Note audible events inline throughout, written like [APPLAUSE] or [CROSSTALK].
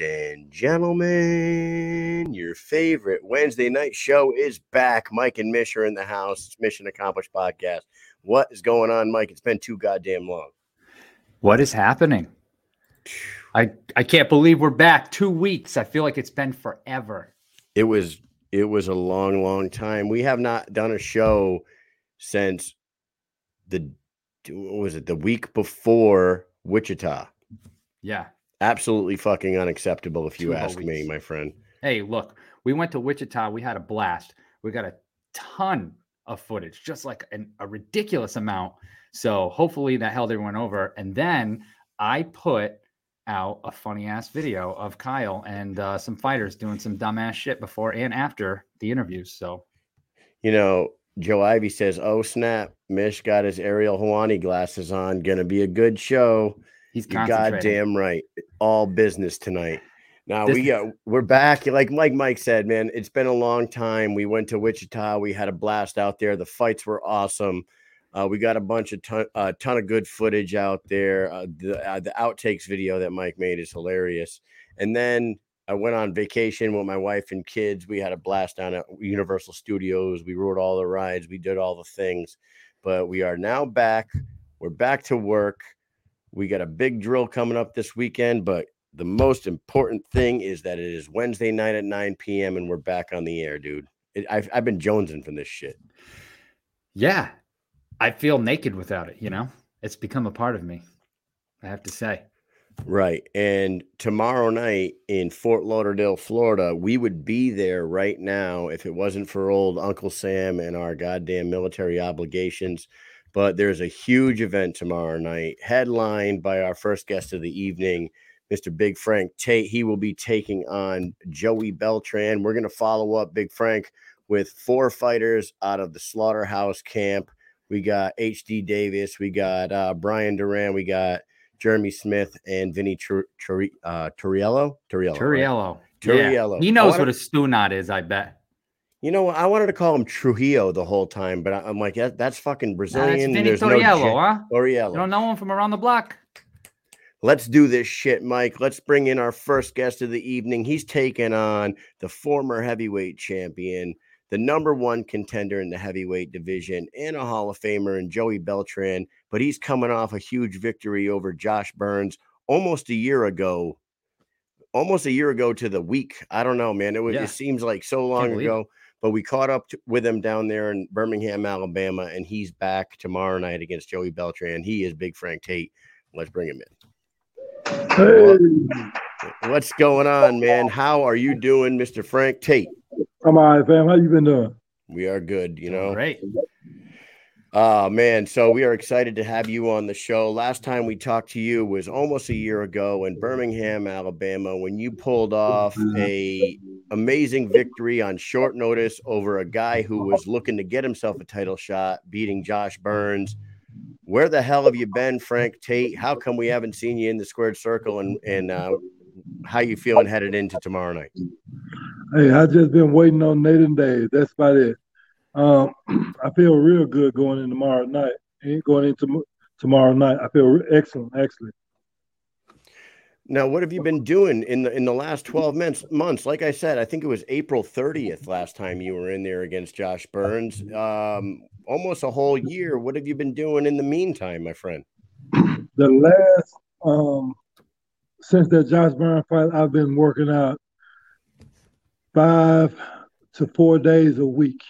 Ladies and gentlemen, your favorite Wednesday night show is back. Mike and Mish are in the house. It's Mission Accomplished Podcast. What is going on, Mike? It's been too goddamn long. What is happening? I I can't believe we're back. Two weeks. I feel like it's been forever. It was it was a long, long time. We have not done a show since the what was it the week before Wichita. Yeah. Absolutely fucking unacceptable if you Two ask me, my friend. Hey, look, we went to Wichita. We had a blast. We got a ton of footage, just like an, a ridiculous amount. So hopefully that held everyone over. And then I put out a funny ass video of Kyle and uh, some fighters doing some dumbass shit before and after the interviews. So You know, Joe Ivy says, "Oh snap, Mish got his Ariel Helwani glasses on. Gonna be a good show." He's You're goddamn right. All business tonight. Now This- we got we're back. Like like Mike said, man, it's been a long time. We went to Wichita. We had a blast out there. The fights were awesome. Uh, we got a bunch of ton, uh, ton of good footage out there. Uh, the uh, the outtakes video that Mike made is hilarious. And then I went on vacation with my wife and kids. We had a blast down at Universal Studios. We rode all the rides. We did all the things. But we are now back. We're back to work. We got a big drill coming up this weekend, but the most important thing is that it is Wednesday night at 9 p.m. and we're back on the air, dude. It, I've, I've been jonesing for this shit. Yeah. I feel naked without it, you know? It's become a part of me. I have to say. Right. And tomorrow night in Fort Lauderdale, Florida, we would be there right now if it wasn't for old Uncle Sam and our goddamn military obligations. But there's a huge event tomorrow night, headlined by our first guest of the evening, Mr. Big Frank Tate. He will be taking on Joey Beltran. We're going to follow up Big Frank with four fighters out of the Slaughterhouse camp. We got HD Davis, we got uh, Brian Duran, we got Jeremy Smith and Vinny Tur- Tur- uh, Turiello. Turiello. right? Turiello. Turiello. Yeah. He knows wanna- what a stew knot is, I bet. You know. I wanted to call him Trujillo the whole time, but I'm like, that, that's fucking Nah, Brazilian. That's Vinny There's no huh? Turiello. You don't know him from around the block? Let's do this shit, Mike. Let's bring in our first guest of the evening. He's taken on the former heavyweight champion, the number one contender in the heavyweight division, and a Hall of Famer in Joey Beltran. But he's coming off a huge victory over Josh Burns almost a year ago. Almost a year ago to the week. I don't know, man. It was. Yeah. It seems like so long ago. But we caught up to, with him down there in Birmingham, Alabama, and he's back tomorrow night against Joey Beltran. He is Big Frank Tate. Let's bring him in. Hey, What's going on, man? How are you doing, Mr. Frank Tate? I'm all right, fam. How you been doing? We are good, you know. Great. Oh man, so we are excited to have you on the show. Last time we talked to you was almost a year ago in Birmingham, Alabama, when you pulled off a amazing victory on short notice over a guy who was looking to get himself a title shot, beating Josh Burns. Where the hell have you been, Frank Tate? How come we haven't seen you in the squared circle? And and uh, how you feeling headed into tomorrow night? Hey, I just been waiting on Nathan Days. That's about it. Um, [CLEARS THROAT] I feel real good going in tomorrow night. Ain't going into tomorrow night. I feel re- excellent, actually. Now, what have you been doing in the in the last 12 months months? Like I said, I think it was April 30th last time you were in there against Josh Burns. Um, almost a whole year. What have you been doing in the meantime, my friend? The last um since that Josh Burns fight, I've been working out five to four days a week.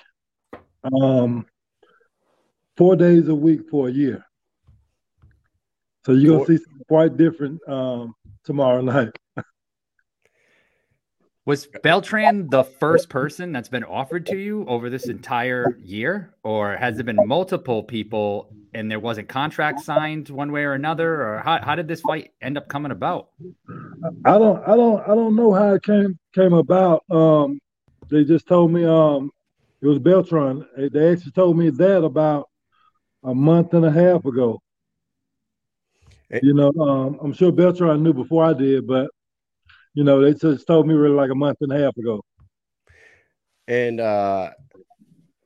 Um, four days a week for a year. So you're gonna Four- see something quite different um tomorrow [LAUGHS] night. Was Beltran the first person that's been offered to you over this entire year? Or has there been multiple people and there wasn't contract signed one way or another? Or how, how did this fight end up coming about? I don't I don't I don't know how it came came about. Um they just told me um it was Beltran. They- actually told me that about a month and a half ago. Eh. You know, um, I'm sure Beltran knew before I did, but you know, they just told me really like a month and a half ago. And uh,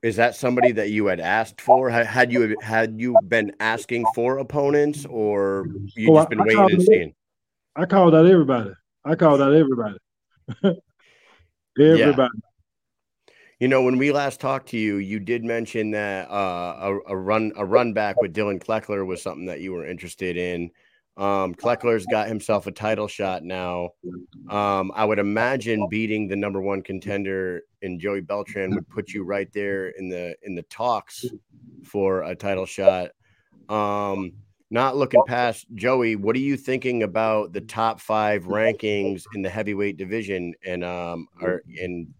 is that somebody that you had asked for? Had you had you been asking for opponents, or you Oh, just been I waiting called and seeing? I called out everybody. I called out everybody. [LAUGHS] everybody. Yeah. You know, when we last talked to you, you did mention that uh, a, a, run a run back with Dylan Kleckler was something that you were interested in. Um, Kleckler's got himself a title shot now. Um, I would imagine beating the number one contender in Joey Beltran would put you right there in the in the talks for a title shot. Um, not looking past Joey, what are you thinking about the top five rankings in the heavyweight division? And um, are in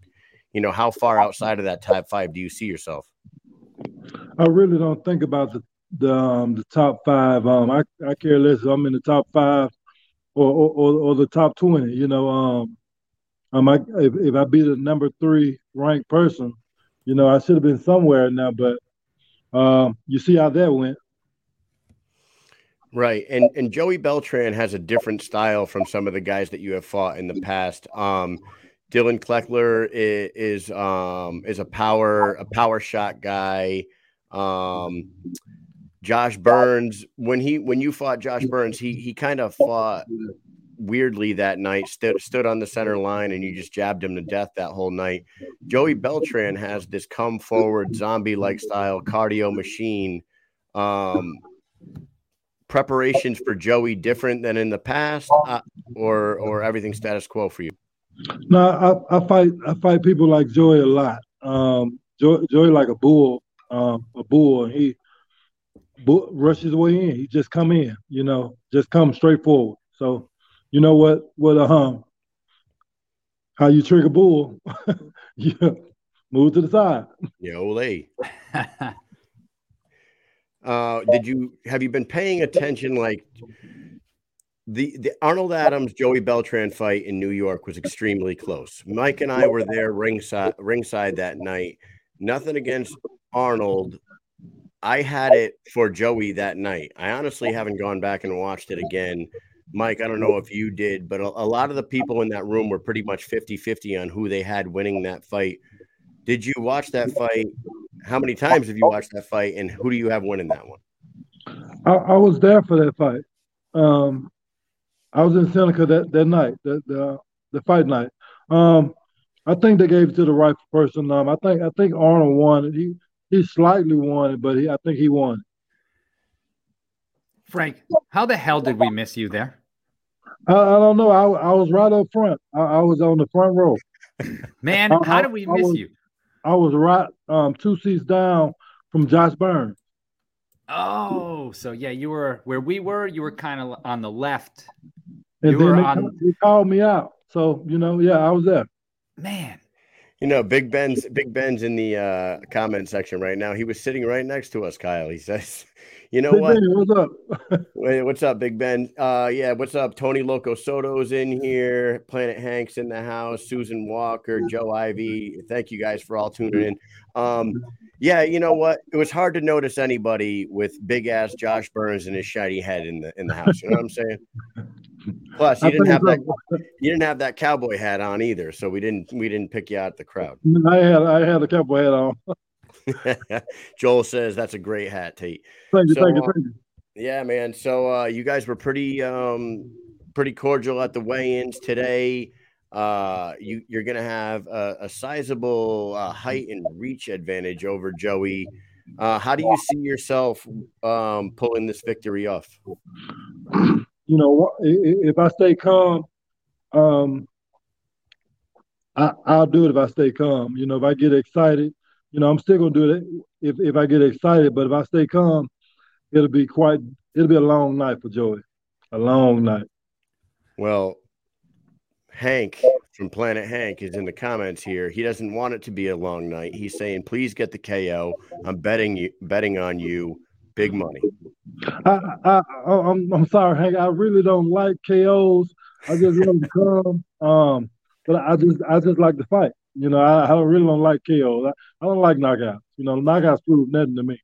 you know how far outside of that top five do you see yourself? I really don't think about the the um, the top five. Um, I I care less. I'm in the top five or or, or the top twenty. You know, um, um, I, if if I be the number three ranked person, you know, I should have been somewhere now. But um, you see how that went. Right, and and Joey Beltran has a different style from some of the guys that you have fought in the past. Um, Dylan Kleckler is, is um is a power a power shot guy. Um, Josh Burns when he when you fought Josh Burns, he he kind of fought weirdly that night. Stood stood on the center line and you just jabbed him to death that whole night. Joey Beltran has this come forward zombie like style cardio machine. Um, preparations for Joey different than in the past, uh, or or everything status quo for you? No, I, I fight I fight people like Joey a lot. Um, Joey, like a bull, um, a bull, and he bull, rushes way in. He just come in, you know, just come straight forward. So, you know what? What um, how you trigger bull? [LAUGHS] yeah, move to the side. Yeah, ole. [LAUGHS] uh, did you have you been paying attention like the the Arnold Adams Joey Beltran fight in New York was extremely close. Mike and I were there ringside ringside that night. Nothing against Arnold. I had it for Joey that night. I honestly haven't gone back and watched it again. Mike, I don't know if you did, but a, a lot of the people in that room were pretty much 50-50 on who they had winning that fight. Did you watch that fight? How many times have you watched that fight and who do you have winning that one? I, I was there for that fight. Um, I was in Seneca that, that night, the, the the fight night. Um, I think they gave it to the right person. Um, I think I think Arnold won it. He he slightly won it, but he, I think he won. Frank, how the hell did we miss you there? I, I don't know. I, I was right up front. I, I was on the front row. [LAUGHS] Man, how did we miss was, you? I was right um, two seats down from Josh Burns. Oh, so yeah, you were where we were. You were kind of on the left. And you then they, on... they called me out. So you know, yeah, I was there. Man, you know, Big Ben's Big Ben's in the uh, comment section right now. He was sitting right next to us, Kyle. He says, [LAUGHS] "You know Big what? Ben, what's up? [LAUGHS] Wait, what's up, Big Ben? Uh, yeah, what's up? Tony Loco Soto's in here. Planet Hank's in the house. Susan Walker, Joe Ivy. Thank you guys for all tuning in. Um, yeah, you know what? It was hard to notice anybody with big ass Josh Burns and his shiny head in the in the house. You know what I'm saying? Plus, you didn't have that you didn't have that cowboy hat on either, so we didn't we didn't pick you out of the crowd. [LAUGHS] I had I had a cowboy hat on. [LAUGHS] [LAUGHS] Joel says that's a great hat, Tate. Thank you, so, thank you, thank you. Yeah, man. So uh, you guys were pretty um pretty cordial at the weigh-ins today. Uh, you you're gonna have a, a sizable uh, height and reach advantage over Joey. Uh, how do you see yourself um, pulling this victory off? You know, if I stay calm, um, I, I'll do it. If I stay calm, you know, if I get excited, you know, I'm still gonna do it. If if I get excited, but if I stay calm, it'll be quite. It'll be a long night for Joey. A long night. Well, Hank from Planet Hank is in the comments here. He doesn't want it to be a long night. He's saying, "Please get the KO. I'm betting you, betting on you, big money." I, I, I'm, I'm sorry, Hank. I really don't like KOs. I just let them come. Um, but I just, I just like to fight. You know, I, I really don't like KOs. I, I don't like knockouts. You know, knockouts prove nothing to me.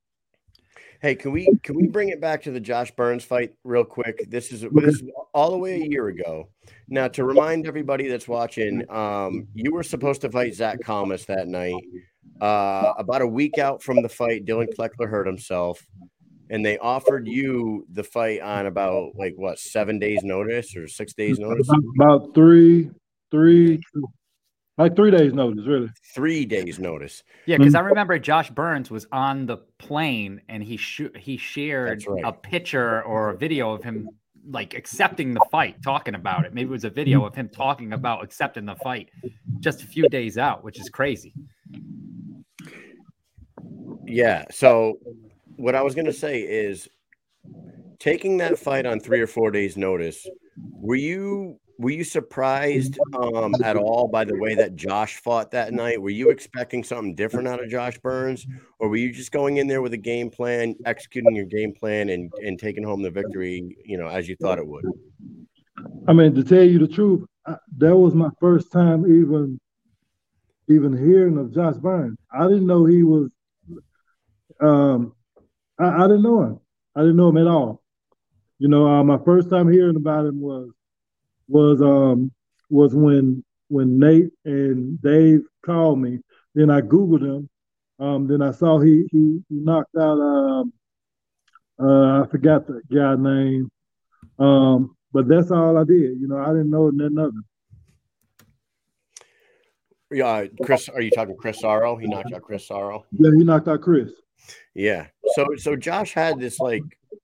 Hey, can we can we bring it back to the Josh Burns fight real quick? This is this is all the way a year ago. Now, to remind everybody that's watching, um, you were supposed to fight Zach Kalmas that night. Uh, about a week out from the fight, Dylan Kleckler hurt himself, and they offered you the fight on about like what seven days notice or six days notice? About three, three, like three days notice, really. Three days notice. Yeah, because I mm-hmm. remember Josh Burns was on the plane and he sh- he shared right. a picture or a video of him like accepting the fight, talking about it. Maybe it was a video of him talking about accepting the fight just a few days out, which is crazy. Yeah. So what I was gonna say is taking that fight on three or four days notice, were you were you surprised um, at all by the way that Josh fought that night? Were you expecting something different out of Josh Burns, or were you just going in there with a game plan, executing your game plan, and and taking home the victory, you know, as you thought it would? I mean, to tell you the truth, I, that was my first time even even hearing of Josh Burns. I didn't know he was. Um, I, I didn't know him. I didn't know him at all. You know, uh, my first time hearing about him was was um was when when Nate and Dave called me. Then I googled him. Um, then I saw he he, he knocked out um uh I forgot the guy name. Um, but that's all I did. You know, I didn't know nothing of him. Yeah, Chris, are you talking Chris Sarro? He knocked out Chris Sarro. Yeah, he knocked out Chris. Yeah. So so Josh had this like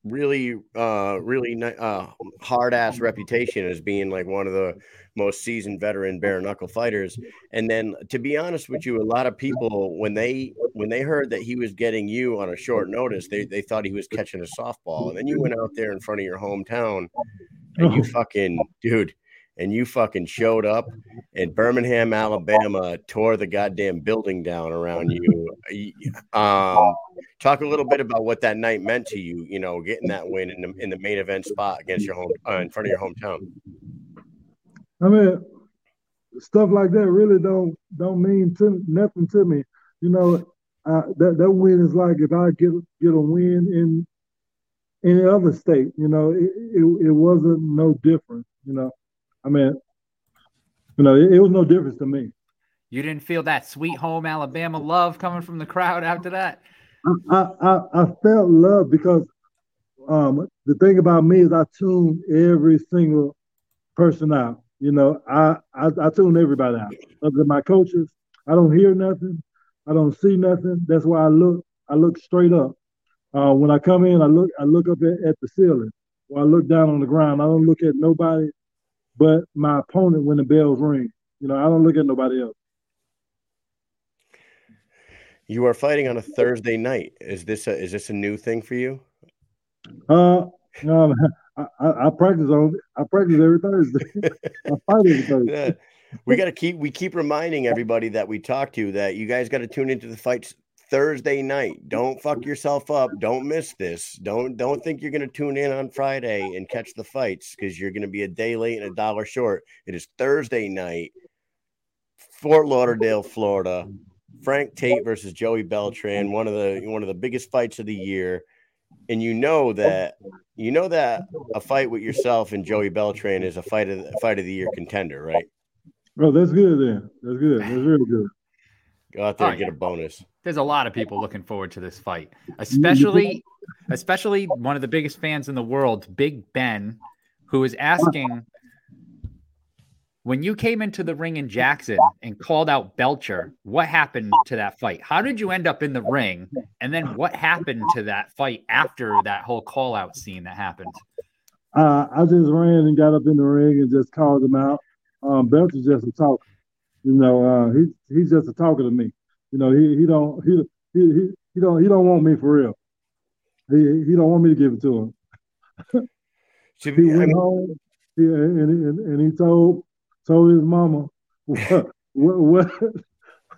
really uh really uh hard ass reputation as being like one of the most seasoned veteran bare knuckle fighters. And then to be honest with you a lot of people when they when they heard that he was getting you on a short notice they, they thought he was catching a softball. And then you went out there in front of your hometown and you [LAUGHS] fucking dude and you fucking showed up and Birmingham, Alabama, tore the goddamn building down around you. Um, talk a little bit about what that night meant to you. You know, getting that win in the in the main event spot against your home uh, in front of your hometown. I mean, stuff like that really don't don't mean to, nothing to me. You know, that that win is like if I get get a win in any other state. You know, it, it, it wasn't no different. You know. I mean, you know, it, it, was no difference to me. You didn't feel that sweet home Alabama love coming from the crowd after that? I I, I felt love because um, the thing about me is I tune every single person out. You know, I, I, I tune everybody out. Other than my coaches, I don't hear nothing. I don't see nothing. That's why I look I look straight up. Uh, when I come in, I look I look up at, at the ceiling or I look down on the ground. I don't look at nobody but my opponent when the bells ring. You know, I don't look at nobody else. You are fighting on a Thursday night. Is this a is this a new thing for you? Uh, um, [LAUGHS] I, I, I practice on I practice every Thursday. [LAUGHS] I fight every Thursday. We got to keep we keep reminding everybody that we talk to that you guys got to tune into the fights Thursday night. Mm. Don't fuck yourself up. Don't miss this. Don't don't think you're going to tune in on Friday and catch the fights because you're going to be a day late and a dollar short. It is Thursday night, Fort Lauderdale, Florida. Frank Tate versus Joey Beltran, one of the one of the biggest fights of the year. And you know that you know that a fight with yourself and Joey Beltran is a fight of a fight of the year contender, right? Oh, that's good then. That's good. That's really good. Go out there Oh, and get yeah. a bonus. There's a lot of people looking forward to this fight, especially [LAUGHS] especially one of the biggest fans in the world, Big Ben, who is asking when you came into the ring in Jackson and called out Belcher, what happened to that fight? How did you end up in the ring? And then what happened to that fight after that whole call out scene that happened? Uh, I just ran and got up in the ring and just called him out. Um, Belcher's just a talker. You know, uh, he's he's just a talker to me. You know, he he don't he he he, he don't he don't want me for real. He he don't want me to give it to him. [LAUGHS] He be, I went mean, home he, and, and and he told told his mama [LAUGHS] what what, what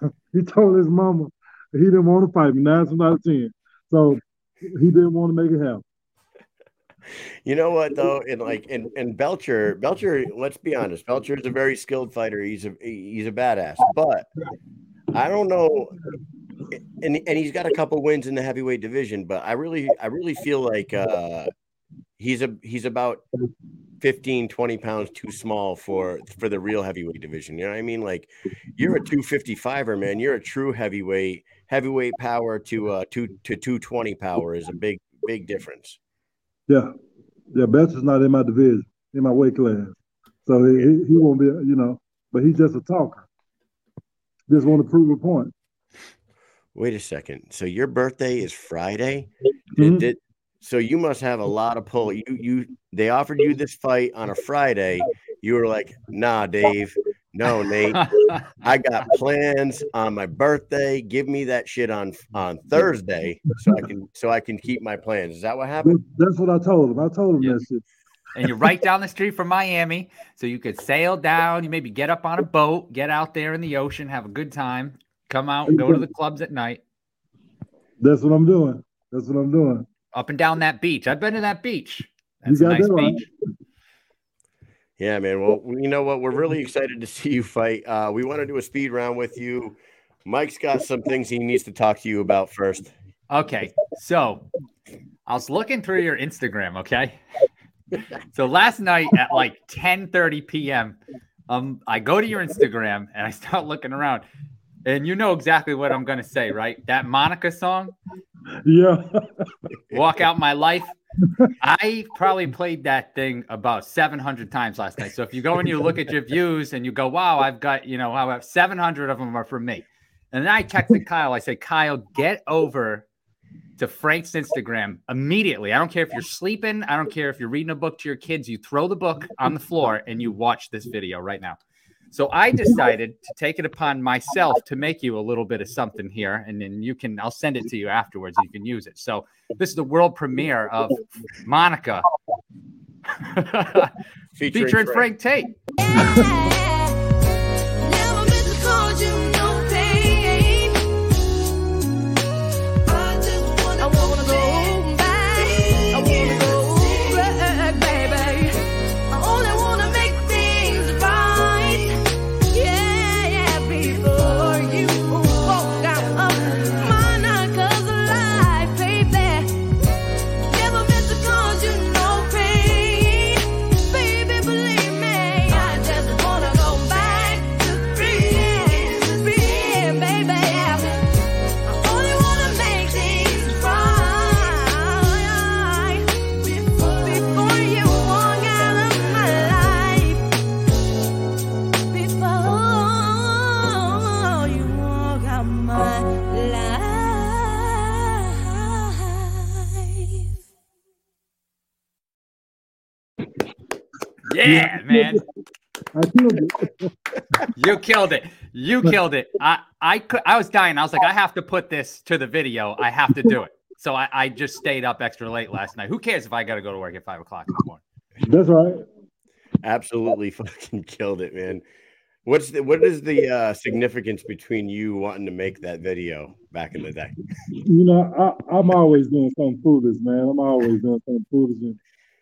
[LAUGHS] he told his mama he didn't want to fight me nine times out of ten. So he didn't want to make it happen. You know what though, and like and and Belcher, Belcher. Let's be honest, Belcher is a very skilled fighter. He's a he's a badass, but I don't know. [LAUGHS] And and he's got a couple wins in the heavyweight division, but I really I really feel like uh, he's a he's about 15 20 pounds too small for for the real heavyweight division you know what i mean like you're a 255er man you're a true heavyweight heavyweight power to uh two to 220 power is a big big difference. Yeah, yeah. is not in my division, in my weight class, so he, he won't be. You know, but he's just a talker. Just want to prove a point. Wait a second. So your birthday is Friday? Mhm. Did, did, so you must have a lot of pull. You you they offered you this fight on a Friday. You were like, nah, Dave. No, Nate. [LAUGHS] I got plans on my birthday. Give me that shit on on Thursday so I can so I can keep my plans. Is that what happened? That's what I told him. I told him Yeah. that shit. And you're right down the street from Miami, so you could sail down. You maybe get up on a boat, get out there in the ocean, have a good time, come out, and go to the clubs at night, That's what I'm doing. That's what I'm doing. up and down that beach. I've been to that beach. You That's a nice that right. beach. Yeah, man. Well, you know what? We're really excited to see you fight. Uh, we want to do a speed round with you. Mike's got some things he needs to talk to you about first. Okay, so I was looking through your Instagram. Okay, so last night at like 10:30 p.m., um, I go to your Instagram and I start looking around, and you know exactly what I'm gonna say, right? That Monica song, Yeah. "Walk Out My Life." I probably played that thing about 700 times last night. So if you go and you look at your views and you go, "Wow, I've got you know, I have 700 of them are for me," and then I texted Kyle. I said, "Kyle, get over." To Frank's Instagram immediately. I don't care if you're sleeping. I don't care if you're reading a book to your kids. You throw the book on the floor and you watch this video right now. So I decided to take it upon myself to make you a little bit of something here, and then you can. I'll send it to you afterwards. You can use it. So this is the world premiere of Monica [LAUGHS] featuring Frank Tate. [LAUGHS] Yeah, man. I killed it. You killed it. You killed it. I I could I was dying. I was like, I have to put this to the video. I have to do it. So I, I just stayed up extra late last night. Who cares if I got to go to work at five o'clock in the morning? That's right. Absolutely fucking killed it, man. What's the what is the uh, significance between you wanting to make that video back in the day? You know, I, I'm always doing something foolish, man. I'm always doing something foolish. And,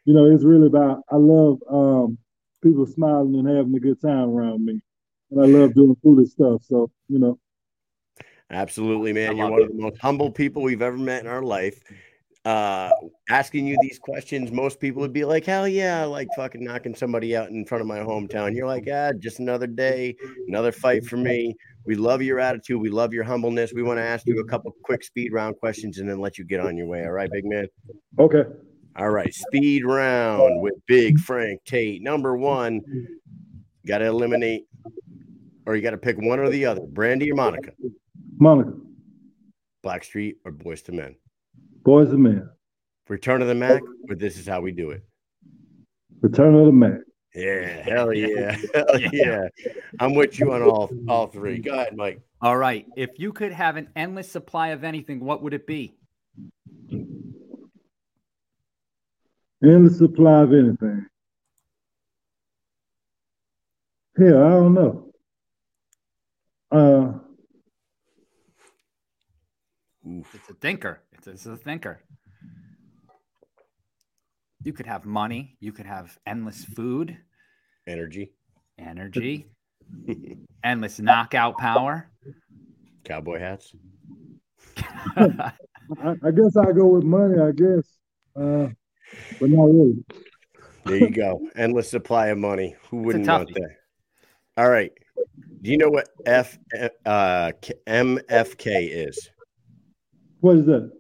you know, it's really about, I love um, people smiling and having a good time around me. And I love doing foolish stuff. So, you know, Absolutely, man. You're love one of the most humble people we've ever met in our life. Uh, asking you these questions, most people would be like, "Hell yeah!" I like fucking knocking somebody out in front of my hometown. You're like, "Ah, just another day, another fight for me." We love your attitude. We love your humbleness. We want to ask you a couple quick speed round questions and then let you get on your way. All right, big man. okay. All right, speed round with Big Frank Tate. Number one, got to eliminate, or you got to pick one or the other. Brandy or Monica, Monica, Blackstreet or Boyz II Men. Boys and Men, Return of the Mack, but this is how we do it. Return of the Mack. Yeah, hell yeah, [LAUGHS] hell yeah. I'm with you on all all three. Go ahead, Mike. All right. If you could have an endless supply of anything, what would it be? Endless supply of anything. Hell, I don't know. Uh, It's a thinker. It's a, it's a thinker. You could have money. You could have endless food, Energy, energy, [LAUGHS] endless knockout power. cowboy hats. [LAUGHS] I, I guess I go with money. I guess, uh, but not really. There you go. Endless supply of money. Who wouldn't want that? All right. Do you know what F uh MFK is? What is that?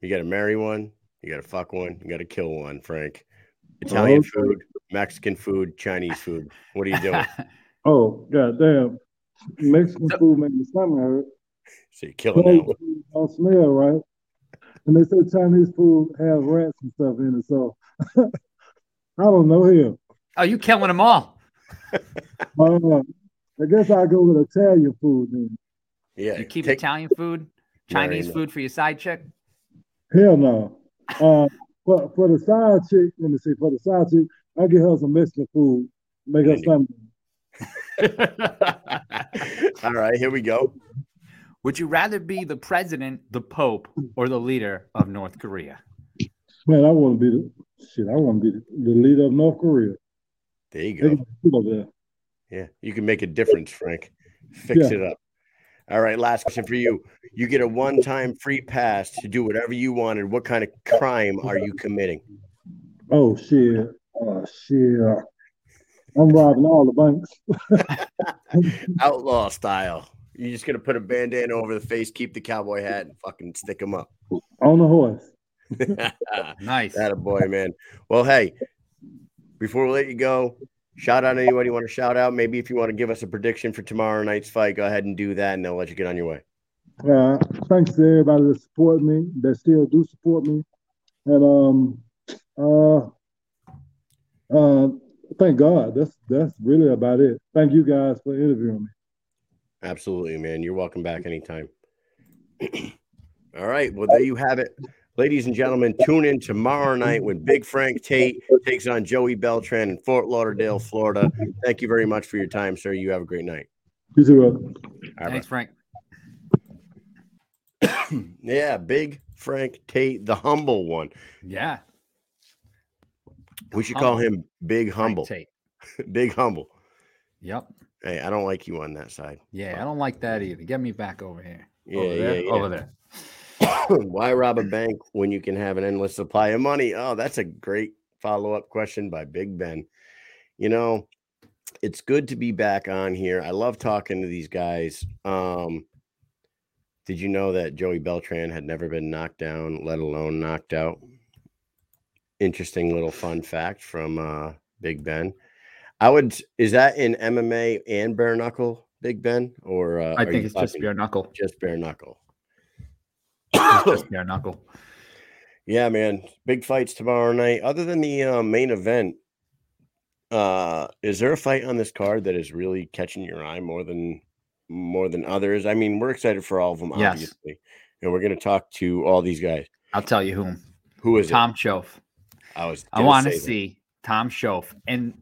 You got to marry one, You got to fuck one. You got to kill one, Frank. Italian Okay. food, Mexican food, Chinese food. What are you doing? [LAUGHS] Oh, goddamn. Mexican So- food make my stomach hurt. so you're killing Chinese that one. food don't smell right. And they say Chinese food has rats and stuff in it. So [LAUGHS] I don't know him. oh, you killing them all? [LAUGHS] Uh, I guess I'll go with Italian food then. Yeah. You keep take- Italian food, Chinese Marina. food for your side chick. Hell no. Uh, for, for the side chick, let me see, for the side chick, I get her some Mexican food, make her Really? stomach. [LAUGHS] All right, here we go. Would you rather be the president, the pope, or the leader of North Korea? Man, I want to be the shit. I want to be the, the leader of North Korea. There you go. there. Yeah, you can make a difference, Frank. Fix Yeah. it up. All right, last question for you. You get a one-time free pass to do whatever you wanted. What kind of crime are you committing? Oh shit. Oh shit. I'm robbing all the banks. [LAUGHS] Outlaw style. You're just gonna put a bandana over the face, keep the cowboy hat, and fucking stick them up. On the horse. [LAUGHS] Nice. That a boy, man. Well, hey, before we let you go, shout out anybody you want to shout out. Maybe if you want to give us a prediction for tomorrow night's fight, go ahead and do that, and they'll let you get on your way. Uh, thanks to everybody that support me, that still do support me. And um uh uh thank God. That's that's really about it. Thank you guys for interviewing me. Absolutely, man. You're welcome back anytime. [CLEARS THROAT] All right. Well, there you have it. Ladies and gentlemen, tune in tomorrow night when Big Frank Tate takes on Joey Beltran in Fort Lauderdale, Florida. Thank you very much for your time, sir. You have a great night. You too, brother. All right. Thanks, Frank. [CLEARS THROAT] Yeah, Big Frank Tate, the humble one. Yeah. We should call him Big Humble. Tate. [LAUGHS] Big Humble. Yep. Hey, I don't like you on that side. Yeah, I don't like that either. Get me back over here. Yeah, over there. yeah, yeah. Over there. [COUGHS] Why rob a bank when you can have an endless supply of money? Oh, that's a great follow up question by Big Ben. You know, it's good to be back on here. I love talking to these guys. Um, did you know that Joey Beltran had never been knocked down, let alone knocked out? Interesting little fun fact from uh, Big Ben. I would, is that in MMA and bare knuckle, Big Ben? Or uh, I think it's just bare knuckle. just bare knuckle? Just bare knuckle. [COUGHS] Yeah, man. Big fights tomorrow night. Other than the uh, main event, uh, is there a fight on this card that is really catching your eye more than more than others? I mean, we're excited for all of them, Yes. obviously. And we're gonna talk to all these guys. I'll tell you whom. Who is Tom Shoaff. I was I want to see Tom Shoaff. And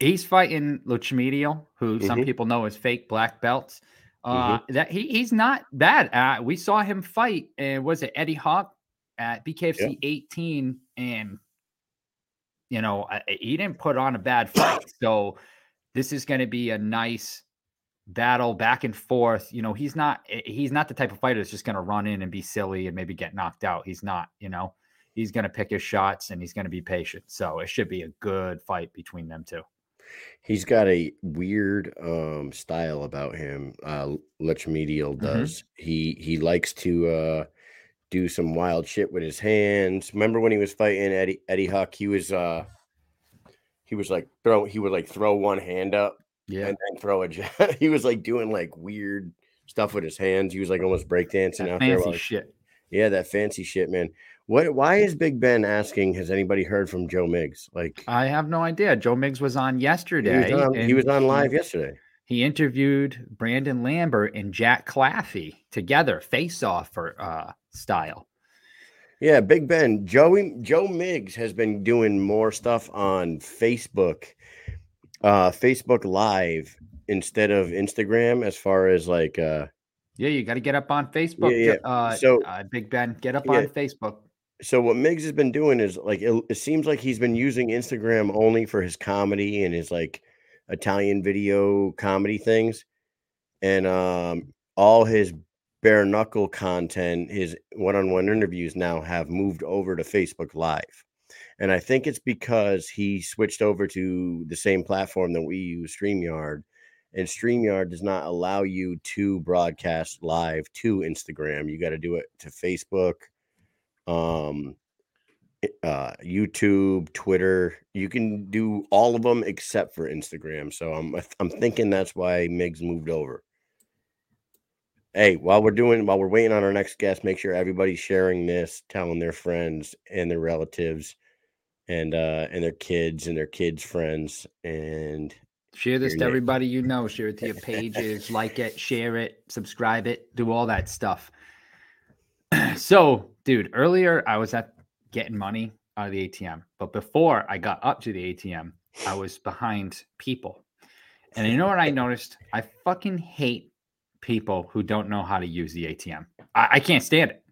he's fighting Luchmedio, who some Mhm. people know as fake black belts. Uh, That he he's not bad. Uh, we saw him fight, and was it Eddie Hawk at BKFC 18, and you know I- I- he didn't put on a bad fight. [COUGHS] So this is going to be a nice battle back and forth. You know, he's not eh, he's not the type of fighter that's just going to run in and be silly and maybe get knocked out. He's not. You know, he's going to pick his shots and he's going to be patient. So it should be a good fight between them two. He's got a weird um style about him. Uh Mm-hmm. does. He he likes to uh do some wild shit with his hands. Remember when he was fighting Eddie Eddie Huck? He was uh he was like throw he would like throw one hand up Yeah, and then throw a jab. [LAUGHS] he was like doing like weird stuff with his hands. He was like almost breakdancing that out there. fancy while- shit. yeah, that fancy shit, man. What why is Big Ben asking, has anybody heard from Joe Miggs? Like I have no idea. Joe Miggs was on he yesterday. was on, he was on live yesterday. He interviewed Brandon Lambert and Jack Claffey together, face off for uh, style. Yeah, Big Ben. Joey Joe Miggs has been doing more stuff on Facebook, uh, Facebook Live instead of Instagram, as far as like uh Yeah, you got to get up on Facebook. Yeah, yeah. Uh, So- uh, Big Ben, get up Yeah. on Facebook. So what Miggs has been doing is like it, it seems like he's been using Instagram only for his comedy and his like Italian video comedy things. And um all his bare knuckle content, his one-on-one interviews now have moved over to Facebook Live. And I think it's because he switched over to the same platform that we use, StreamYard. And StreamYard does not allow you to broadcast live to Instagram. You got to do it to Facebook um uh, YouTube, Twitter. You can do all of them except for Instagram. So I'm I'm thinking that's why Miggs moved over. Hey, while we're doing while we're waiting on our next guest, make sure everybody's sharing this, telling their friends and their relatives and uh and their kids and their kids' friends and Share this to name. everybody you know. Share it to your [LAUGHS] pages, like it, share it, subscribe it, do all that stuff. So, dude, earlier I was at getting money out of the ATM, but before I got up to the ATM, I was behind people. And you know what I noticed? I fucking hate people who don't know how to use the ATM. I, I can't stand it.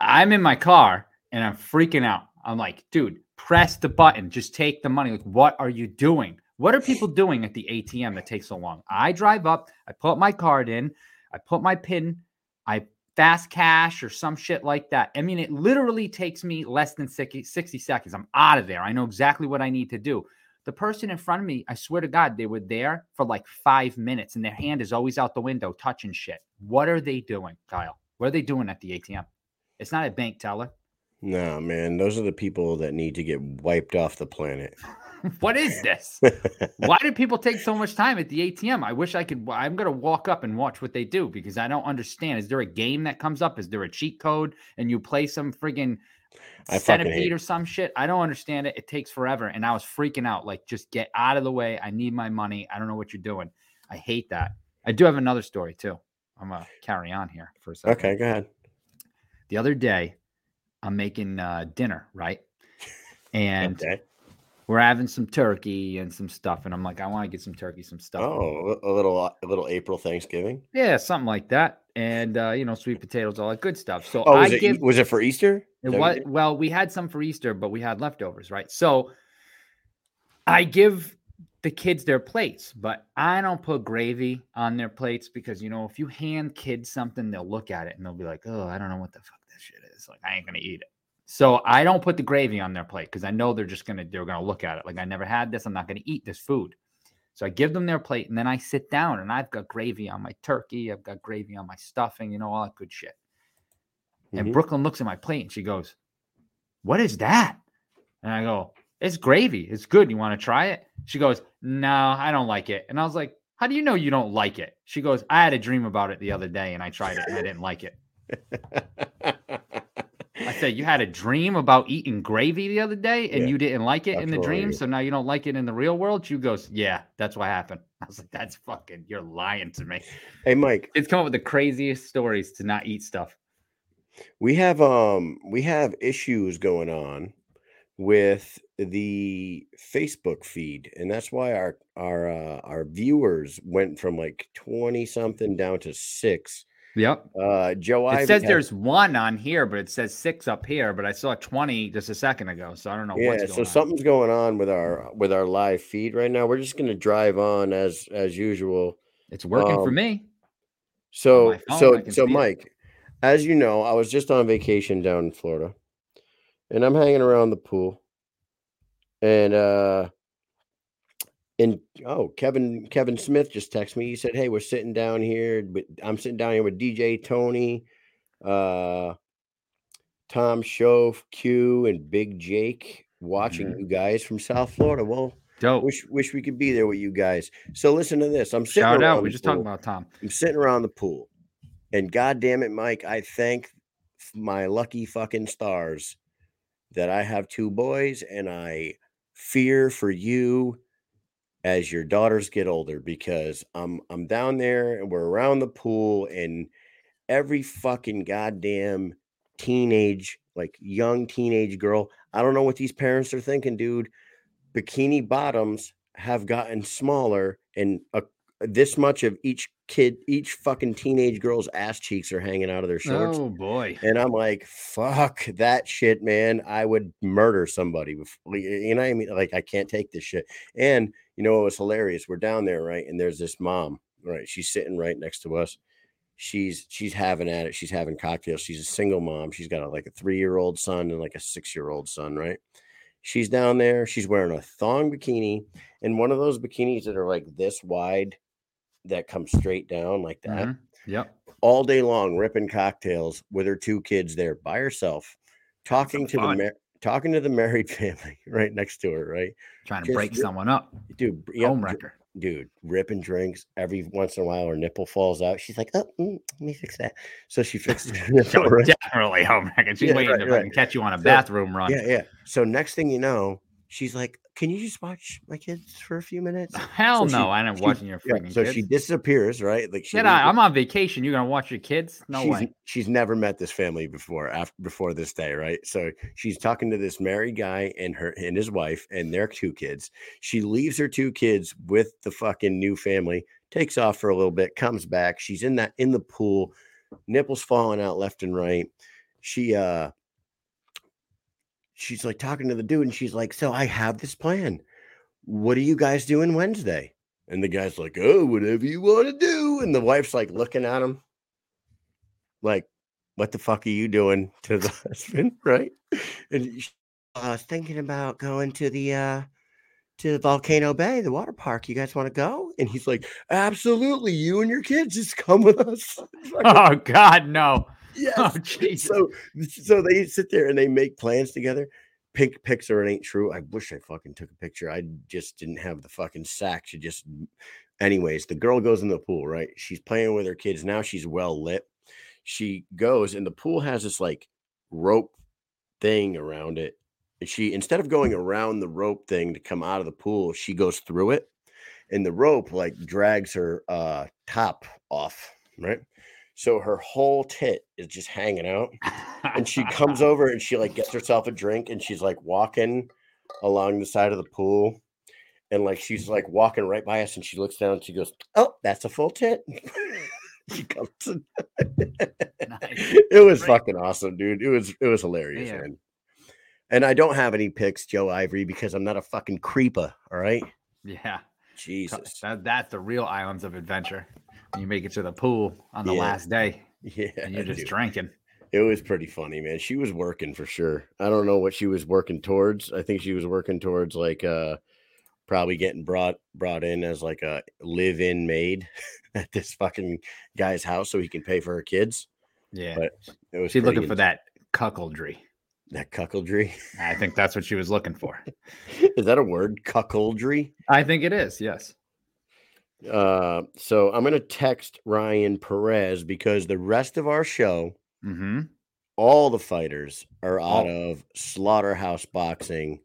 I'm in my car and I'm freaking out. I'm like, dude, press the button, just take the money. Like, what are you doing? What are people doing at the ATM that takes so long? I drive up, I put my card in, I put my pin, I fast cash or some shit like that. I mean, it literally takes me less than 60, 60 seconds. I'm out of there. I know exactly what I need to do. The person in front of me, I swear to God, they were there for like five minutes and their hand is always out the window touching shit. What are they doing, Kyle? What are they doing at the ATM? It's not a bank teller. no man, those are the people that need to get wiped off the planet. What is this? [LAUGHS] Why do people take so much time at the ATM? I wish I could. I'm going to walk up and watch what they do because I don't understand. Is there a game that comes up? Is there a cheat code and you play some friggin' I centipede or some shit? I don't understand it. It takes forever. And I was freaking out. Like, just get out of the way. I need my money. I don't know what you're doing. I hate that. I do have another story too. I'm going to carry on here for a second. okay, go ahead. The other day, I'm making uh, dinner, right? [LAUGHS] And Okay. We're having some turkey and some stuff. And I'm like, I want to get some turkey, some stuff. Oh, a little a little April Thanksgiving. Yeah, something like that. And uh, you know, sweet potatoes, all that good stuff. So Oh, I it, give was it for Easter? it was well, we had some for Easter, but we had leftovers, right? So I give the kids their plates, but I don't put gravy on their plates because you know, if you hand kids something, they'll look at it and they'll be like, Oh, I don't know what the fuck this shit is. Like, I ain't gonna eat it. So I don't put the gravy on their plate because I know they're just gonna they're gonna look at it like I never had this. I'm not gonna eat this food. So I give them their plate and then I sit down and I've got gravy on my turkey, I've got gravy on my stuffing, you know, all that good shit. And Mhm. Brooklyn looks at my plate and she goes, What is that? And I go, It's gravy. It's good. You want to try it? She goes, No, I don't like it. And I was like, How do you know you don't like it? She goes, I had a dream about it the other day and I tried it and I didn't like it. [LAUGHS] I said, You had a dream about eating gravy the other day and Yeah, you didn't like it in the dream. So now you don't like it in the real world? She goes, Yeah, that's what happened. [LAUGHS] I was like, That's fucking, you're lying to me. hey, Mike, It's come up with the craziest stories to not eat stuff. we have um we have issues going on with the Facebook feed, and that's why our our uh, our viewers went from like twenty something down to six. Yep. Uh, Joe, It says there's one on here, but it says six up here. But I saw 20 just a second ago. So I don't know yeah, what's so on. something's going on with our with our live feed right now. We're just gonna drive on as as usual. It's working for um, me. So phone, so so see it. Mike, as you know, I was just on vacation down in Florida, and I'm hanging around the pool, and uh, and oh, Kevin Kevin Smith just texted me. He said, "Hey, we're sitting down here. But I'm sitting down here with DJ Tony, uh, Tom Shoaff, Q, and Big Jake." Watching Mhm. you guys from South Florida. Well, Dope. wish wish we could be there with you guys. So listen to this. I'm sitting Shout around out. We're just talking about Tom. I'm sitting around the pool, and god damn it, Mike, I thank my lucky fucking stars that I have two boys, and I fear for you as your daughters get older because I'm I'm down there and we're around the pool, and every fucking goddamn teenage, like young teenage girl, I don't know what these parents are thinking, dude. Bikini bottoms have gotten smaller, and a this much of each kid, each fucking teenage girl's ass cheeks are hanging out of their shorts. Oh boy. And I'm like, fuck that shit, man. I would murder somebody. bef- like, You know what I mean? Like, I can't take this shit. And you know, it was hilarious. We're down there, right? And there's this mom, right? She's sitting right next to us. She's she's having at it. She's having cocktails. She's a single mom. She's got a, like a three year old son and like a six year old son, right? She's down there. She's wearing a thong bikini and one of those bikinis that are like this wide that come straight down like that Mhm. Yep. all day long ripping cocktails with her two kids there by herself talking to the mar- talking to the married [LAUGHS] family right next to her, right? Trying to Just break rip- someone up. Dude, yep, Home wrecker. dude, ripping drinks every once in a while. Her nipple falls out. She's like, "Oh, mm, let me fix that." So she [LAUGHS] fixes. So right? definitely home wrecker. She's Yeah, waiting right, to right. catch you on a So- bathroom run. Yeah, yeah. So next thing you know, she's like, "Can you just watch my kids for a few minutes?" [LAUGHS] Hell So no, I she- watching your Yeah, so kids. she disappears, right? Like she Get leaves out. it- I'm on vacation. You're gonna watch your kids? No she's, way. She's never met this family before after before this day, right? So she's talking to this married guy and her and his wife and their two kids. She leaves her two kids with the fucking new family, takes off for a little bit, comes back. She's in that in the pool, nipples falling out left and right. She uh she's like talking to the dude and she's like, So I have this plan. What are you guys doing Wednesday? And the guy's like, Oh, whatever you want to do. And the wife's like looking at him like, what the fuck are you doing to the [LAUGHS] husband, right? And sh- I was thinking about going to the uh to Volcano Bay, the water park. You guys want to go? And he's like, absolutely. You and your kids just come with us. [LAUGHS] Oh God, no. Yes. Oh So, so they sit there and they make plans together. Pink pics or it ain't true. I wish I fucking took a picture. I just didn't have the fucking sack to just. Anyways, the girl goes in the pool, right? She's playing with her kids. Now she's well lit. She goes and the pool has this like rope thing around it. And she, instead of going around the rope thing to come out of the pool, she goes through it. And the rope like drags her uh top off, right? So her whole tit is just hanging out and she comes [LAUGHS] over and she like gets herself a drink and she's like walking along the side of the pool and like she's like walking right by us and she looks down and she goes oh that's a full tit [LAUGHS] she comes [LAUGHS] in. it was Great. fucking awesome dude it was it was hilarious Yeah. man and i don't have any pics joe ivory because i'm not a fucking creeper all right Yeah. jesus That, that's the real islands of adventure. You make it to the pool on the Yeah. last day [LAUGHS] yeah and you're just dude. drinking. It was pretty funny, man. She was working for sure. I don't know what she was working towards. I think she was working towards like uh probably getting brought brought in as like a live-in maid [LAUGHS] at this fucking guy's house so he can pay for her kids. Yeah. But It was She's looking pretty for that cuckoldry. that cuckoldry. I think that's what she was looking for. [LAUGHS] Is that a word? Cuckoldry? I think it is. Yes. Uh so I'm gonna text Ryan Perez because the rest of our show, Mm-hmm. all the fighters are out Oh. of slaughterhouse boxing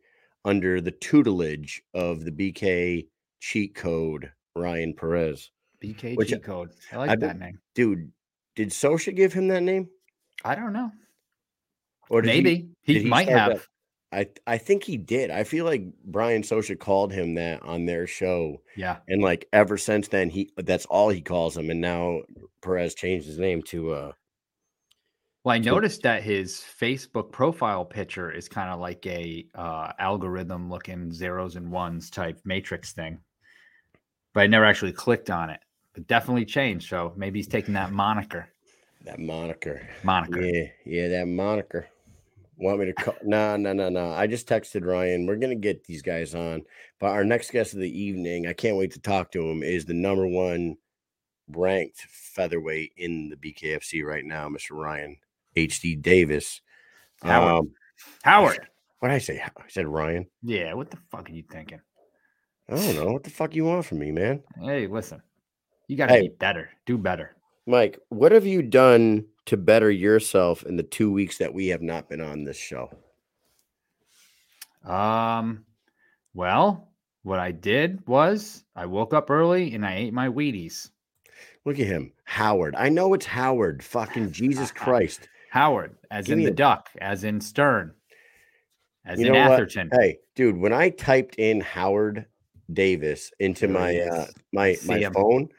under the tutelage of the BK cheat code Ryan Perez. BK Which cheat code. I like I've that name. Dude, did Sosha give him that name? I don't know. Or did Maybe he, he might have. that- I I think he did. I feel like Brian Sosha called him that on their show. Yeah. And like ever since then, he that's all he calls him. And now Perez changed his name to uh Well, I noticed that his Facebook profile picture is kind of like a uh, algorithm looking zeros and ones type matrix thing, but I never actually clicked on it. But definitely changed. So maybe he's taking that moniker. that moniker. Moniker. Yeah, yeah, that moniker. Want me to call? No, no, no, no. I just texted Ryan. We're gonna get these guys on, but our next guest of the evening, I can't wait to talk to him. Is the number one ranked featherweight in the BKFC right now, Mr. Ryan HD Davis. Howard. Um, Howard. what did I say? I said Ryan. Yeah. What the fuck are you thinking? I don't know what the fuck you want from me, man. Hey, listen. You got to Hey. be better. Do better. Mike, what have you done to better yourself in the two weeks that we have not been on this show? Um, well, what I did was I woke up early and I ate my Wheaties. Look at him, Howard. I know it's Howard. Fucking Jesus [LAUGHS] Christ. Howard, as Give in the a- duck, as in Stern, as You in know what? Atherton. Hey, dude, when I typed in Howard Davis into my uh, my See my him. phone,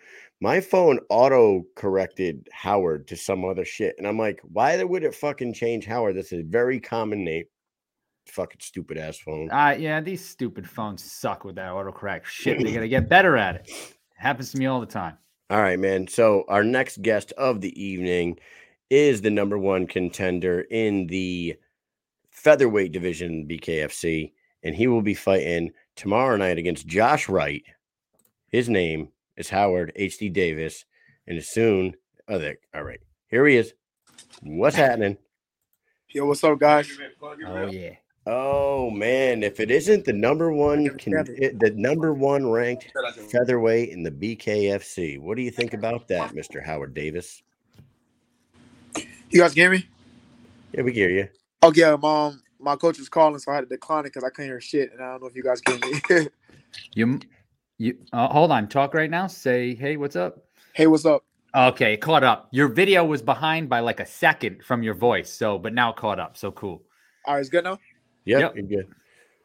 my phone auto corrected Howard to some other shit, and I'm like, why would it fucking change Howard? That's a very common name. Fucking stupid ass phone. Uh, yeah, these stupid phones suck with that autocorrect shit. They gotta [LAUGHS] get better at it. Happens to me all the time. All right, man. So our next guest of the evening is the number one contender in the featherweight division BKFC, and he will be fighting tomorrow night against Josh Wright. His name is Howard HD Davis, and as soon, oh, there, all right, here he is. What's happening? Yo, what's up, guys? Oh yeah. Oh man, if it isn't the number one, con- eh, the number one ranked featherweight in the BKFC, what do you think about that, Mister Howard Davis? You guys can hear me? Yeah, we hear you. Oh yeah, mom. My coach was calling, so I had to decline it because I couldn't hear shit, and I don't know if you guys can hear me. [LAUGHS] You, you uh, hold on. Talk right now. Say, hey, what's up? hey, what's up? Okay, caught up. Your video was behind by like a second from your voice. So, but now caught up. So cool. All right, it's good now. Yep, Yep. you're good.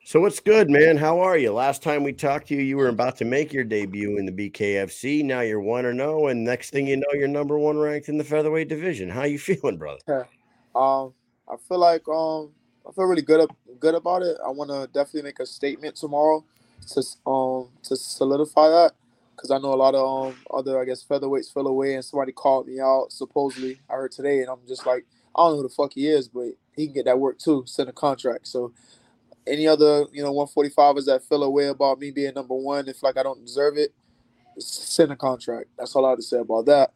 So what's good, man? How are you? Last time we talked to you, you were about to make your debut in the BKFC. Now you're one or no, and next thing you know, you're number one ranked in the featherweight division. How you [LAUGHS] feeling, brother? Um, I feel like um, I feel really good up, good about it. I want to definitely make a statement tomorrow to um to solidify that? Because I know a lot of um other I guess featherweights fell away and somebody called me out supposedly. I heard today and I'm just like I don't know who the fuck he is but he can get that work too send a contract. So any other you know 145ers that fell away about me being number one if like I don't deserve it send a contract. That's all I have to say about that.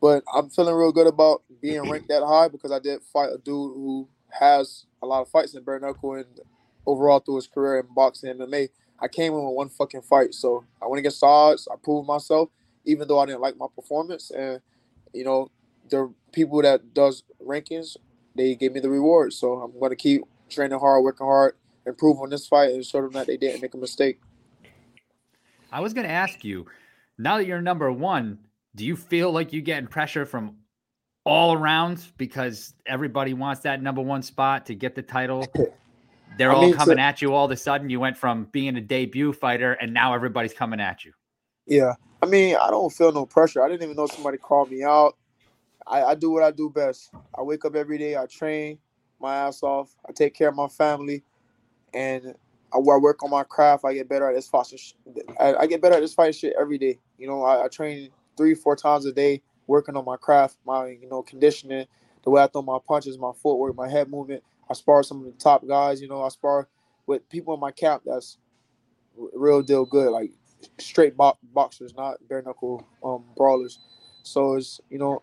But I'm feeling real good about being ranked that high because I did fight a dude who has a lot of fights in bare knuckle and overall through his career in boxing MMA. I came in with one fucking fight, so I went against odds. I proved myself, even though I didn't like my performance. And you know, the people that does rankings, they gave me the reward. So I'm going to keep training hard, working hard, improve on this fight, and show them that they didn't make a mistake. I was going to ask you, now that you're number one, do you feel like you're getting pressure from all around because everybody wants that number one spot to get the title? [LAUGHS] They're I all mean, coming so- at you all of a sudden. You went from being a debut fighter and now everybody's coming at you. Yeah, I mean, I don't feel no pressure. I didn't even know somebody called me out. I, I do what I do best. I wake up every day. I train my ass off. I take care of my family, and I, I work on my craft. I get better at this fight. sh- I, I get better at this fight shit every day. You know, I, I train three, four times a day, working on my craft, my you know conditioning, the way I throw my punches, my footwork, my head movement. I spar some of the top guys. You know, I spar with people in my camp that's real deal good, like straight bo- boxers, not bare knuckle um, brawlers. So it's you know,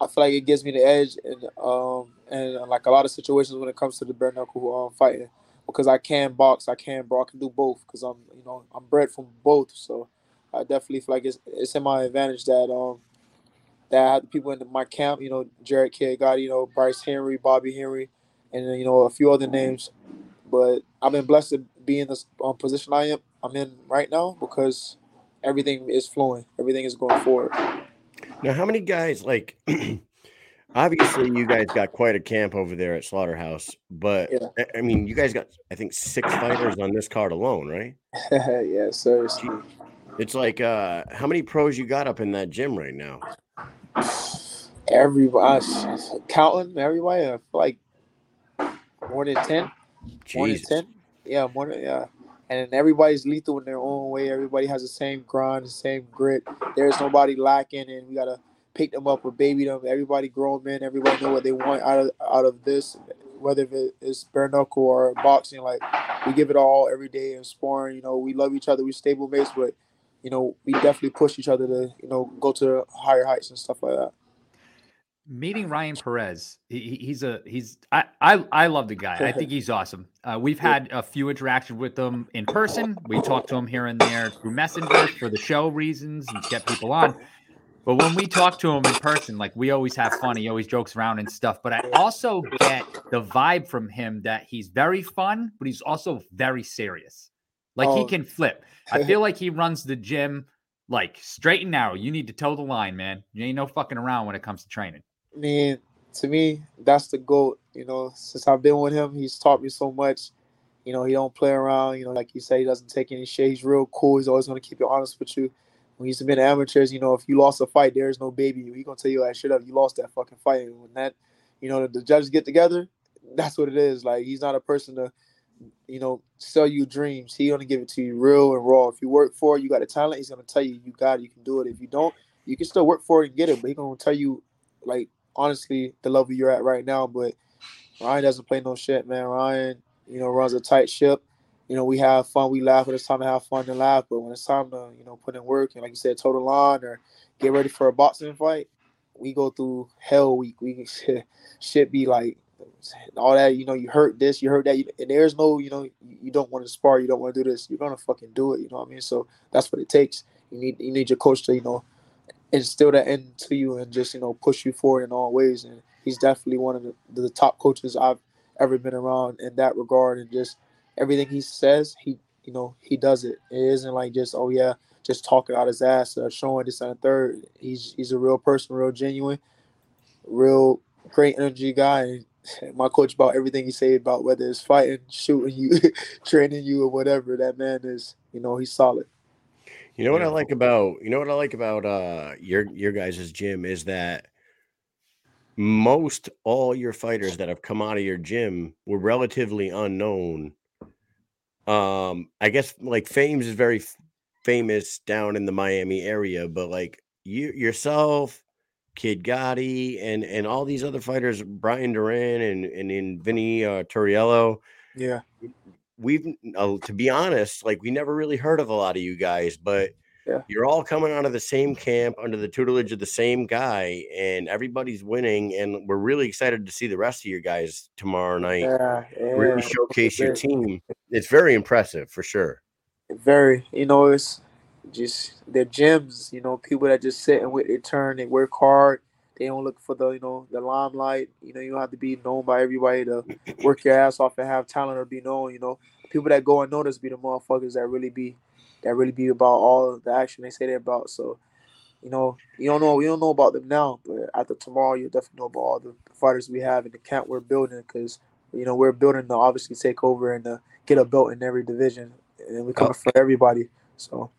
I feel like it gives me the edge and um and like a lot of situations when it comes to the bare knuckle um, fighting because I can box, I can bro, I can do both because I'm you know I'm bred from both. So I definitely feel like it's it's in my advantage that um that I have the people in my camp, you know, Jared K. got you know Bryce Henry, Bobby Henry, and you know a few other names. But I've been blessed to be in this um, position I am I'm in right now because everything is flowing, everything is going forward. Now, how many guys like? [CLEARS THROAT] obviously, you guys got quite a camp over there at Slaughterhouse, but Yeah. I- mean, you guys got I think six fighters on this card alone, right? [LAUGHS] yeah, seriously. It's like, uh, how many pros you got up in that gym right now? Everybody, counting everybody, I feel like more than ten. More than ten? Yeah, more than yeah. And everybody's lethal in their own way. Everybody has the same grind, the same grit. There's nobody lacking, and we gotta pick them up or baby them. Everybody grown men. Everybody know what they want out of out of this, whether it's bare knuckle or boxing. Like we give it all every day in sparring. You know, we love each other. We stable mates, but you know, we definitely push each other to you know go to higher heights and stuff like that. Meeting Ryan Perez, he, he- he's a he's I, I I love the guy. I [LAUGHS] think he's awesome. Uh, we've had a few interactions with him in person. We talk to him here and there through messengers for the show reasons and get people on. But when we talk to him in person, like we always have fun. He always jokes around and stuff. But I also get the vibe from him that he's very fun, but he's also very serious. Like he Oh. can flip. I [LAUGHS] feel like he runs the gym like straight and narrow. You need to toe the line, man. You ain't no fucking around when it comes to training. Mean, to me, that's the goat. You know, since I've been with him, he's taught me so much. You know, he don't play around. You know, like you say, he doesn't take any shit. He's real cool. He's always gonna keep it honest with you. When he's been amateurs, you know, if you lost a fight, there is no baby. He gonna tell you that shit up. You lost that fucking fight. And when that, you know, the judges get together, that's what it is. Like he's not a person to, you know, sell you dreams. He gonna give it to you real and raw. If you work for it, you got a talent. He's gonna tell you you got it. You can do it. If you don't, you can still work for it and get it. But he gonna tell you like honestly the level you're at right now. But Ryan doesn't play no shit, man. Ryan, you know, runs a tight ship. You know, we have fun, we laugh when it's time to have fun and laugh. But when it's time to, you know, put in work and like you said, total line or get ready for a boxing fight, we go through hell week. We [LAUGHS] shit be like all that. You know, you hurt this, you hurt that, and there's no, you know, you, you don't want to spar, you don't want to do this. You're gonna fucking do it. You know what I mean? So that's what it takes. You need you need your coach to you know instill that into you and just you know push you forward in all ways. And he's definitely one of the, the top coaches I've ever been around in that regard. And just everything he says, he you know he does it. It isn't like just oh yeah, just talking out his ass or showing this and a third. He's he's a real person, real genuine, real great energy guy. And my coach about everything he say about whether it's fighting, shooting you, [LAUGHS] training you, or whatever. That man is, you know, he's solid. You know what I like about you know what I like about uh your your guys' gym is that most all your fighters that have come out of your gym were relatively unknown. Um, I guess like Fames is very f- famous down in the Miami area, but like you yourself, Kid Gotti, and and all these other fighters, Brian Duran and and in Vinny uh, Torriello, Yeah, we've uh, to be honest, like we never really heard of a lot of you guys, but Yeah. you're all coming out of the same camp under the tutelage of the same guy, and everybody's winning. And we're really excited to see the rest of you guys tomorrow night. yeah, yeah. Really showcase your team. It's very impressive for sure. Very, you know, it's just they're gems. You know, people that just sit and wait their turn. They work hard. They don't look for the, you know, the limelight. You know, you don't have to be known by everybody to work your ass off and have talent or be known. You know, people that go unnoticed be the motherfuckers that really be, that really be about all the action they say they're about. So, you know, you don't know, we don't know about them now, but after tomorrow, you'll definitely know about all the fighters we have in the camp we're building because, you know, we're building to obviously take over and to get a belt in every division, and we're coming uh, for everybody. So.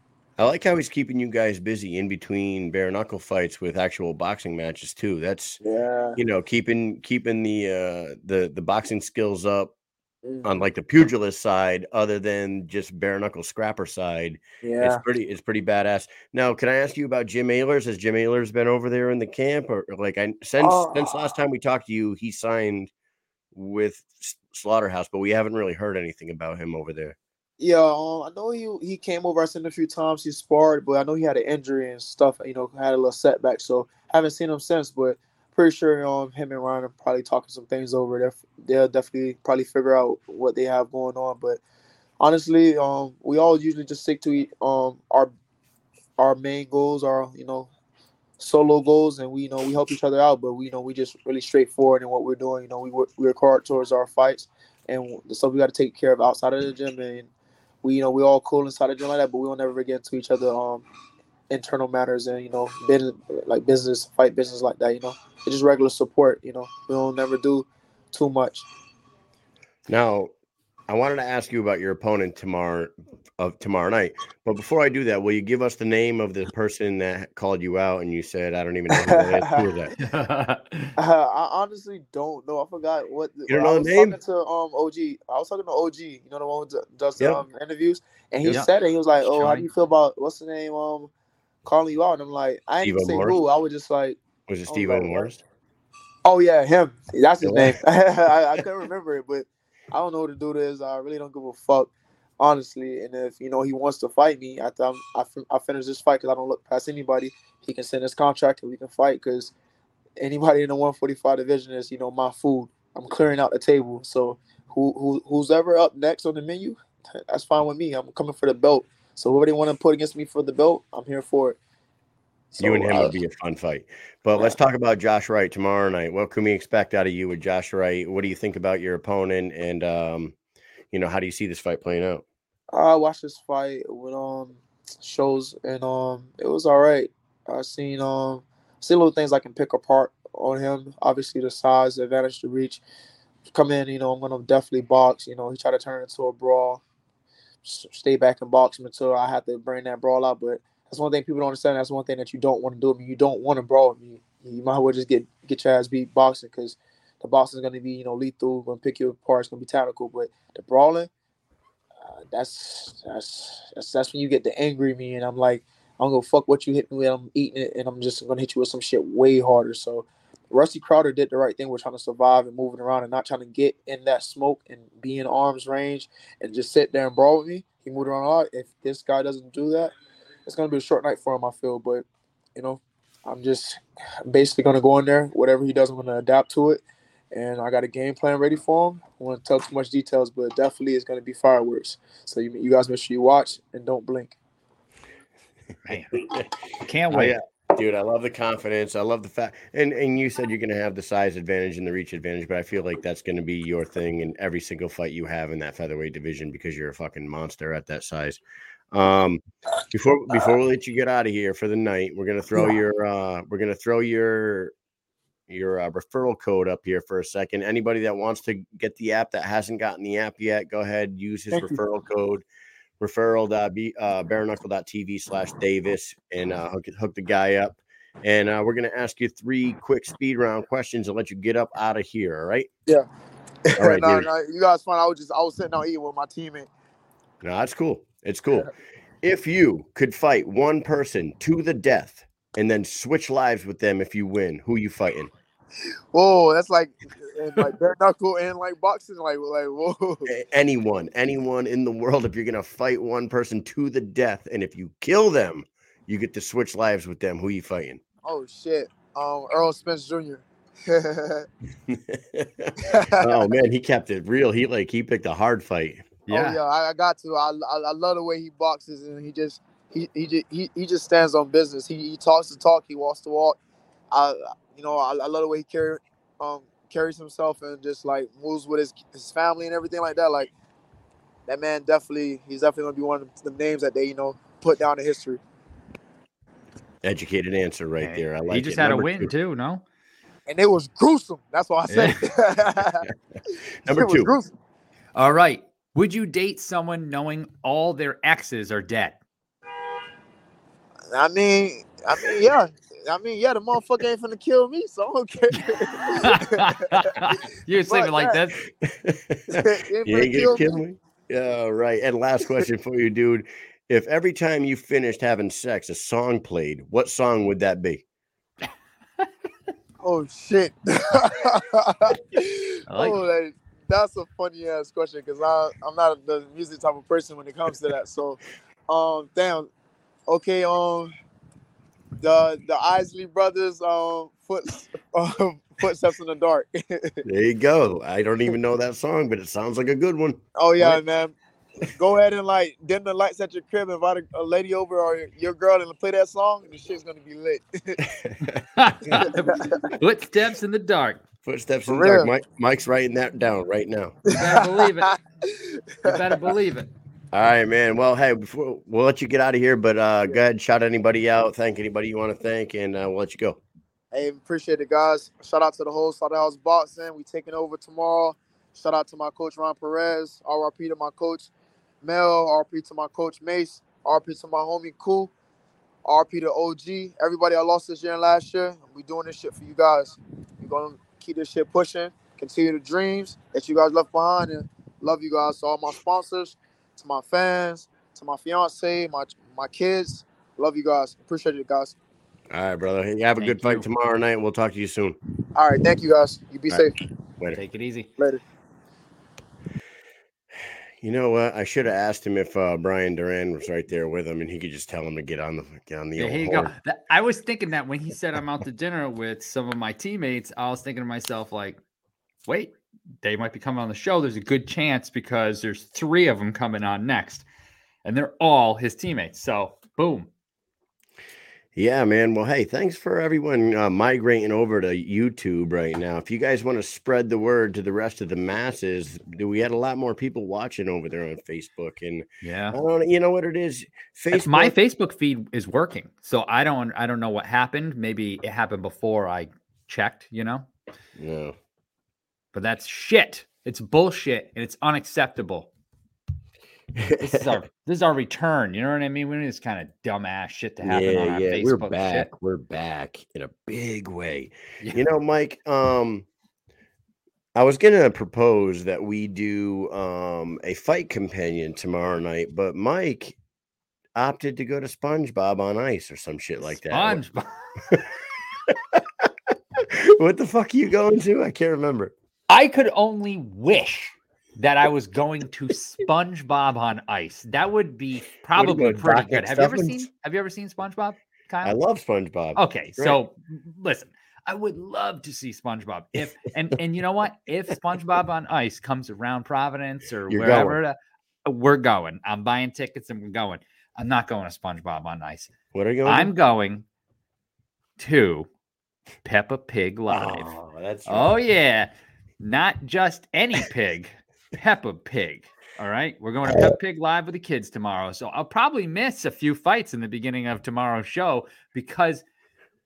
I like how he's keeping you guys busy in between bare knuckle fights with actual boxing matches too. That's Yeah. you know keeping keeping the uh the the boxing skills up Mm, on like the pugilist side, other than just bare knuckle scrapper side. Yeah. It's pretty it's pretty badass. Now, can I ask you about Jim Alers? Has Jim Alers been over there in the camp or, or like I since since last time we talked to you, he signed with Slaughterhouse, but we haven't really heard anything about him over there. Yeah, um, I know he he came over. I seen him a few times. He sparred, but I know he had an injury and stuff. You know, had a little setback. So haven't seen him since. But pretty sure um him and Ryan are probably talking some things over. They're, they'll definitely probably figure out what they have going on. But honestly, um, we all usually just stick to um our our main goals, our you know solo goals, and we you know we help each other out. But we you know we just really straightforward in what we're doing. You know, we work we work hard towards our fights and the stuff we got to take care of outside of the gym and we you know we all cool inside the gym like that, but we will never get into each other um internal matters and you know business like business fight business like that. You know, it's just regular support. You know, we don't never do too much. Now, I wanted to ask you about your opponent tomorrow of tomorrow night. But before I do that, will you give us the name of the person that called you out and you said, I don't even know who that is? Who is that? [LAUGHS] [LAUGHS] I honestly don't know. I forgot what. The, You don't I know was the name? talking to um OG. I was talking to OG. You know the one who d- does the Yep. um, interviews, and he Yep. said it. He was like, "Oh, how do you feel about what's the name? Um, calling you out." And I'm like, I didn't even say who. I was just like, Was it Oh, Steve right, Morris? Oh yeah, him. That's his name. [LAUGHS] I, I couldn't remember it, but I don't know who the dude is. I really don't give a fuck, honestly. And if you know he wants to fight me I'm, I, fin- I finish this fight because I don't look past anybody, he can send his contract and we can fight. Because anybody in the 145 division is you know my food. I'm clearing out the table. So who who who's ever up next on the menu, that's fine with me. I'm coming for the belt. So whoever they want to put against me for the belt, I'm here for it. You and him uh, would be a fun fight. But yeah. let's talk about Josh Wright tomorrow night. What can we expect out of you with Josh Wright? What do you think about your opponent? And um, you know, how do you see this fight playing out? I watched this fight with um shows and um it was all right. I seen um see little things I can pick apart on him. Obviously the size, the advantage, the reach. Come in, you know, I'm gonna definitely box. You know, he tried to turn it into a brawl. Stay back and box him until I have to bring that brawl out. But that's one thing people don't understand. That's one thing that you don't want to do. I mean, you don't want to brawl with me. You might as well just get get your ass beat boxing because the boxing is gonna be, you know, lethal, gonna pick you apart, it's gonna be tactical. But the brawling, uh, that's that's that's that's when you get the angry me, and I'm like, I don't go fuck what you hit me with. I'm eating it, and I'm just gonna hit you with some shit way harder. So, Rusty Crowder did the right thing. We're trying to survive and moving around, and not trying to get in that smoke and be in arm's range and just sit there and brawl with me. He moved around a lot. If this guy doesn't do that, it's gonna be a short night for him. I feel, but you know, I'm just basically gonna go in there. Whatever he does, I'm gonna adapt to it and I got a game plan ready for him. I won't tell too much details, but definitely it's gonna be fireworks. So you, you guys make sure you watch and don't blink. Man, [LAUGHS] can't Oh, wait. yeah. Dude, I love the confidence. I love the fact, and and you said you're going to have the size advantage and the reach advantage, but I feel like that's going to be your thing in every single fight you have in that featherweight division because you're a fucking monster at that size. Um, before before we let you get out of here for the night, we're gonna throw your uh, we're gonna throw your your uh, referral code up here for a second. Anybody that wants to get the app that hasn't gotten the app yet, go ahead use his Thank you. referral code referral.b uh, bareknuckle.tv slash Davis and uh, hook, hook the guy up. And uh, we're going to ask you three quick speed round questions and let you get up out of here. All right. Yeah. All right, [LAUGHS] no, no, you guys fine. I was just I was sitting out eating with my teammate. No, that's cool. It's cool. If you could fight one person to the death and then switch lives with them if you win, who you fighting? Whoa, that's like and like bare knuckle and like boxing, like like whoa. Anyone, anyone in the world, if you're to fight one person to the death and if you kill them, you get to switch lives with them, who you fighting? Oh shit. Um, Earl Spence Jr. [LAUGHS] [LAUGHS] oh man, he kept it real. He like he picked a hard fight. Yeah. Oh yeah, I, I got to. I, I I love the way he boxes and he just he he just he, he just stands on business. He he talks the talk, he walks the walk. I you know I, I love the way he carry um carries himself and just like moves with his his family and everything like that. Like that man definitely he's definitely gonna be one of the names that they you know put down in history. Educated answer right Hey, there. I like he just it. had a win two. too, no? And it was gruesome. That's why I [LAUGHS] said. [LAUGHS] Number two. All right. Would you date someone knowing all their exes are dead? I mean, I mean, yeah. I mean, yeah, the motherfucker ain't finna kill me, so I don't care. [LAUGHS] You're sleeping [LAUGHS] it like that- that. He ain't you finna ain't kill gonna kill me. me. Yeah, right. And last question for you, dude. If every time you finished having sex, a song played, what song would that be? Oh shit. [LAUGHS] like oh, that, that's a funny ass question because I I'm not the music type of person when it comes to that. So, um, damn. Okay, um, the the Isley brothers, um, foot, [LAUGHS] um, footsteps in the dark. [LAUGHS] There you go. I don't even know that song, but it sounds like a good one. oh yeah, Right. man. Go ahead and like dim the lights at your crib, invite a, a lady over or your girl and play that song, and the shit's gonna be lit. [LAUGHS] footsteps in the dark. Footsteps in For the dark. Mike, Mike's writing that down right now. [LAUGHS] You better believe it. You [LAUGHS] better believe it. All right, man. Well, hey, before we'll let you get out of here, but uh, go ahead, shout anybody out, thank anybody you want to thank, and uh, we'll let you go. Hey, appreciate it, guys. Shout out to the whole Slaughterhouse Boxing. We taking over tomorrow. Shout out to my coach Ron Perez. RP to my coach Mel. RP to my coach Mace. RP to my homie Cool. RP to OG. Everybody I lost this year and last year. We doing this shit for you guys. We're gonna keep this shit pushing. Continue the dreams that you guys left behind, and love you guys. To all my sponsors, to my fans, to my fiance, my my kids. Love you guys. Appreciate it, guys. All right, brother. Hey, have a Thank good fight tomorrow night. We'll talk to you soon. All right, thank you guys. You be All safe. right. Later. Take it easy. Later. You know what? I should have asked him if uh, Brian Duran was right there with him, and he could just tell him to get on the get on the. Yeah, old here you go. horn. That- I was thinking that when he said I'm out to dinner with some of my teammates, I was thinking to myself, like, wait, they might be coming on the show. There's a good chance because there's three of them coming on next, and they're all his teammates. So, boom. Yeah, man. Well, hey, thanks for everyone uh, migrating over to YouTube right now. If you guys want to spread the word to the rest of the masses, we had a lot more people watching over there on Facebook, and Yeah. I don't, you know what it is. If my Facebook, Facebook feed is working. So I don't I don't know what happened. Maybe it happened before I checked, you know? Yeah. But that's shit. It's bullshit and it's unacceptable. This is our [LAUGHS] this is our return. You know what I mean? We need this kind of dumbass shit to happen on yeah, our yeah, Facebook we're back. shit. We're back in a big way. Yeah. You know, Mike, um, I was gonna propose that we do um a fight companion tomorrow night, but Mike opted to go to SpongeBob on Ice or some shit like that. SpongeBob. [LAUGHS] what the fuck are you going to? I can't remember. I could only wish that I was going to SpongeBob on Ice. That would be probably pretty Doc good. Have you ever seen Have you ever seen SpongeBob? Kyle? I love SpongeBob. Okay, Great. so listen, I would love to see SpongeBob. If [LAUGHS] and and you know what? If SpongeBob on Ice comes around Providence or You're wherever, the- we're going. I'm buying tickets and we're going. I'm not going to SpongeBob on Ice. What are you going? I'm going to Peppa Pig Live. Oh, that's Oh yeah, not just any pig, Peppa Pig. All right, we're going to Peppa Pig live with the kids tomorrow, so I'll probably miss a few fights in the beginning of tomorrow's show because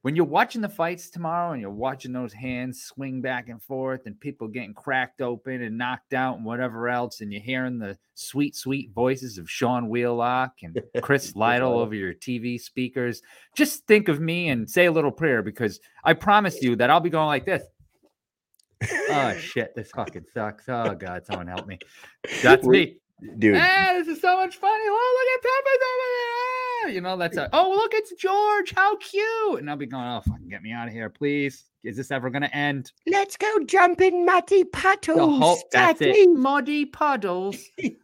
when you're watching the fights tomorrow and you're watching those hands swing back and forth and people getting cracked open and knocked out and whatever else, and you're hearing the sweet, sweet voices of Sean Wheelock and [LAUGHS] Chris Lytle over your TV speakers, just think of me and say a little prayer because I promise you that I'll be going like this. Oh [LAUGHS] shit, this fucking sucks. Oh god, someone help me. [LAUGHS] That's me. dude. Hey, this is so much fun. Oh, look at Peppa's over there. You know, that's a oh look, it's George. How cute. And I'll be going, oh fucking get me out of here, please. Is this ever gonna end? Let's go jump in muddy The puddles. whole that's it. Muddy puddles.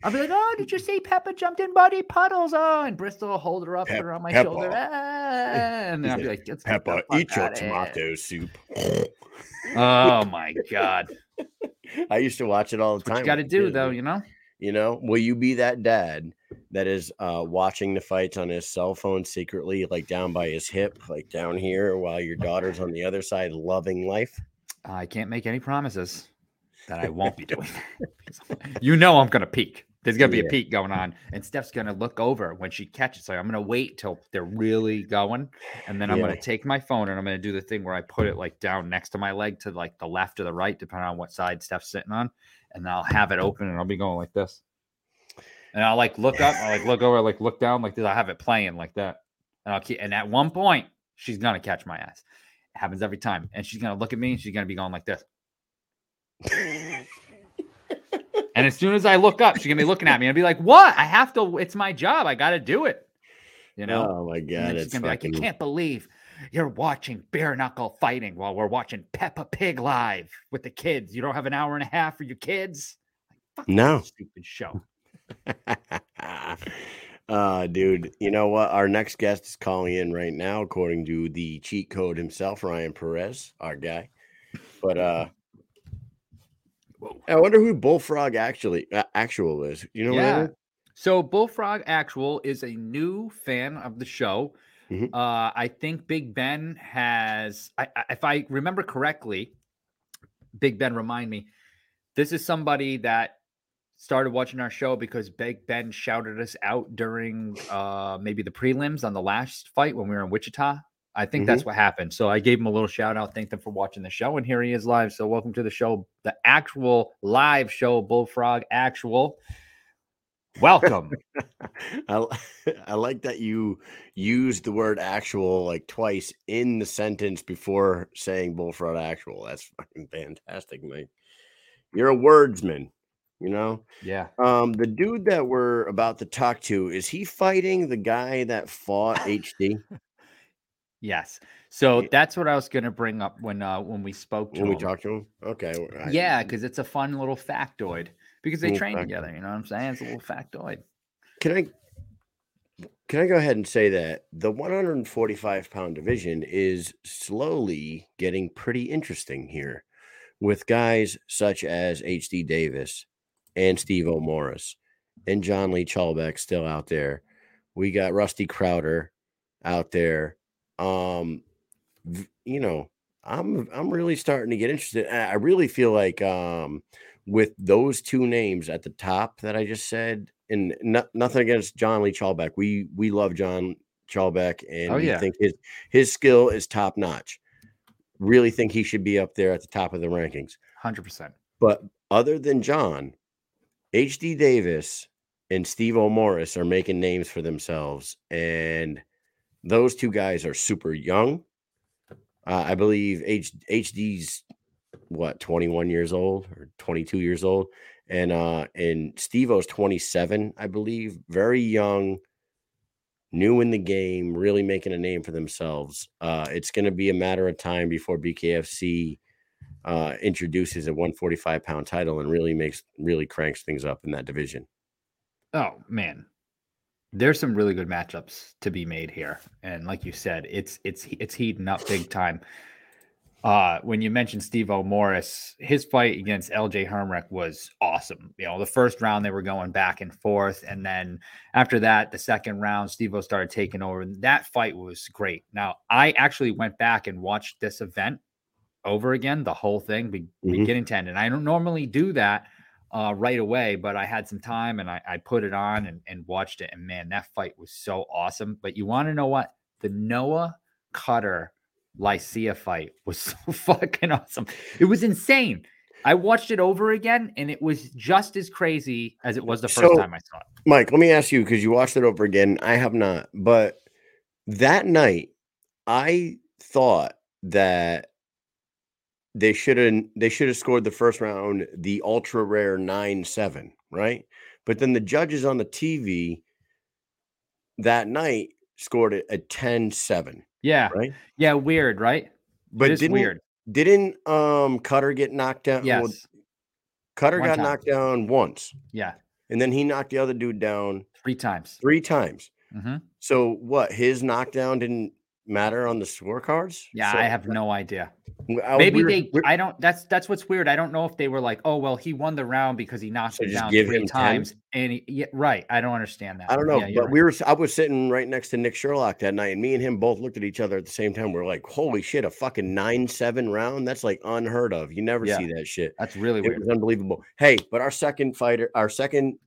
I'll be like, oh, did you see Peppa jumped in muddy puddles? Oh, and Bristol will hold her up, Pep- put her on my Peppa. shoulder. Ah, and I'll be like, "Let's get the Peppa, fuck eat your outta here." tomato soup. Oh my god. [LAUGHS] I used to watch it all the What time. you got to do though, you know? You know, will you be that dad that is uh, watching the fights on his cell phone secretly, like down by his hip, like down here, while your daughter's on the other side, loving life? I can't make any promises that I won't be doing. that. [LAUGHS] [LAUGHS] you know I'm gonna peek. There's gonna be Yeah. a peek going on, and Steph's gonna look over when she catches. So I'm gonna wait till they're really going, and then I'm Yeah. gonna take my phone and I'm gonna do the thing where I put it like down next to my leg to like the left or the right, depending on what side Steph's sitting on, and I'll have it [LAUGHS] open and I'll be going like this. And I'll like look up, I like look over, like look down like this. I have it playing like that, and I'll keep. And at one point, she's gonna catch my ass. It happens every time, and she's gonna look at me and she's gonna be going like this. And as soon as I look up, she's gonna be looking at me and be like, "What? I have to. It's my job. I got to do it." You know. oh my god, it's gonna be like, "You can't believe you're watching bare knuckle fighting while we're watching Peppa Pig live with the kids. You don't have an hour and a half for your kids." Like, No. stupid show. [LAUGHS] uh dude you know what our next guest is calling in right now according to the cheat code himself ryan perez our guy but uh i wonder who bullfrog actually uh, actual is you know yeah. what So Bullfrog Actual is a new fan of the show. Mhm. Uh, I think Big Ben has, I, I- if I remember correctly, Big Ben remind me. This is somebody that started watching our show because Big Ben shouted us out during uh, maybe the prelims on the last fight when we were in Wichita. I think that's what happened. So I gave him a little shout out, thanked him for watching the show, and here he is live. So welcome to the show, the actual live show, Bullfrog Actual. Welcome. [LAUGHS] I, I like that you used the word actual like twice in the sentence before saying bullfrog actual. That's fucking fantastic, Mike. You're a wordsman, you know? yeah. Um, the dude that we're about to talk to, is he fighting the guy that fought HD [LAUGHS] Yes. So that's what I was going to bring up when uh when we spoke to when we talked to him? Okay. I- Yeah, because it's a fun little factoid because they Little train factoid. together. You know what I'm saying? It's a little factoid. Can I can I go ahead and say that the 145 pound division is slowly getting pretty interesting here with guys such as HD Davis and Steve O'Morris and John Lee Chalbeck still out there. We got Rusty Crowder out there. Um, you know, I'm I'm really starting to get interested. I really feel like um with those two names at the top that I just said, and no, nothing against John Lee Chalbeck. We we love John Chalbeck, and Oh, we yeah. think his his skill is top notch. Really think he should be up there at the top of the rankings. Hundred percent. But other than John, HD Davis and Steve O. Morris are making names for themselves, and those two guys are super young. Uh, I believe H, HD's what 21 years old or 22 years old, and uh, and Steve O's 27, I believe, very young, new in the game, really making a name for themselves. Uh, it's going to be a matter of time before BKFC uh, introduces a 145 pound title and really makes really cranks things up in that division. Oh man, there's some really good matchups to be made here, and like you said, it's it's it's heating up big time. uh, when you mentioned Steve O. Morris, his fight against LJ Hermreck was awesome. You know, the first round they were going back and forth, and then after that, the second round, Steve O started taking over. And that fight was great. Now, I actually went back and watched this event over again, the whole thing, be- Mhm. beginning to end. And I don't normally do that uh, right away, but I had some time and I, I put it on and, and watched it. And man, that fight was so awesome. But you want to know what? The Noah Cutter Lycia fight was [LAUGHS] so fucking awesome. It was insane. I watched it over again and it was just as crazy as it was the first So- time I saw it. Mike, let me ask you because you watched it over again. I have not, but that night I thought that they should have they should have scored the first round the ultra rare 9-7, right? But then the judges on the TV that night scored it a 10-7, Yeah. right? Yeah. Weird, right? But didn't weird. didn't um Cutter get knocked down? well, Yes. Cutter One got time. knocked down once, Yeah. and then he knocked the other dude down Three times. three times. hmm So what? His knockdown didn't matter on the scorecards. Yeah. So, I have no idea. I Maybe we were- they. we- I don't. That's that's what's weird. I don't know if they were like, oh well, he won the round because he knocked So him down three him 10? times, and he, yeah, right. I don't understand that. I don't know, Yeah, but right. we were. I was sitting right next to Nick Sherlock that night, and me and him both looked at each other at the same time. We are like, "Holy shit! A fucking nine-seven round? That's like unheard of. You never Yeah. see that shit. That's really It weird. was unbelievable." Hey, but our second fighter, our second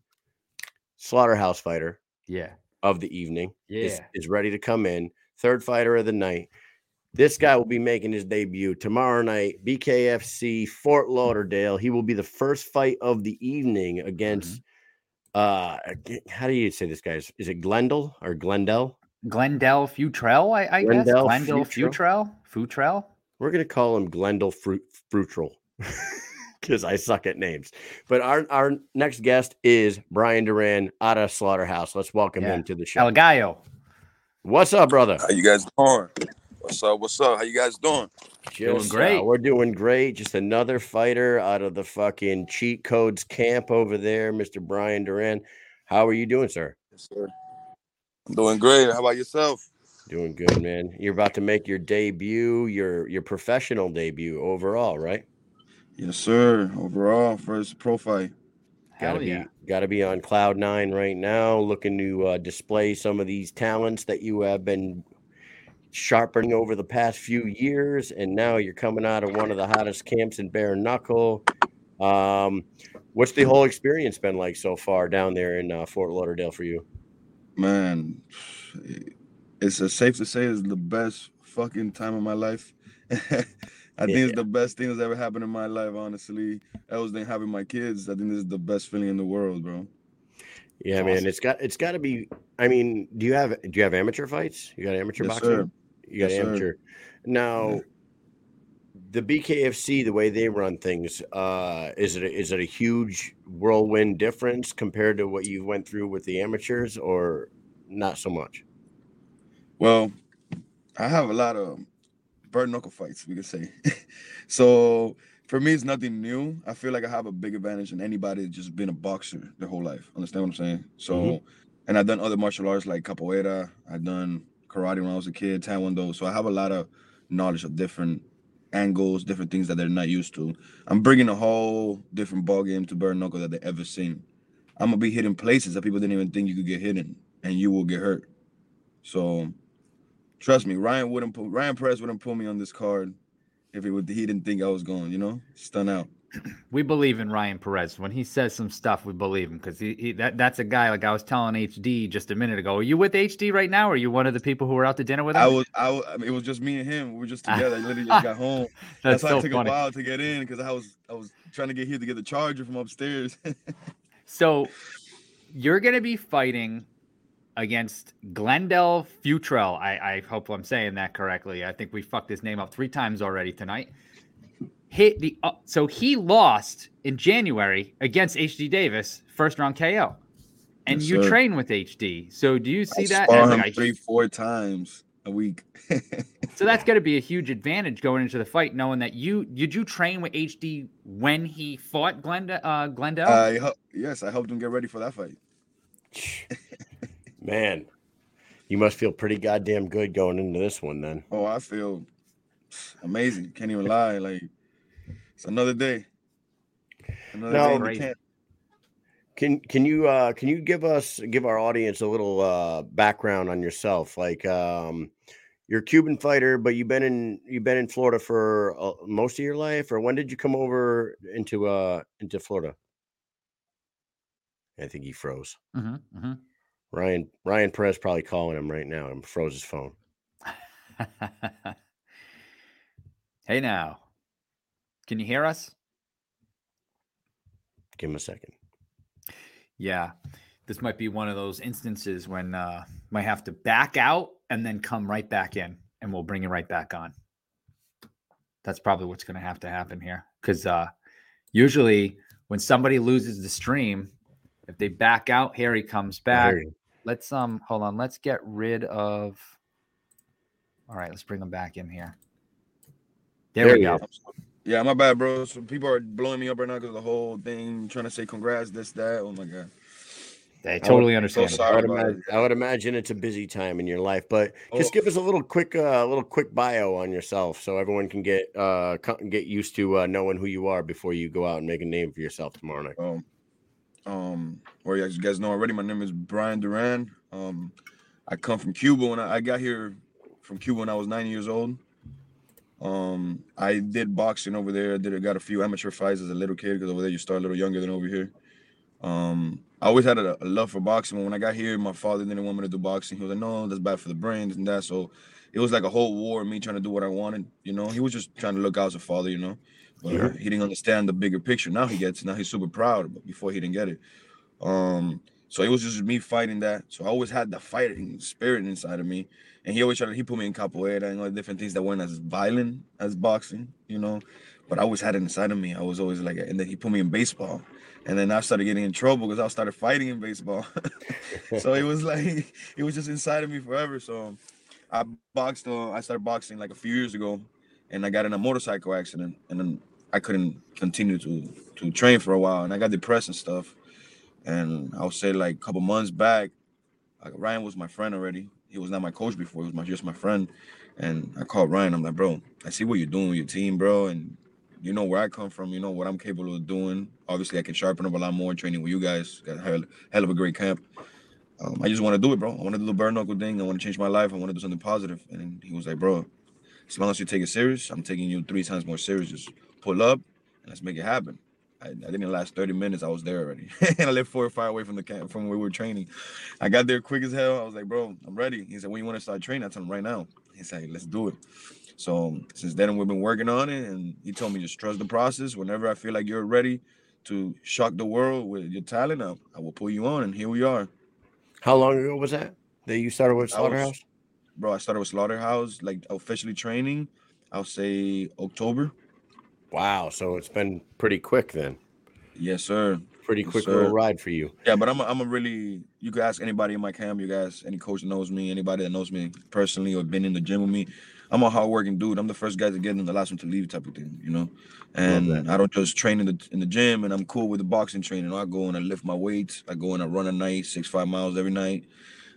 slaughterhouse fighter Yeah. of the evening, is, Yeah. is ready to come in. Third fighter of the night. This guy will be making his debut tomorrow night, BKFC Fort Lauderdale. He will be the first fight of the evening against uh how do you say this guy's is it Glendale or Glendale? Glendale Futrell, I, I guess. Glendale Glendale Futrell? Futrell. Futrell. We're gonna call him Glendale Fruit Fruitral because [LAUGHS] I suck at names. But our our next guest is Brian Duran out of Slaughterhouse. Let's welcome Yeah. him to the show. El Gallo. What's up, brother? How you guys doing? What's up? What's up? How you guys doing? Doing Just, uh, great. we're doing great. Just another fighter out of the fucking cheat codes camp over there, Mr. Brian Duran. How are you doing, sir? Yes, sir. I'm doing great. How about yourself? Doing good, man. You're about to make your debut, your your professional debut overall, right? Yes, sir. Overall, first pro fight. Hell Gotta yeah. be gotta be on cloud nine right now, looking to uh, display some of these talents that you have been sharpening over the past few years, and now you're coming out of one of the hottest camps in bare knuckle. Um, what's the whole experience been like so far down there in uh, Fort Lauderdale for you? Man, it's safe to say it's the best fucking time of my life. [LAUGHS] I think it's the best thing that's ever happened in my life, honestly. Else than having my kids. I think this is the best feeling in the world, bro. Yeah, That's man, it's got it's got to be. I mean, do you have do you have amateur fights? You got amateur Yes, boxing? sir. You got Yes, sir. amateur. Now, the BKFC, the way they run things, uh, is it a, is it a huge whirlwind difference compared to what you went through with the amateurs, or not so much? Well, I have a lot of bird knuckle fights, we could say. [LAUGHS] so for me, it's nothing new. I feel like I have a big advantage than anybody that's just been a boxer their whole life. Understand what I'm saying? So, Mhm. and I've done other martial arts like capoeira. I've done karate when I was a kid, taekwondo. So I have a lot of knowledge of different angles, different things that they're not used to. I'm bringing a whole different ball game to bird knuckle that they ever seen. I'm gonna be hitting places that people didn't even think you could get hit in, and you will get hurt. So trust me, Ryan wouldn't put Ryan Perez wouldn't pull me on this card if he would he didn't think I was going, you know, stun out. We believe in Ryan Perez. When he says some stuff, we believe him because he, he that that's a guy like I was telling HD just a minute ago. Are you with HD right now? Or are you one of the people who were out to dinner with him? I was I, was, I mean, it was just me and him. We were just together. I literally just got home. [LAUGHS] that's, That's, why so it took funny. a while to get in because I was I was trying to get here to get the charger from upstairs. [LAUGHS] So you're going to be fighting against Glendale Futrell. I, I hope I'm saying that correctly. I think we fucked his name up three times already tonight. Hit the uh, so he lost in January against HD Davis, first round KO. And Yes, you sir. train with HD. So do you see I that? spar as him like three, four times a week. so that's going to be a huge advantage going into the fight, knowing that you did you train with HD when he fought Glenda, uh, Glendale? I hel- yes, I helped him get ready for that fight. [LAUGHS] Man, you must feel pretty goddamn good going into this one then. Oh, I feel amazing. Can't even lie. Like it's another day. Another No, day in the Crazy. camp. Can can you uh can you give us give our audience a little uh background on yourself? Like um you're a Cuban fighter, but you've been in you've been in Florida for uh, most of your life, or when did you come over into uh into Florida? I think he froze. hmm hmm Ryan Ryan Perez probably calling him right now and froze his phone. [LAUGHS] hey now, can you hear us? Give him a second. Yeah, this might be one of those instances when uh might have to back out and then come right back in, and we'll bring it right back on. That's probably what's going to have to happen here, because uh usually when somebody loses the stream, if they back out, Harry comes back. you. Let's um hold on. Let's get rid of. All right, let's bring them back in here. There, There we he go. is. Yeah, my bad, bro. So people are blowing me up right now because the whole thing, trying to say congrats, this, that. Oh my god. They totally understand. so it. I sorry would, imagine, I would imagine it's a busy time in your life, but just Oh. give us a little quick, uh, little quick bio on yourself, so everyone can get uh get used to uh, knowing who you are before you go out and make a name for yourself tomorrow night. Um, um, yeah, as you guys know already, my name is Brian Duran. Um, I come from Cuba. When I, I got here from Cuba when I was nine years old. Um, I did boxing over there. I did. I got a few amateur fights as a little kid because over there you start a little younger than over here. Um, I always had a, a love for boxing. When I got here, my father didn't want me to do boxing. He was like, "No, that's bad for the brain and that." So it was like a whole war. Me trying to do what I wanted. You know, he was just trying to look out as a father. You know, but Sure. he didn't understand the bigger picture. Now he gets. Now he's super proud. But before he didn't get it. Um, so it was just me fighting that. So I always had the fighting spirit inside of me. And he always tried to, he put me in capoeira and all the different things that weren't as violent as boxing, you know. But I always had it inside of me. I was always like, and then he put me in baseball. And then I started getting in trouble because I started fighting in baseball. [LAUGHS] so it was like [LAUGHS] it was just inside of me forever. So I boxed. Uh, I started boxing like a few years ago, and I got in a motorcycle accident, and then I couldn't continue to to train for a while, and I got depressed and stuff. And I would say like a couple months back, like Ryan was my friend already. He was not my coach before. He was my just my friend. And I called Ryan. I'm like, bro, I see what you're doing with your team, bro, and you know where I come from. You know what I'm capable of doing. Obviously, I can sharpen up a lot more training with you guys. Got a hell, hell of a great camp. Um, I just want to do it, bro. I want to do the bare knuckle thing. I want to change my life. I want to do something positive. And he was like, bro, as long as you take it serious, I'm taking you three times more serious. Just pull up and let's make it happen. I, I didn't last 30 minutes. I was there already. [LAUGHS] and I lived four or five away from the camp from where we were training. I got there quick as hell. I was like, bro, I'm ready. He said, when you want to start training? I told him right now. He said, let's do it. So since then we've been working on it, and he told me just trust the process. Whenever I feel like you're ready to shock the world with your talent, I, I will pull you on, and here we are, How long ago was that that you started with I was- Slaughterhouse? bro. I started with Slaughterhouse, like officially training. I'll say October. Wow, so it's been pretty quick then. Yes, sir. Pretty Yes, quick sir. little ride for you. Yeah, but I'm a, I'm a really you can ask anybody in my camp, you guys, any coach that knows me, anybody that knows me personally or been in the gym with me. I'm a hardworking dude. I'm the first guy to get in, the last one to leave, type of thing, you know. And. I don't just train in the in the gym, and I'm cool with the boxing training. I go and I lift my weights. I go and I run a night, six five miles every night.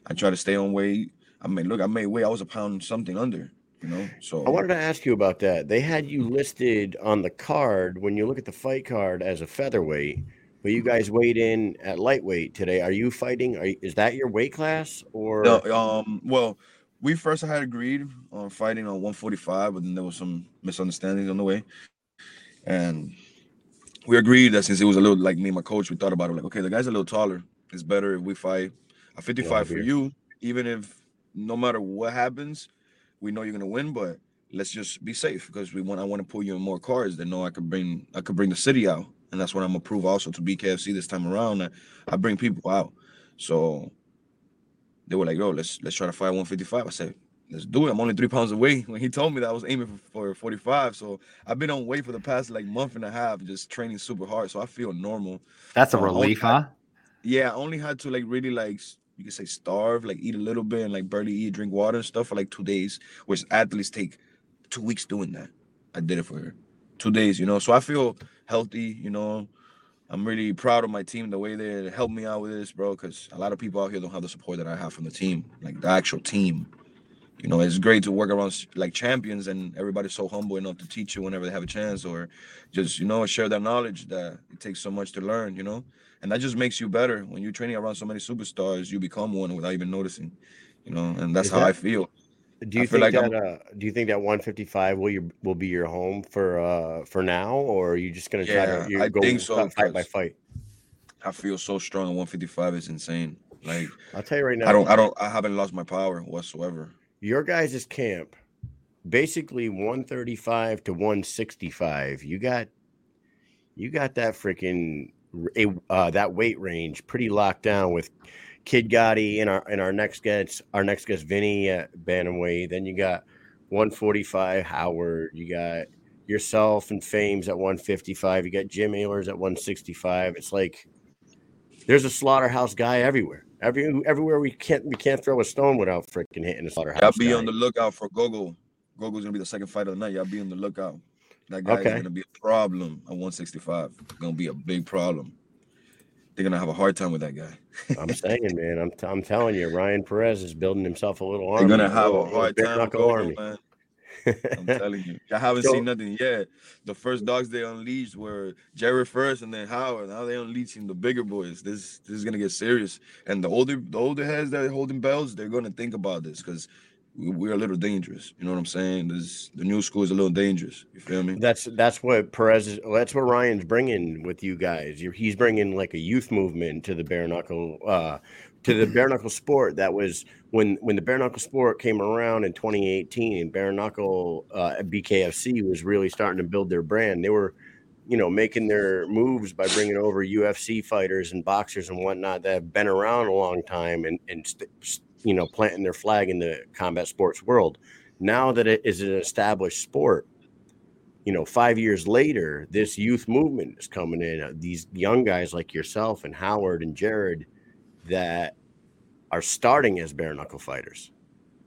I try to stay on weight. I mean, look, I made weight. I was a pound something under, you know. So I wanted to ask you about that. They had you listed on the card when you look at the fight card as a featherweight, but you guys weighed in at lightweight today. Are you fighting? Are you, is that your weight class or? No, um, well, we first had agreed on fighting on 145, but then there was some misunderstandings on the way, and we agreed that since it was a little like me and my coach, we thought about it like, okay, the guy's a little taller. It's better if we fight a 55 for you, even if no matter what happens, we know you're gonna win, but let's just be safe because we want I want to pull you in more cars that know I could bring I could bring the city out, and that's what I'm gonna prove also to BKFC this time around that I bring people out. So they were like, "Yo, let's let's try to fight 155." I said, "Let's do it." I'm only three pounds away. When he told me that, I was aiming for, for 45. So I've been on weight for the past like month and a half, just training super hard. So I feel normal. That's a um, only relief, huh? Yeah, I only had to like really like you could say starve, like eat a little bit and like barely eat, drink water and stuff for like two days, which athletes take two weeks doing that. I did it for her. Two days, you know. So I feel healthy, you know. I'm really proud of my team, the way they helped me out with this, bro. Because a lot of people out here don't have the support that I have from the team, like the actual team. You know, it's great to work around like champions and everybody's so humble enough to teach you whenever they have a chance or just, you know, share that knowledge that it takes so much to learn, you know? And that just makes you better. When you're training around so many superstars, you become one without even noticing, you know, and that's Is how that- I feel. Do you I feel think like that uh, do you think that 155 will you will be your home for uh for now or are you just gonna try to you I go think so, fight by fight? I feel so strong 155. is insane. Like I'll tell you right now. I don't I don't I haven't lost my power whatsoever. your guys' camp, basically 135 to 165. You got you got that freaking uh, that weight range pretty locked down with Kid Gotti and our and our next guest our next guest Vinny at Bantamweight. Then you got 145 Howard. You got yourself and Fames at 155. You got Jim Alers at 165. It's like there's a slaughterhouse guy everywhere. Every everywhere we can't we can't throw a stone without freaking hitting a slaughterhouse. Y'all be guy. on the lookout for Gogo. Gogo's gonna be the second fight of the night. Y'all be on the lookout. That guy Okay. is gonna be a problem at 165. Gonna be a big problem. They're gonna have a hard time with that guy. [LAUGHS] I'm saying, man, I'm, I'm telling you, Ryan Perez is building himself a little army. They're gonna have a hard bare time, army. man. I'm [LAUGHS] telling you. I haven't So- seen nothing yet. The first dogs they unleashed were Jerry first and then Howard. Now they're unleashing the bigger boys. This this is gonna get serious. And the older the older heads that are holding belts, they're gonna think about this because we're a little dangerous. You know what I'm saying? This the new school is a little dangerous. You feel me? That's that's what Perez is. That's what Ryan's bringing with you guys. He's bringing like a youth movement to the bare knuckle, uh, to the bare knuckle sport. That was when when the bare knuckle sport came around in 2018, and bare knuckle uh, BKFC was really starting to build their brand. They were, you know, making their moves by bringing over UFC fighters and boxers and whatnot that have been around a long time and and st- you know planting their flag in the combat sports world. Now that it is an established sport you know, five years later, this youth movement is coming in. Uh, these young guys like yourself and Howard and Jared that are starting as bare knuckle fighters.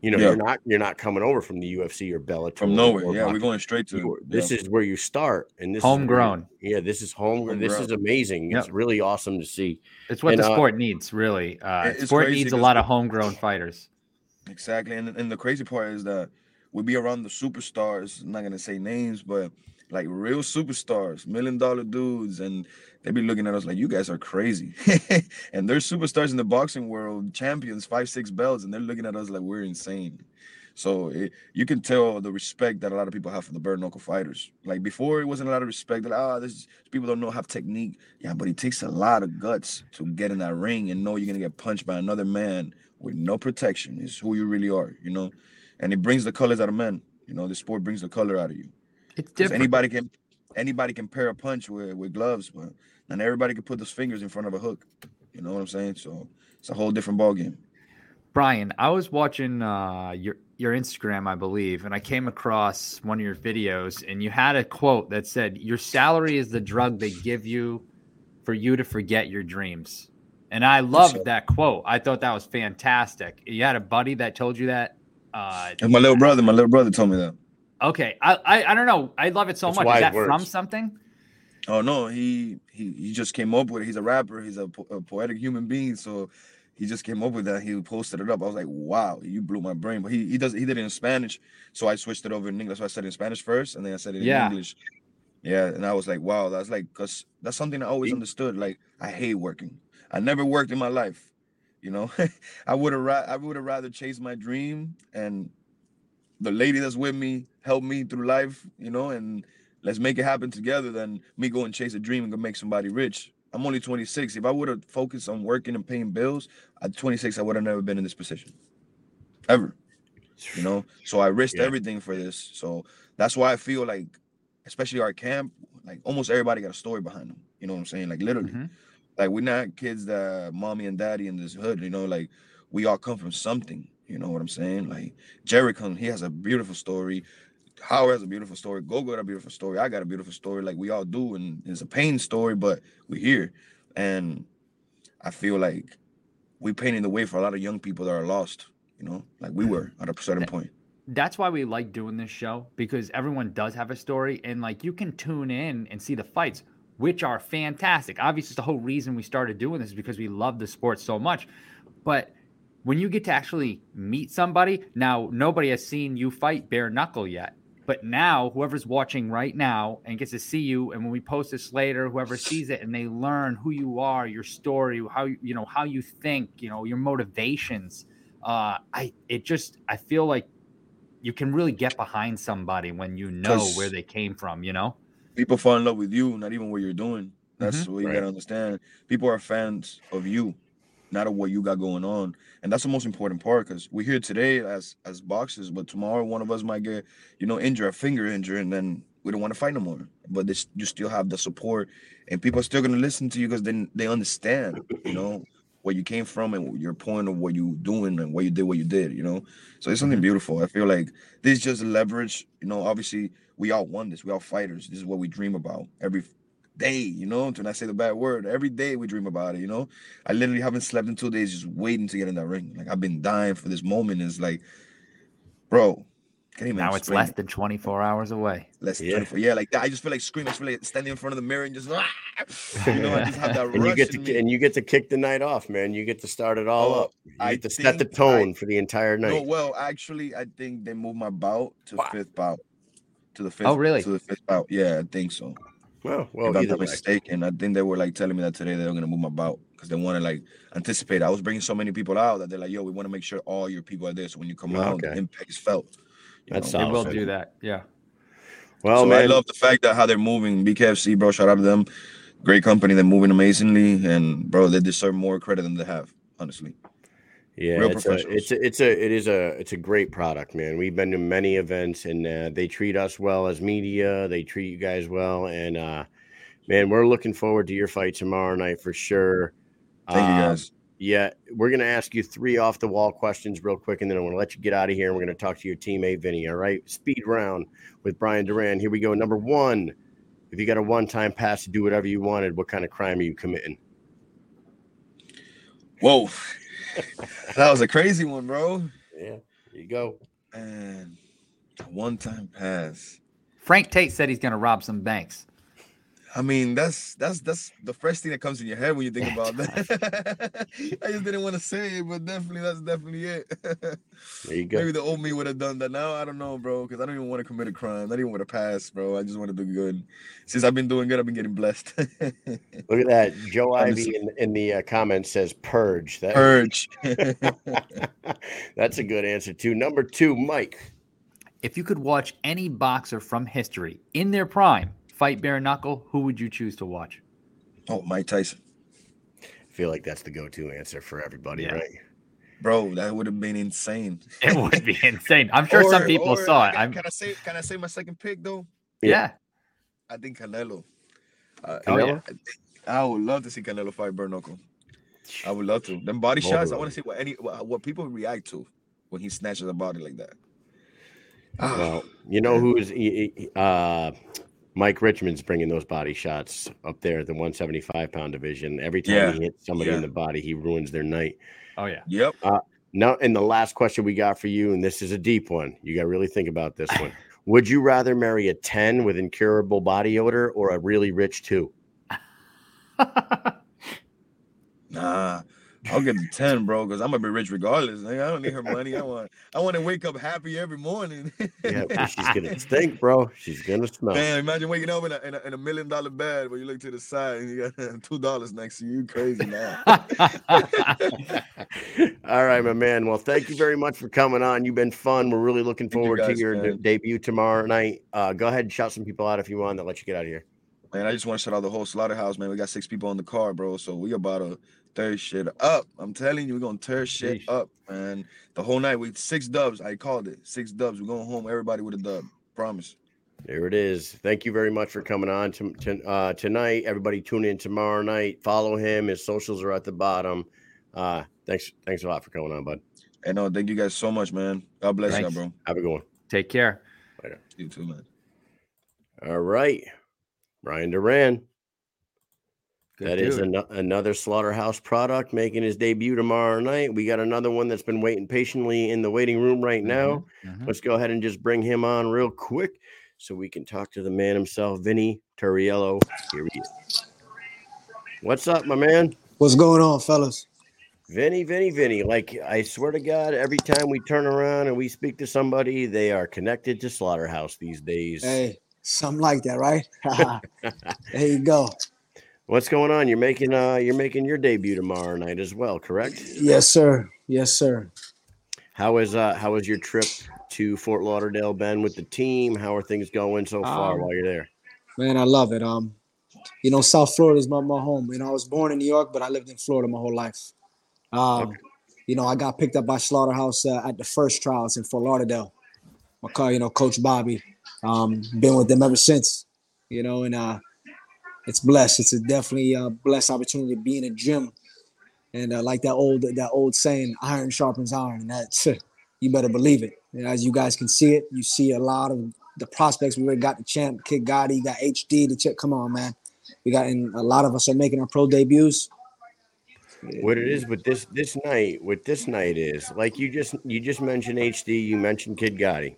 You know, Yeah. you're not you're not coming over from the UFC or Bellator From or nowhere. Yeah, Boxing. we're going straight to You- This yeah. is where you start, and this is where- Homegrown. yeah, this is home. This is Homegrown. amazing. It's really awesome to see. It's what And, the uh, sport needs, really. Uh, sport needs a lot of homegrown fighters. Exactly. And and the crazy part is that we'll be around the superstars, I'm not gonna say names, but like real superstars, million dollar dudes, and they be looking at us like you guys are crazy. [LAUGHS] and they're superstars in the boxing world, champions, five, six belts, and they're looking at us like we're insane. So it, you can tell the respect that a lot of people have for the bare knuckle fighters. Like before, it wasn't a lot of respect. Ah, this people don't know have technique. Yeah, but it takes a lot of guts to get in that ring and know you're gonna get punched by another man with no protection. It's who you really are, you know. And it brings the colors out of men. You know, the sport brings the color out of you. It's 'Cause different. anybody can anybody can pair a punch with, with gloves, but not everybody can put those fingers in front of a hook. You know what I'm saying? So it's a whole different ball game. Brian, I was watching uh, your your Instagram, I believe, and I came across one of your videos, and you had a quote that said, "Your salary is the drug they give you for you to forget your dreams." And I loved that quote. I thought that was fantastic. You had a buddy that told you that. Uh, And my little brother, my little brother told me that. Okay, I, I I don't know. I love it so It's much. Is wise that from something? Oh no, he he he just came up with it. He's a rapper. He's a, po- a poetic human being. So he just came up with that. He posted it up. I was like, wow, you blew my brain. But he he does he did it in Spanish. So I switched it over in English. So I said it in Spanish first, and then I said it in Yeah. English. Yeah, and I was like, wow, that's like, cause that's something I always understood. Like, I hate working. I never worked in my life. You know, [LAUGHS] I would have ra- I would have rather chased my dream and the lady that's with me help me through life. You know, and let's make it happen together than me go and chase a dream and go make somebody rich. I'm only 26. If I would have focused on working and paying bills at 26, I would have never been in this position. Ever. You know? So I risked Yeah. everything for this. So that's why I feel like, especially our camp, like almost everybody got a story behind them. You know what I'm saying? Like literally. Mhm. Like we're not kids that mommy and daddy in this hood, you know, like we all come from something. You know what I'm saying? Like Jerry comes, he has a beautiful story. Howard has a beautiful story. Gogo got a beautiful story. I got a beautiful story, like we all do, and it's a pain story, but we're here. And I feel like we're painting the way for a lot of young people that are lost. You know, like we were at a certain point. that's why we like doing this show because everyone does have a story and like you can tune in and see the fights which are fantastic obviously it's the whole reason we started doing this is because we love the sport so much but when you get to actually meet somebody, now nobody has seen you fight bare knuckle yet. But now, whoever's watching right now and gets to see you, and when we post this later, whoever sees it and they learn who you are, your story, how you you know how you think, you know your motivations. Uh, I it just I feel like you can really get behind somebody when you know where they came from. You know, People fall in love with you, not even what you're doing. That's what you Right. gotta understand. People are fans of you, not of what you got going on, and that's the most important part. Because we're here today as as boxers, but tomorrow one of us might get, you know, injured, a finger injured, and then we don't want to fight no more. But this, you still have the support, and people are still gonna listen to you because then they understand, you know, where you came from and your point of what you doing and why you did what you did. You know, so it's something Mhm. beautiful. I feel like this is just leverage. You know, obviously we all won this. We all fighters. This is what we dream about every day. You know, to I say the bad word, every day we dream about it. You know, I literally haven't slept in two days just waiting to get in that ring. Like I've been dying for this moment. It's like, bro, can't now it's less it. than 24 hours away. less than Yeah. 24. Yeah, like that. I just feel like screaming. I just feel like standing in front of the mirror and just, "Ah!" you know, I just have that [LAUGHS] and you get to me. and you get to kick the night off, man. You get to start it all Oh, up. You I get to set the think I- tone for the entire night. No, well, actually, I think they moved my bout to Wow. fifth bout. To the fifth. Oh, really? To the fifth bout. Yeah, I think so. Well, well, if I'm either not way. mistaken, I think they were like telling me that today they're gonna move my bout because they want to like anticipate. I was bringing so many people out that they're like, "Yo, we want to make sure all your people are there, so when you come Oh, out, the impact is felt." You That's know? They will do that. Yeah. Well, so man, I love the fact that how they're moving. BKFC, bro, shout out to them. Great company. They're moving amazingly, and bro, they deserve more credit than they have. Honestly, Yeah, Real it's a, it's a, it's a, it is a, it's a great product, man. We've been to many events, and uh, they treat us well as media. They treat you guys well, and uh, man, we're looking forward to your fight tomorrow night for sure. thank you Um, guys. Yeah, we're gonna ask you three off the wall questions real quick, and then I'm gonna let you get out of here. And we're gonna talk to your teammate Vinny. All right, speed round with Brian Duran. Here we go. Number one, if you got a one-time pass to do whatever you wanted, what kind of crime are you committing? Whoa, that was a crazy one, bro. Yeah, there you go. And one time pass. Frank Tate said he's going to rob some banks. I mean, that's that's that's the first thing that comes in your head when you think about that. [LAUGHS] [LAUGHS] I just didn't want to say it, but definitely that's definitely it. [LAUGHS] There you go. Maybe the old me would have done that. Now I don't know, bro, because I don't even want to commit a crime. I don't even with a pass, bro. I just want to do good. Since I've been doing good, I've been getting blessed. Look at that. Joe Honestly. Ivy in, in the uh, comments says purge. That, Urge. That's a good answer too. Number two, Mike. If you could watch any boxer from history in their prime fight bare knuckle, who would you choose to watch? oh, Mike Tyson, I feel like that's the go-to answer for everybody, Yeah. right? bro, that would have been insane. [LAUGHS] It would be insane. I'm sure some people or saw it. Can, I'm can I say? Can I say my second pick though? yeah. I think Canelo. Uh, Oh, Canelo? yeah. I, think- I would love to see Canelo fight bare knuckle. I would love to. Them body Both shots. of I want to see what any what, what people react to when he snatches a body like that. Ah, Well, you know who is uh, Mike Richman's bringing those body shots up there at the 175 pound division. Every time Yeah. he hits somebody in the body, he ruins their night. Oh yeah. Yep. Uh, now, and the last question we got for you, and this is a deep one. You got to really think about this one. [LAUGHS] Would you rather marry a 10 with incurable body odor or a really rich two? Nah, I'll get the ten, bro, because I'm gonna be rich regardless. Nigga, I don't need her money. I want I want to wake up happy every morning. Yeah, she's gonna [LAUGHS] stink, bro. She's gonna smell. Man, imagine waking up in a, in a, in a million dollar bed where you look to the side and you got [LAUGHS] two dollars next to you. Crazy now. [LAUGHS] All right, my man. Well, thank you very much for coming on. You've been fun. We're really looking Thank you forward to your de- debut tomorrow night. Uh, go ahead and shout some people out if you want. I'll let you get out of here. Man, I just want to shout out the whole slaughterhouse, man. We got six people on the car, bro. So we about to tear shit up. I'm telling you, we're gonna tear shit Sheesh. up, man. The whole night we six dubs. I called it six dubs. We're going home, everybody with a dub. Promise. There it is. Thank you very much for coming on to, to, uh, tonight. Everybody tune in tomorrow night. Follow him. His socials are at the bottom. Uh, thanks. Thanks a lot for coming on, bud. And no, thank you guys so much, man. God bless Thanks. y'all, bro. Have a good one. Take care. Later. You too, man. All right. Brian Duran. Good That is dude. ano- another slaughterhouse product making his debut tomorrow night. We got another one that's been waiting patiently in the waiting room right now. Mhm, mhm. Let's go ahead and just bring him on real quick so we can talk to the man himself, Vinny Turiello. Here he is. What's up, my man? What's going on, fellas? Vinny, Vinny, Vinny. Like I swear to God, every time we turn around and we speak to somebody, they are connected to Slaughterhouse these days. Hey, something like that, right? [LAUGHS] there you go. What's going on? You're making uh you're making your debut tomorrow night as well, correct? Yes, sir. Yes, sir. How is uh how was your trip to Fort Lauderdale, Ben, with the team? How are things going so far Um, while you're there? Man, I love it. Um, you know, South Florida is my, my home. You know, I was born in New York, but I lived in Florida my whole life. Um, Okay. you know, I got picked up by Slaughterhouse uh, at the first trials in Fort Lauderdale. My car, you know, Coach Bobby. Um, been with them ever since. You know, and uh, it's blessed. It's a definitely a blessed opportunity to be in a gym, and uh, like that old that old saying, "Iron sharpens iron," and that's you better believe it. And as you guys can see it, you see a lot of the prospects. We already got the champ, Kid Gotti, got HD, the check, Come on, man. We got and a lot of us are making our pro debuts. What it is with this this night, what this night is, like you just you just mentioned HD, you mentioned Kid Gotti.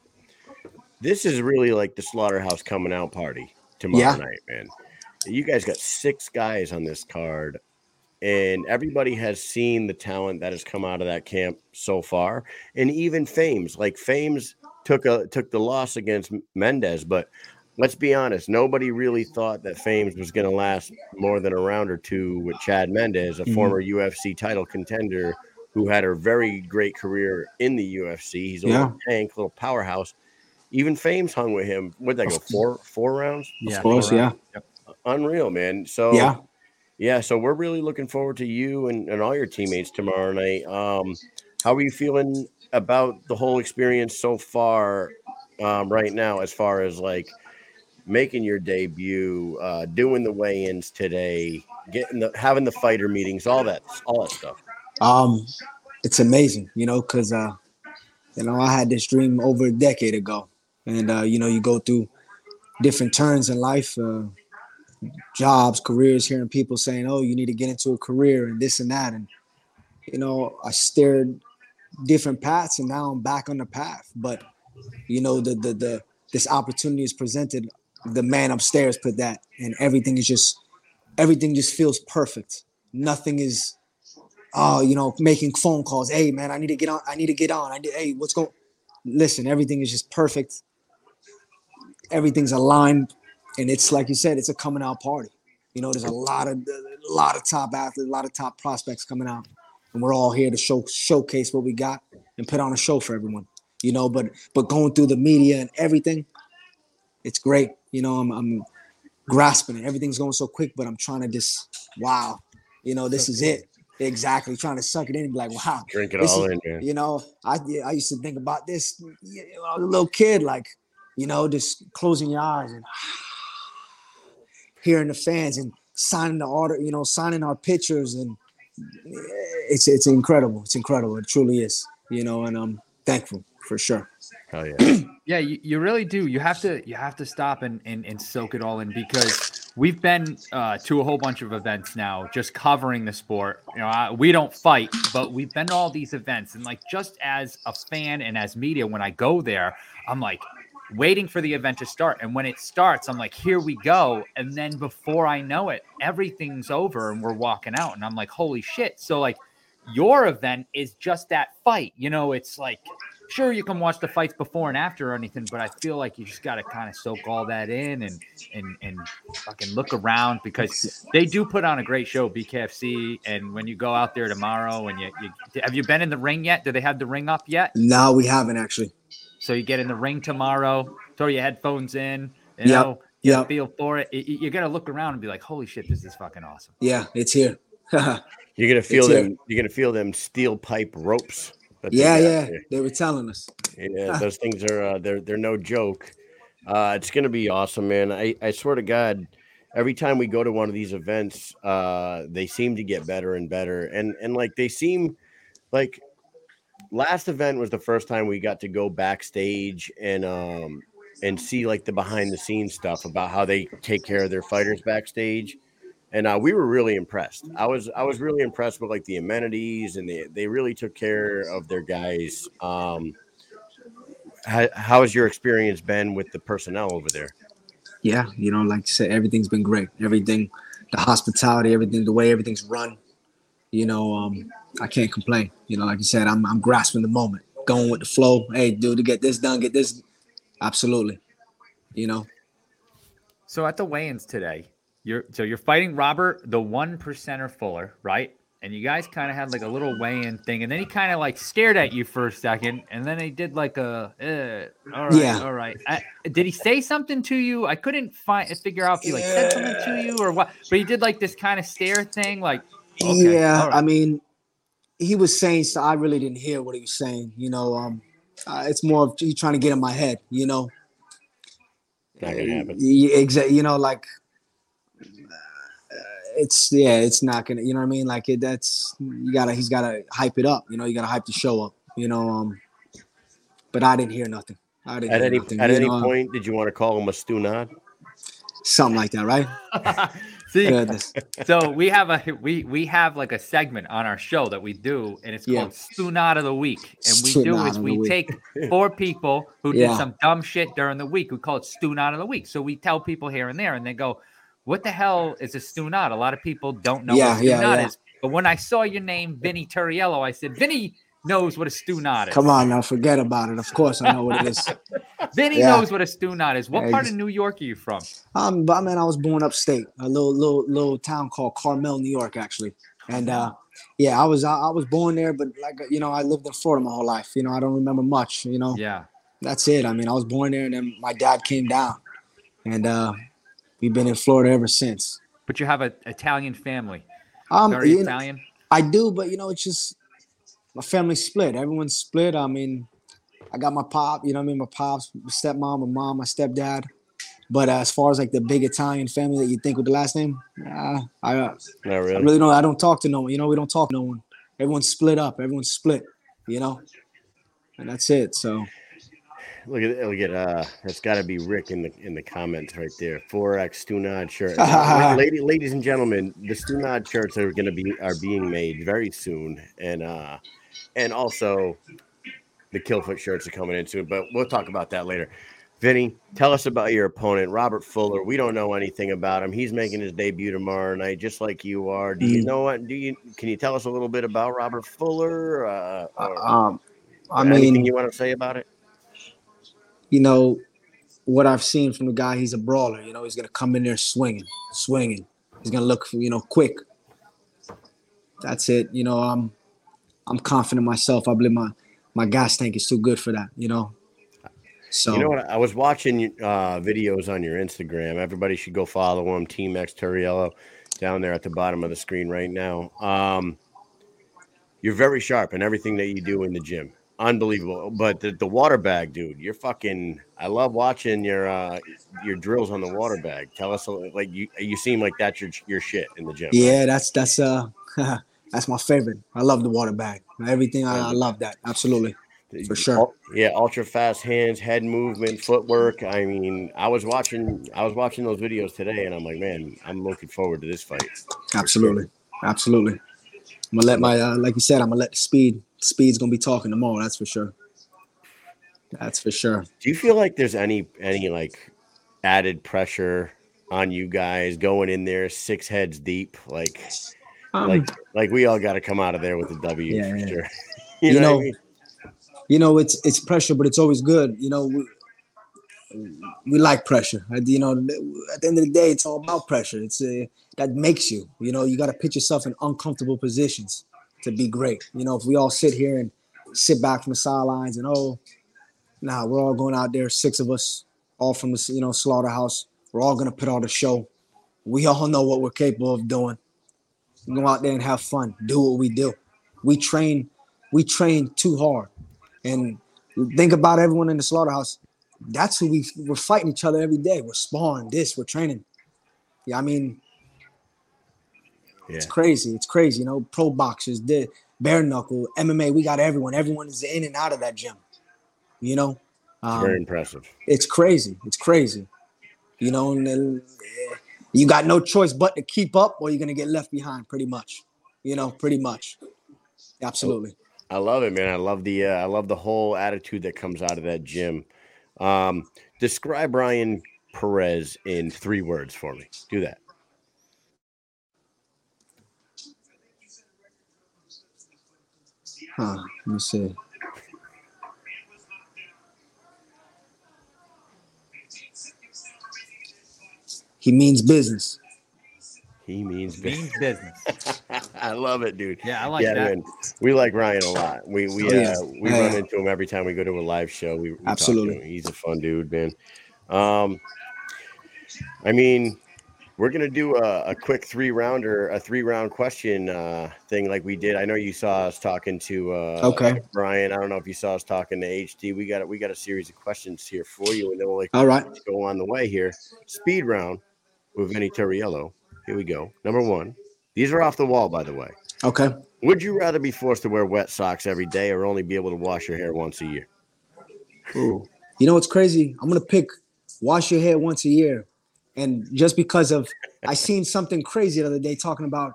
This is really like the slaughterhouse coming out party tomorrow Yeah. night, man. You guys got six guys on this card, and everybody has seen the talent that has come out of that camp so far. And even Fames, like Fames took a took the loss against Mendes, but let's be honest, nobody really thought that Fames was going to last more than a round or two with Chad Mendes, a Mhm. former UFC title contender who had a very great career in the UFC. He's a Yeah. little tank, little powerhouse. Even Fames hung with him. What did that go four four rounds? Yeah, course, four yeah. Yep. Unreal, man. So Yeah. yeah, so we're really looking forward to you and, and all your teammates tomorrow night. Um, how are you feeling about the whole experience so far um, right now, as far as like making your debut, uh, doing the weigh-ins today, getting the having the fighter meetings, all that, all that stuff. Um, it's amazing, you know, because uh, you know, I had this dream over a decade ago, and uh, you know, you go through different turns in life, uh, jobs, careers, hearing people saying, "Oh, you need to get into a career and this and that," and you know, I stared different paths, and now I'm back on the path. But you know, the the the this opportunity is presented. The man upstairs put that, and everything is just everything just feels perfect. Nothing is oh, you know, making phone calls. Hey, man, I need to get on. I need to get on. I need, hey, what's going? Listen, everything is just perfect. Everything's aligned, and it's like you said, it's a coming out party. You know, there's a lot of a lot of top athletes, a lot of top prospects coming out, and we're all here to show showcase what we got and put on a show for everyone. You know, but but going through the media and everything, it's great. You know, I'm I'm grasping it. Everything's going so quick, but I'm trying to just wow. You know, this is it. Exactly. Trying to suck it in and be like, wow. Drink it all is- in, man. You know, I I used to think about this you know, I was a little kid, like, you know, just closing your eyes and hearing the fans and signing the order, you know, signing our pictures and it's it's incredible. It's incredible. It truly is. You know, and I'm thankful for sure. Hell yeah. [CLEARS THROAT] Yeah, you, you really do. You have to you have to stop and, and, and soak it all in because we've been uh, to a whole bunch of events now, just covering the sport. You know, I, we don't fight, but we've been to all these events, and like just as a fan and as media, when I go there, I'm like waiting for the event to start, and when it starts, I'm like, here we go, and then before I know it, everything's over and we're walking out, and I'm like, holy shit! So like, your event is just that fight. You know, it's like sure you can watch the fights before and after or anything, but I feel like you just got to kind of soak all that in and and and fucking look around because they do put on a great show, BKFC. And when you go out there tomorrow, and you, you have you been in the ring yet? Do they have the ring up yet? No, we haven't actually. So you get in the ring tomorrow, throw your headphones in, you Yep, know, get a yep. feel for it. You, you got to look around and be like, holy shit, this is fucking awesome. Yeah, it's here. [LAUGHS] You're gonna feel It's, them. You're gonna feel them steel pipe ropes. that yeah, yeah. there. They were telling us. Yeah, [LAUGHS] those things are uh, they're they're no joke. Uh, it's gonna be awesome, man. I, I swear to God, every time we go to one of these events, uh, they seem to get better and better, and and like they seem like last event was the first time we got to go backstage and um and see like the behind the scenes stuff about how they take care of their fighters backstage and uh, we were really impressed i was i was really impressed with like the amenities and they, they really took care of their guys um how, how has your experience been with the personnel over there yeah, you know, like you said, everything's been great. Everything, the hospitality, everything, the way everything's run. You know, um, I can't complain. You know, like you said, I'm I'm grasping the moment, going with the flow. Hey, dude, to get this done, get this. Absolutely. You know. So at the weigh-ins today, you're so you're fighting Robert, the one percenter Fuller, right? And you guys kind of had like a little weigh-in thing, and then he kind of like stared at you for a second, and then he did like a, uh, all right, Yeah. all right. I, did he say something to you? I couldn't find figure out if he like said something to you or what, but he did like this kind of stare thing, like Okay, yeah, right. I mean, he was saying so. I really didn't hear what he was saying. You know, um, uh, it's more of he trying to get in my head. You know, Not gonna happen. Yeah, exactly. You know, like uh, it's yeah, it's not gonna. You know what I mean? Like it. That's you gotta. He's gotta hype it up. You know, you gotta hype the show up. You know. Um, but I didn't hear nothing. I didn't At hear any nothing. at any know, point, did you want to call him a stunad? something like that, right? [LAUGHS] See, Goodness. so we have a we we have like a segment on our show that we do, and it's Yeah. called Stunad of the Week. And we do is we week. take [LAUGHS] four people who did some dumb shit during the week. We call it Stunad of the Week. So we tell people here and there, and they go, "What the hell is a Stunad?" A lot of people don't know Yeah, what a yeah, yeah. is. But when I saw your name, Vinny Turriello, I said, "Vinny knows what a Stunad is." Come on now, forget about it. Of course, I know what it is. [LAUGHS] Vinny Yeah. knows what a Stunad is. What Yeah, part of New York are you from? Um, but man, I was born upstate, a little little little town called Carmel, New York, actually. And uh, yeah, I was I, I was born there, but like you know, I lived in Florida my whole life. You know, I don't remember much. You know, Yeah. that's it. I mean, I was born there, and then my dad came down, and uh, we've been in Florida ever since. But you have an Italian family. Um, Very you know, Italian. I do, but you know, it's just my family split. Everyone's split. I mean, I got my pop, you know what I mean? My pops, my stepmom, my mom, my stepdad. But uh, as far as like the big Italian family that you think with the last name, uh, I, uh, Not I really. really don't. I don't talk to no one. You know, we don't talk to no one. Everyone's split up. Everyone's split. You know, and that's it. So Look at look at uh that's got to be Rick in the in the comments right there. 4X Stunad shirt. [LAUGHS] Lady, ladies and gentlemen, the Stunad shirts are going to be are being made very soon and uh and also the Killfoot shirts are coming into. but we'll talk about that later. Vinny, tell us about your opponent, Robert Fuller. We don't know anything about him. He's making his debut tomorrow night, just like you are. Do you Mm. know what? Do you can you tell us a little bit about Robert Fuller? Uh, or um, I anything mean, you want to say about it? you know, what I've seen from the guy, he's a brawler. You know, he's gonna come in there swinging, swinging. He's gonna look, you know, quick. That's it. You know, I'm, I'm confident in myself. I believe my, my gas tank is too good for that. You know. So You know what? I was watching uh, videos on your Instagram. Everybody should go follow him, Team X Turiello, down there at the bottom of the screen right now. Um, you're very sharp in everything that you do in the gym. Unbelievable. But the, the water bag, dude, you're fucking. I love watching your uh, your drills on the water bag. Tell us, like you you seem like that's your your shit in the gym. right? Yeah, that's that's uh [LAUGHS] that's my favorite. I love the water bag. Everything I, I love that. Absolutely. For sure. Yeah, ultra fast hands, head movement, footwork. I mean, I was watching I was watching those videos today and I'm like, man, I'm looking forward to this fight. Absolutely. Absolutely. I'm gonna let my uh, like you said, I'm gonna let the speed speed's gonna be talking tomorrow, that's for sure. That's for sure. Do you feel like there's any any like added pressure on you guys going in there six heads deep? Like Um, like like we all got to come out of there with a W Yeah, for yeah. sure. [LAUGHS] You what I know, mean? you know, it's it's pressure, but it's always good. You know, we, we like pressure. The- You know, at the end of the day, it's all about pressure. It's uh, that makes you. You know, you got to put yourself in uncomfortable positions to be great. You know, if we all sit here and sit back from the sidelines and oh, nah, we're all going out there, six of us, all from the you know slaughterhouse. We're all gonna put on a show. We all [LAUGHS] know what we're capable of doing. Go out there and have fun. Do what we do. We train. We train too hard. And think about everyone in the slaughterhouse. That's who we we're fighting each other every day. We're sparring this. We're training. Yeah, I mean, Yeah. it's crazy. It's crazy. You know, pro boxers, the bare knuckle, MMA. We got everyone. Everyone is in and out of that gym. You know, It's um, very impressive. it's crazy. It's crazy. You know, and then, eh, you got no choice but to keep up, or you're gonna get left behind. Pretty much. You know, pretty much. Absolutely. I love it, man. I love the uh, I love the whole attitude that comes out of that gym. Um, describe Ryan Perez in three words for me. Do that. Huh. Let me see. He means business. He means Means business. [LAUGHS] I love it, dude. Yeah, I like yeah, that. man. We like Ryan a lot. We we Oh, yeah. uh, we Yeah, run into him every time we go to a live show. We, we talk to Absolutely. him. He's a fun dude, man. Um, I mean, we're gonna do a, a quick three rounder, a three round question uh, thing like we did. I know you saw us talking to uh, Okay. Brian. I don't know if you saw us talking to HD. We got we got a series of questions here for you, and then we'll like All right. go on the way here. Speed round with Vinny Turriello. Here we go. Number one. These are off the wall, by the way. Okay. Would you rather be forced to wear wet socks every day or only be able to wash your hair once a year? Ooh. You know what's crazy? I'm gonna pick wash your hair once a year. And just because of I seen something crazy the other day talking about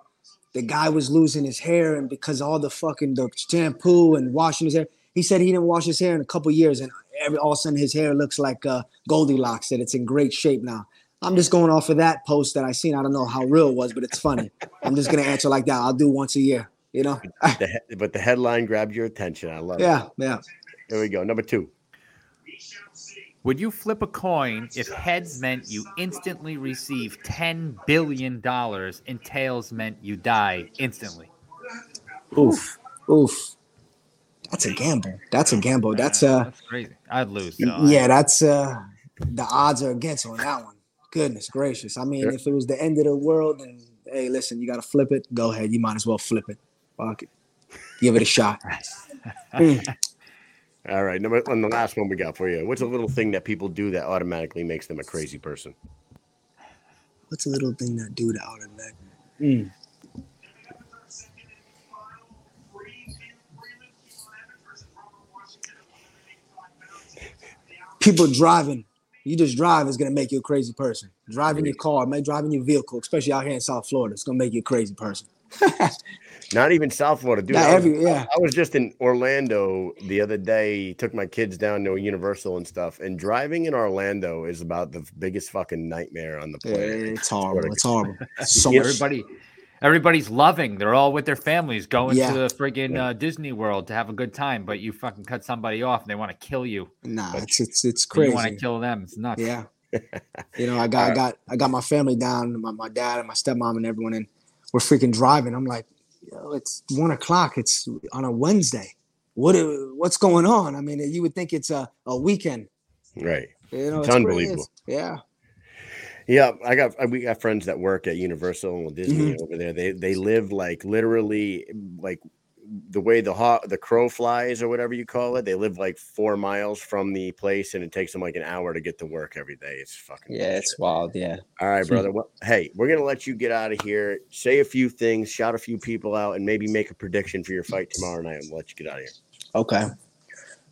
the guy was losing his hair and because all the fucking the shampoo and washing his hair. He said he didn't wash his hair in a couple years and every all of a sudden his hair looks like uh, Goldilocks, that it's in great shape now. I'm just going off of that post that I seen. I don't know how real it was, but it's funny. I'm just gonna answer like that. I'll do once a year, you know? The he- but the headline grabbed your attention. I love it. Yeah, yeah. Here we go. Number two. Would you flip a coin if heads meant you instantly receive $10 billion and tails meant you die instantly? Oof. Oof. That's a gamble. That's a gamble. That's Uh, that's crazy. I'd lose. So I- yeah, that's uh the odds are against on that one. Goodness gracious. I mean, Sure. if it was the end of the world and hey, listen, you gotta flip it, go ahead. You might as well flip it. Fuck it. Give it a shot. [LAUGHS] Mm. All right. Number and the last one we got for you. What's a little thing that people do that automatically makes them a crazy person? What's a little thing that do that that? Mm. People driving, you just drive is gonna make you a crazy person. Driving your car, driving your vehicle, especially out here in South Florida, it's gonna make you a crazy person. [LAUGHS] Not even South Florida, dude. I was- every yeah. I was just in Orlando the other day, took my kids down to Universal and stuff. And driving in Orlando is about the biggest fucking nightmare on the Yeah, planet. it's horrible. It's horrible. [LAUGHS] So everybody everybody's loving they're all with their families going Yeah. to the friggin Yeah. uh, disney world to have a good time but you fucking cut somebody off and they want to kill you Nah, it's it's it's you want to kill them it's nuts Yeah. [LAUGHS] You know, I got I got I got my family down, my, my dad and my stepmom and everyone, and we're freaking driving. I'm like, Yo, it's one o'clock. It's on a Wednesday. What what's going on? I mean, you would think it's a, a weekend. Right. You know, It's crazy. unbelievable. Yeah. Yeah, I got we got friends that work at Universal and Disney Mm-hmm. over there. They they live like literally like the way the hawk the crow flies or whatever you call it. They live like four miles from the place, and it takes them like an hour to get to work every day. It's fucking Yeah, it's wild. Yeah. All right, brother. Well, hey, we're gonna let you get out of here. Say a few things, shout a few people out, and maybe make a prediction for your fight tomorrow night. And we'll let you get out of here. Okay.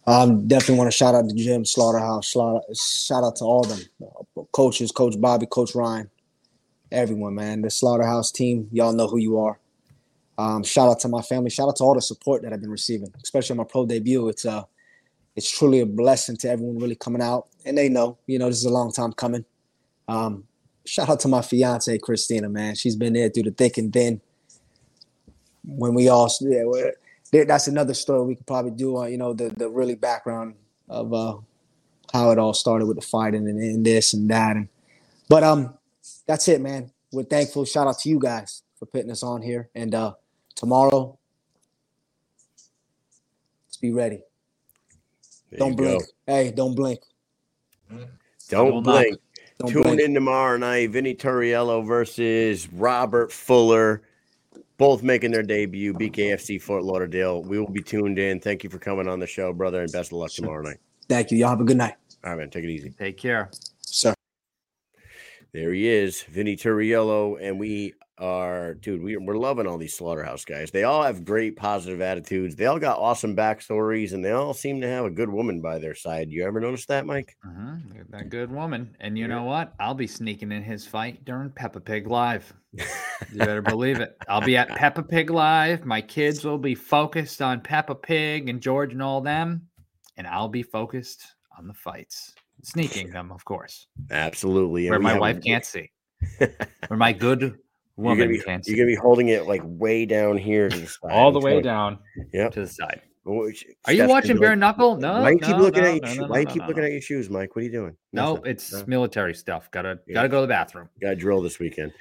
Um, definitely want to shout out to Jim Slaughterhouse. Out, shout out to all them uh, coaches, Coach Bobby, Coach Ryan, everyone, man. The Slaughterhouse team, y'all know who you are. Um, shout out to my family. Shout out to all the support that I've been receiving, especially on my pro debut. It's uh, it's truly a blessing to everyone really coming out, and they know, you know, this is a long time coming. Um, shout out to my fiance Christina, man. She's been there through the thick and thin. When we all, yeah, there- that's another story we could probably do on you know the the really background of uh how it all started with the fighting and, and this and that and but um that's it man we're thankful shout out to you guys for putting us on here and uh tomorrow let's be ready There don't blink go. hey don't blink Don't will not. blink. don't Tune blink in tomorrow night. Vinny Turriello versus Robert Fuller. Both making their debut. BKFC Fort Lauderdale. We will be tuned in. Thank you for coming on the show, brother, and best of luck tomorrow night. thank you y'all have a good night All right, man. Take it easy. take care sir There he is, Vinny Turriello, and we are, dude. We, we're loving all these slaughterhouse guys. They all have great positive attitudes. They all got awesome backstories, and they all seem to have a good woman by their side. You ever notice that, Mike? Mhm, that good woman and you know what i'll be sneaking in his fight during peppa pig live you better [LAUGHS] believe it i'll be at peppa pig live my kids will be focused on peppa pig and george and all them and i'll be focused on the fights sneaking them of course Absolutely. where we my wife can't see [LAUGHS] where my good You're gonna be can't you're gonna be holding it like way down here to the side. all the way telling- down Yep. to the side. Which- Are you watching bare like, knuckle? No. Why you keep no, looking no, at your no, no, Why you keep looking at your shoes, Mike? What are you doing? No, Nothing. it's No? military stuff. Gotta Yeah. gotta go to the bathroom. Got to drill this weekend.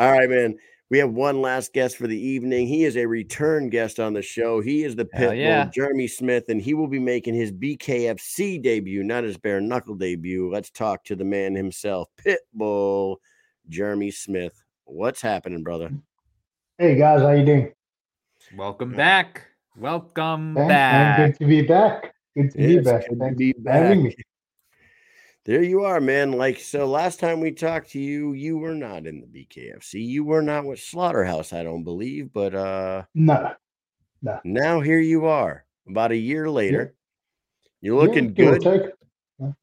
All right, man. We have one last guest for the evening. He is a return guest on the show. He is the Hell Pitbull, yeah. Jeremy Smith, and he will be making his BKFC debut, not his bare knuckle debut. Let's talk to the man himself, Pitbull, Jeremy Smith. What's happening, brother? Hey guys, how you doing? Welcome back. Welcome Thanks, man. back. Good to be back. Good to Yeah, be back. good to Thanks be for having back. me. [LAUGHS] There you are, man. Like so, last time we talked to you, you were not in the BKFC. You were not with Slaughterhouse, I don't believe. But uh No, now here you are, about a year later. You're looking give or good.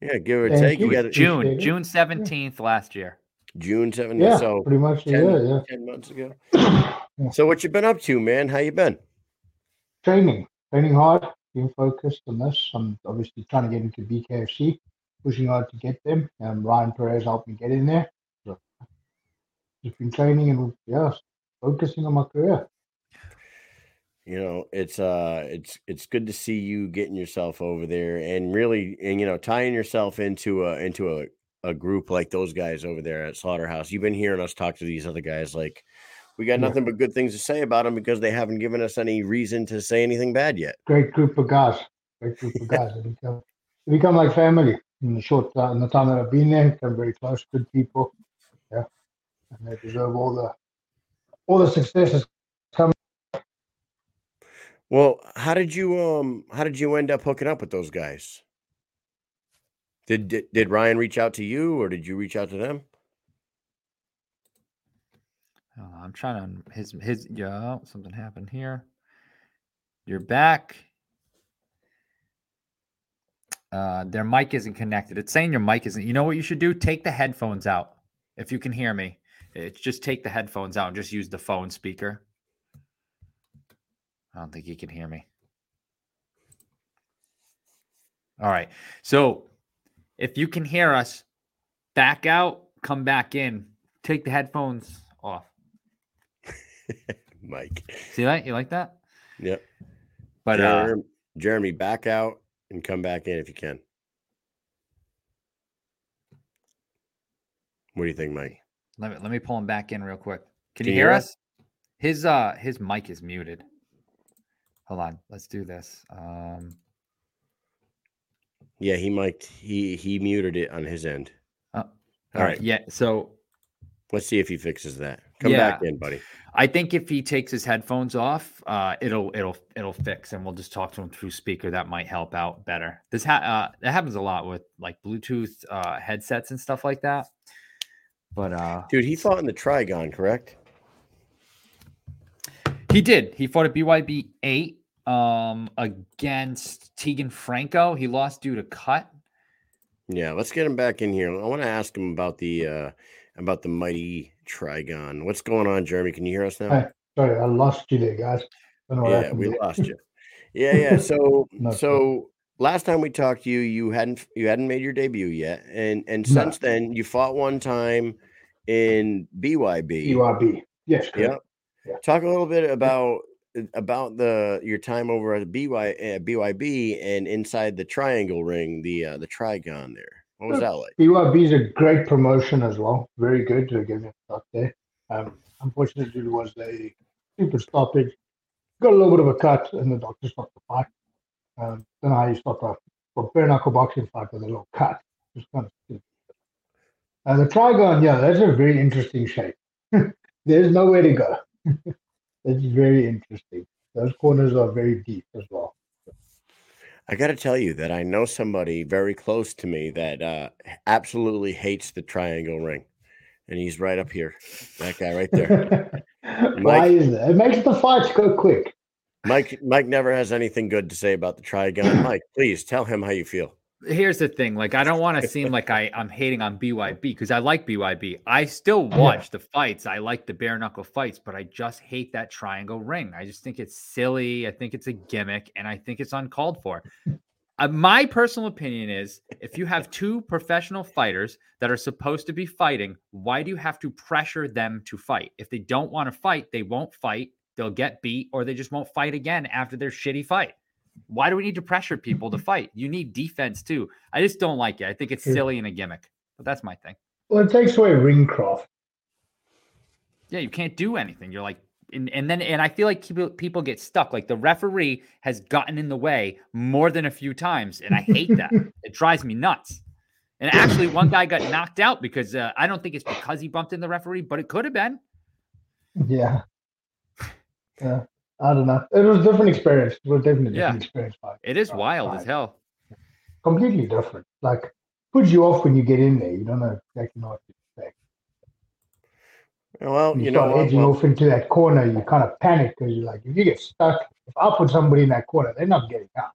Yeah, give or Thank take. You you. got June, June seventeenth last year. June 7th. Yeah, so pretty much. 10, Yeah, 10 months ago. [CLEARS THROAT] Yeah. So what you been up to, man? How you been? Training, training hard, being focused on this. I'm obviously trying to get into BKFC, pushing hard to get them. Um, Ryan Perez helped me get in there. So just been training and yeah, focusing on my career. You know, it's uh it's it's good to see you getting yourself over there and really and you know, tying yourself into a into a a group like those guys over there at Slaughterhouse. You've been hearing us talk to these other guys like we got nothing but good things to say about them because they haven't given us any reason to say anything bad yet. Great group of guys. Great group of guys. They become, they become like family in the short time, in the time that I've been there. Become very close, good people. Yeah, and they deserve all the all the successes. Come. Well, how did you um how did you end up hooking up with those guys? Did did, did Ryan reach out to you or did you reach out to them? Oh, I'm trying to his his yeah, something happened here. You're back. Uh, their mic isn't connected. It's saying your mic isn't. You know what you should do? Take the headphones out. If you can hear me, it's just take the headphones out and just use the phone speaker. I don't think you can hear me. All right. So if you can hear us, back out, come back in, take the headphones off. [LAUGHS] Mike. See that? You like that? Yep. But uh, Jeremy, back out and come back in if you can. What do you think, Mike? let me let me pull him back in real quick. Can, Can you you hear hear us? His uh his mic is muted. Hold on, let's do this. Um Yeah, he might he he muted it on his end. Oh, All all right. Yeah. So Let's see if he fixes that. Come back in, buddy. I think if he takes his headphones off, uh, it'll it'll it'll fix, and we'll just talk to him through speaker. That might help out better. This ha- uh, that happens a lot with like Bluetooth uh, headsets and stuff like that. But uh, Dude, he fought in the Trigon, correct? he did. He fought at BYB eight um, against Tegan Franco. He lost due to cut. Yeah, let's get him back in here. I want to ask him about the uh about the mighty Trigon. What's going on, Jeremy? Can you hear us now? Hey, sorry, I lost you there, guys. Don't know what Yeah, we there. lost you. [LAUGHS] Yeah, yeah. So Not so last time we talked to you, you hadn't you hadn't made your debut yet. And and No. since then you fought one time in BYB. EYB. Yes, correct. Yep. Yeah. Talk a little bit about about the your time over at BY uh, BYB and inside the triangle ring, the uh, the Trigon there. What was that like? BYB is a great promotion as well. Very good to give me a start there. Um, unfortunately, it was a stupid stoppage. Got a little bit of a cut, and the doctor stopped the fight. Um, know how you a, a bare knuckle boxing fight with a little cut. It's kind of stupid. Uh, the Trigon, yeah, that's a very interesting shape. [LAUGHS] There's nowhere to go. [LAUGHS] it's very interesting. Those corners are very deep as well. I got to tell you that I know somebody very close to me that uh, absolutely hates the triangle ring, and he's right up here. That guy right there. [LAUGHS] Why is that? It makes the fights go quick. Mike. Mike never has anything good to say about the Trigon. [CLEARS THROAT] Mike, please tell him how you feel. Here's the thing: like, I don't want to [LAUGHS] seem like I I'm hating on BYB because I like BYB. I still watch the fights. I like the bare knuckle fights, but I just hate that triangle ring. I just think it's silly. I think it's a gimmick, and I think it's uncalled for. Uh, my personal opinion is if you have two professional fighters that are supposed to be fighting, why do you have to pressure them to fight? If they don't want to fight, they won't fight. They'll get beat or they just won't fight again after their shitty fight. Why do we need to pressure people to fight? You need defense too. I just don't like it. I think it's silly and a gimmick. But that's my thing. Well, it takes away ring craft. Yeah, you can't do anything. You're like, and, and then, and I feel like people, people get stuck. Like the referee has gotten in the way more than a few times, and I hate that. [LAUGHS] it drives me nuts. And actually, one guy got knocked out because uh, I don't think it's because he bumped in the referee, but it could have been. Yeah. [LAUGHS] Yeah. I don't know. It was a different experience. It was definitely Yeah. different experience. Like, It is Right, wild as hell. completely different. Like puts you off when you get in there. You don't know exactly what to expect. Well, You, you know start what? edging Well, off into that corner, you kind of panic because you're like, if you get stuck, if I put somebody in that corner, they're not getting out.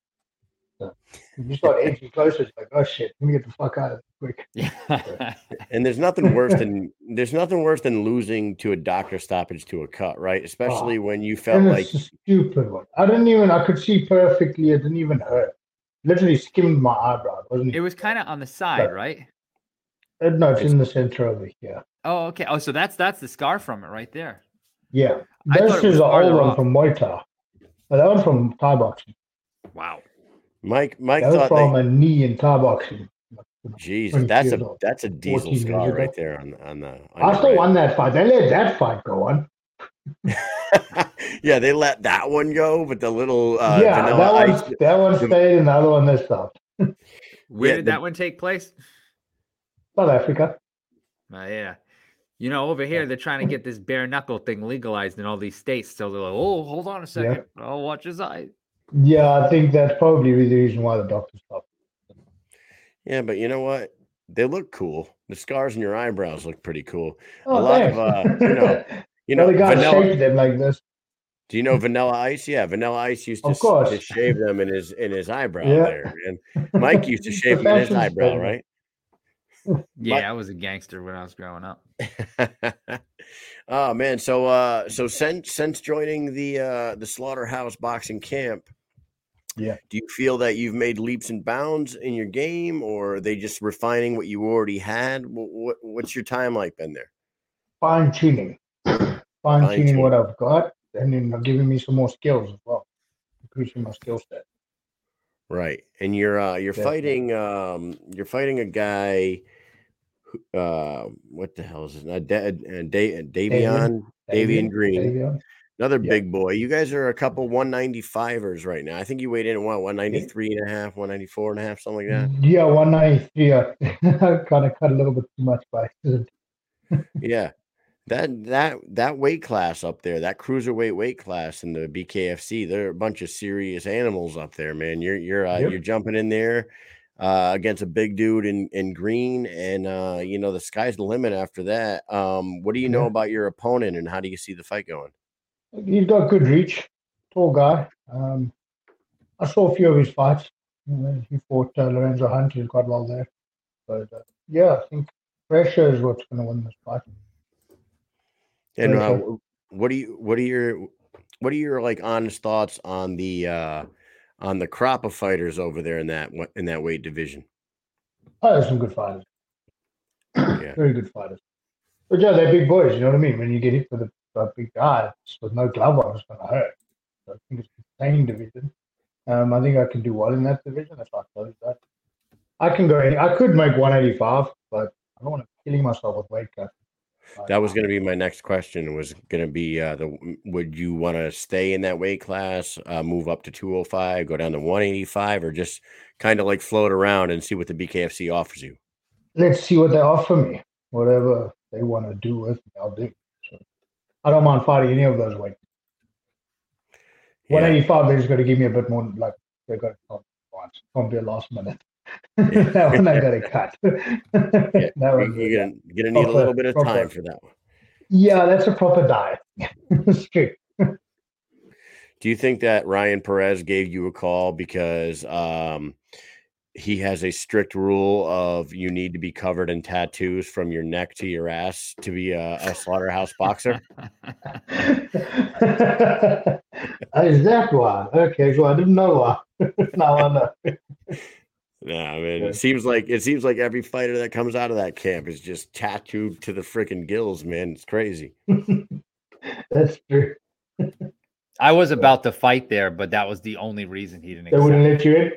So if you start edging closer, it's like, oh shit, let me get the fuck out of there quick. [LAUGHS] Yeah. and there's nothing worse than there's nothing worse than losing to a doctor stoppage to a cut, right? Especially when you felt like a stupid one. I didn't even, I could see perfectly. It didn't even hurt. Literally skimmed my eyebrow. It wasn't it was kind of on the side, right? Uh, No, it's in the center over here. Yeah. Oh, okay. Oh, so that's that's the scar from it right there. Yeah. This is an farther old one off. from Muay Thai. But that one from Thai boxing. Wow. Mike Mike That was from they, a knee in Thai boxing. Jesus, that's a old. that's a diesel 14 years scar ago. right there on on the. On I still right. won that fight. They let that fight go on. [LAUGHS] yeah, they let that one go, but the little uh, yeah, that one, ice. that one the- stayed and the other one they stopped. [LAUGHS] Where Yeah, did the- that one take place? South Africa. Uh, yeah. You know, over here they're trying to get this bare knuckle thing legalized in all these states. So they're like, "Oh, hold on a second. I'll watch his eye." Yeah, I think that's probably the reason why the doctor stopped. Yeah, but you know what? They look cool. The scars in your eyebrows look pretty cool. Oh, a lot thanks. of uh, you know, [LAUGHS] you know, the guy vanilla. shaped them like this. Do you know Vanilla Ice? Yeah, Vanilla Ice used to, Of to shave them in his in his eyebrow Yeah. there, and Mike used to [LAUGHS] shave them in his eyebrow, statement. right? [LAUGHS] Yeah, But- I was a gangster when I was growing up. oh man, so uh so since since joining the uh the slaughterhouse boxing camp, Yeah. do you feel that you've made leaps and bounds in your game, or are they just refining what you already had? What, what's your time like been there? Fine tuning. Fine [CLEARS THROAT] Fine-tuning. what I've got and then giving me some more skills as well. Increasing my skill set. Right. And you're uh you're Definitely. fighting um you're fighting a guy who- uh what the hell is his name? Da- uh, Da- Davion Davian Green. Davian. Another Yeah. big boy. You guys are a couple 195ers right now. I think you weighed in at what 193 and a half, 194 and a half, something like that. Yeah, 193. I [LAUGHS] kind of cut a little bit too much by accident. [LAUGHS] Yeah. That that that weight class up there, that cruiserweight weight class in the BKFC, they're a bunch of serious animals up there, man. You're you're uh, Yep. you're jumping in there uh, against a big dude in in green, and uh, you know the sky's the limit after that. Um, what do you know Yeah. about your opponent, and how do you see the fight going? He's got good reach, tall guy. Um, I saw a few of his fights. You know, he fought uh, Lorenzo Hunt. He's quite well there. But uh, yeah, I think pressure is what's going to win this fight. And uh, what do you what are your what are your like honest thoughts on the uh, on the crop of fighters over there in that in that weight division? Oh, there's some good fighters. Yeah. [CLEARS THROAT] Very good fighters. But yeah, they're big boys. You know what I mean? When you get hit with a, a big guy with no glove on, it's going to hurt. So I think it's a contained division. Um, I think I can do well in that division. if I you that. I can go. Any, I could make 185, but I don't want to killing myself with weight cut. That was going to be my next question. Was going to be uh, the would you want to stay in that weight class, uh, move up to 205, go down to 185, or just kind of like float around and see what the BKFC offers you? let's see what they offer me. Whatever they want to do with me, I'll do. I don't mind fighting any of those weights. Yeah. 185, they're just going to give me a bit more. Like they're going to once. Can't be a last minute. [LAUGHS] that one I got to cut. [LAUGHS] that You're one, you're gonna, gonna need a little bit of Proper- time for that one. yeah, that's a proper diet. [LAUGHS] Strict. Do you think that Ryan Perez gave you a call because um, he has a strict rule of you need to be covered in tattoos from your neck to your ass to be a, a slaughterhouse boxer? [LAUGHS] Is that why? Okay, so I didn't know why. [LAUGHS] now I know. Yeah, I mean, it seems like it seems like every fighter that comes out of that camp is just tattooed to the freaking gills, man. It's crazy. [LAUGHS] That's true. I was about to fight there, but that was the only reason he didn't They wouldn't let you in.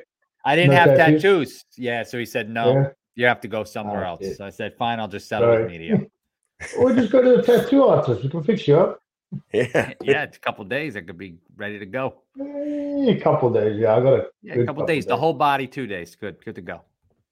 I didn't no have tattoos? tattoos. Yeah, so he said no. Yeah. You have to go somewhere Oh, else. shit. So I said, fine, I'll just settle Right. with media. [LAUGHS] Or just go to the tattoo artist. We can fix you up. [LAUGHS] Yeah. [LAUGHS] yeah, it's a couple days. I could be ready to go. Eh, a couple days. Yeah, I got a Yeah, good a couple days. The whole body, two days. Good, good to go.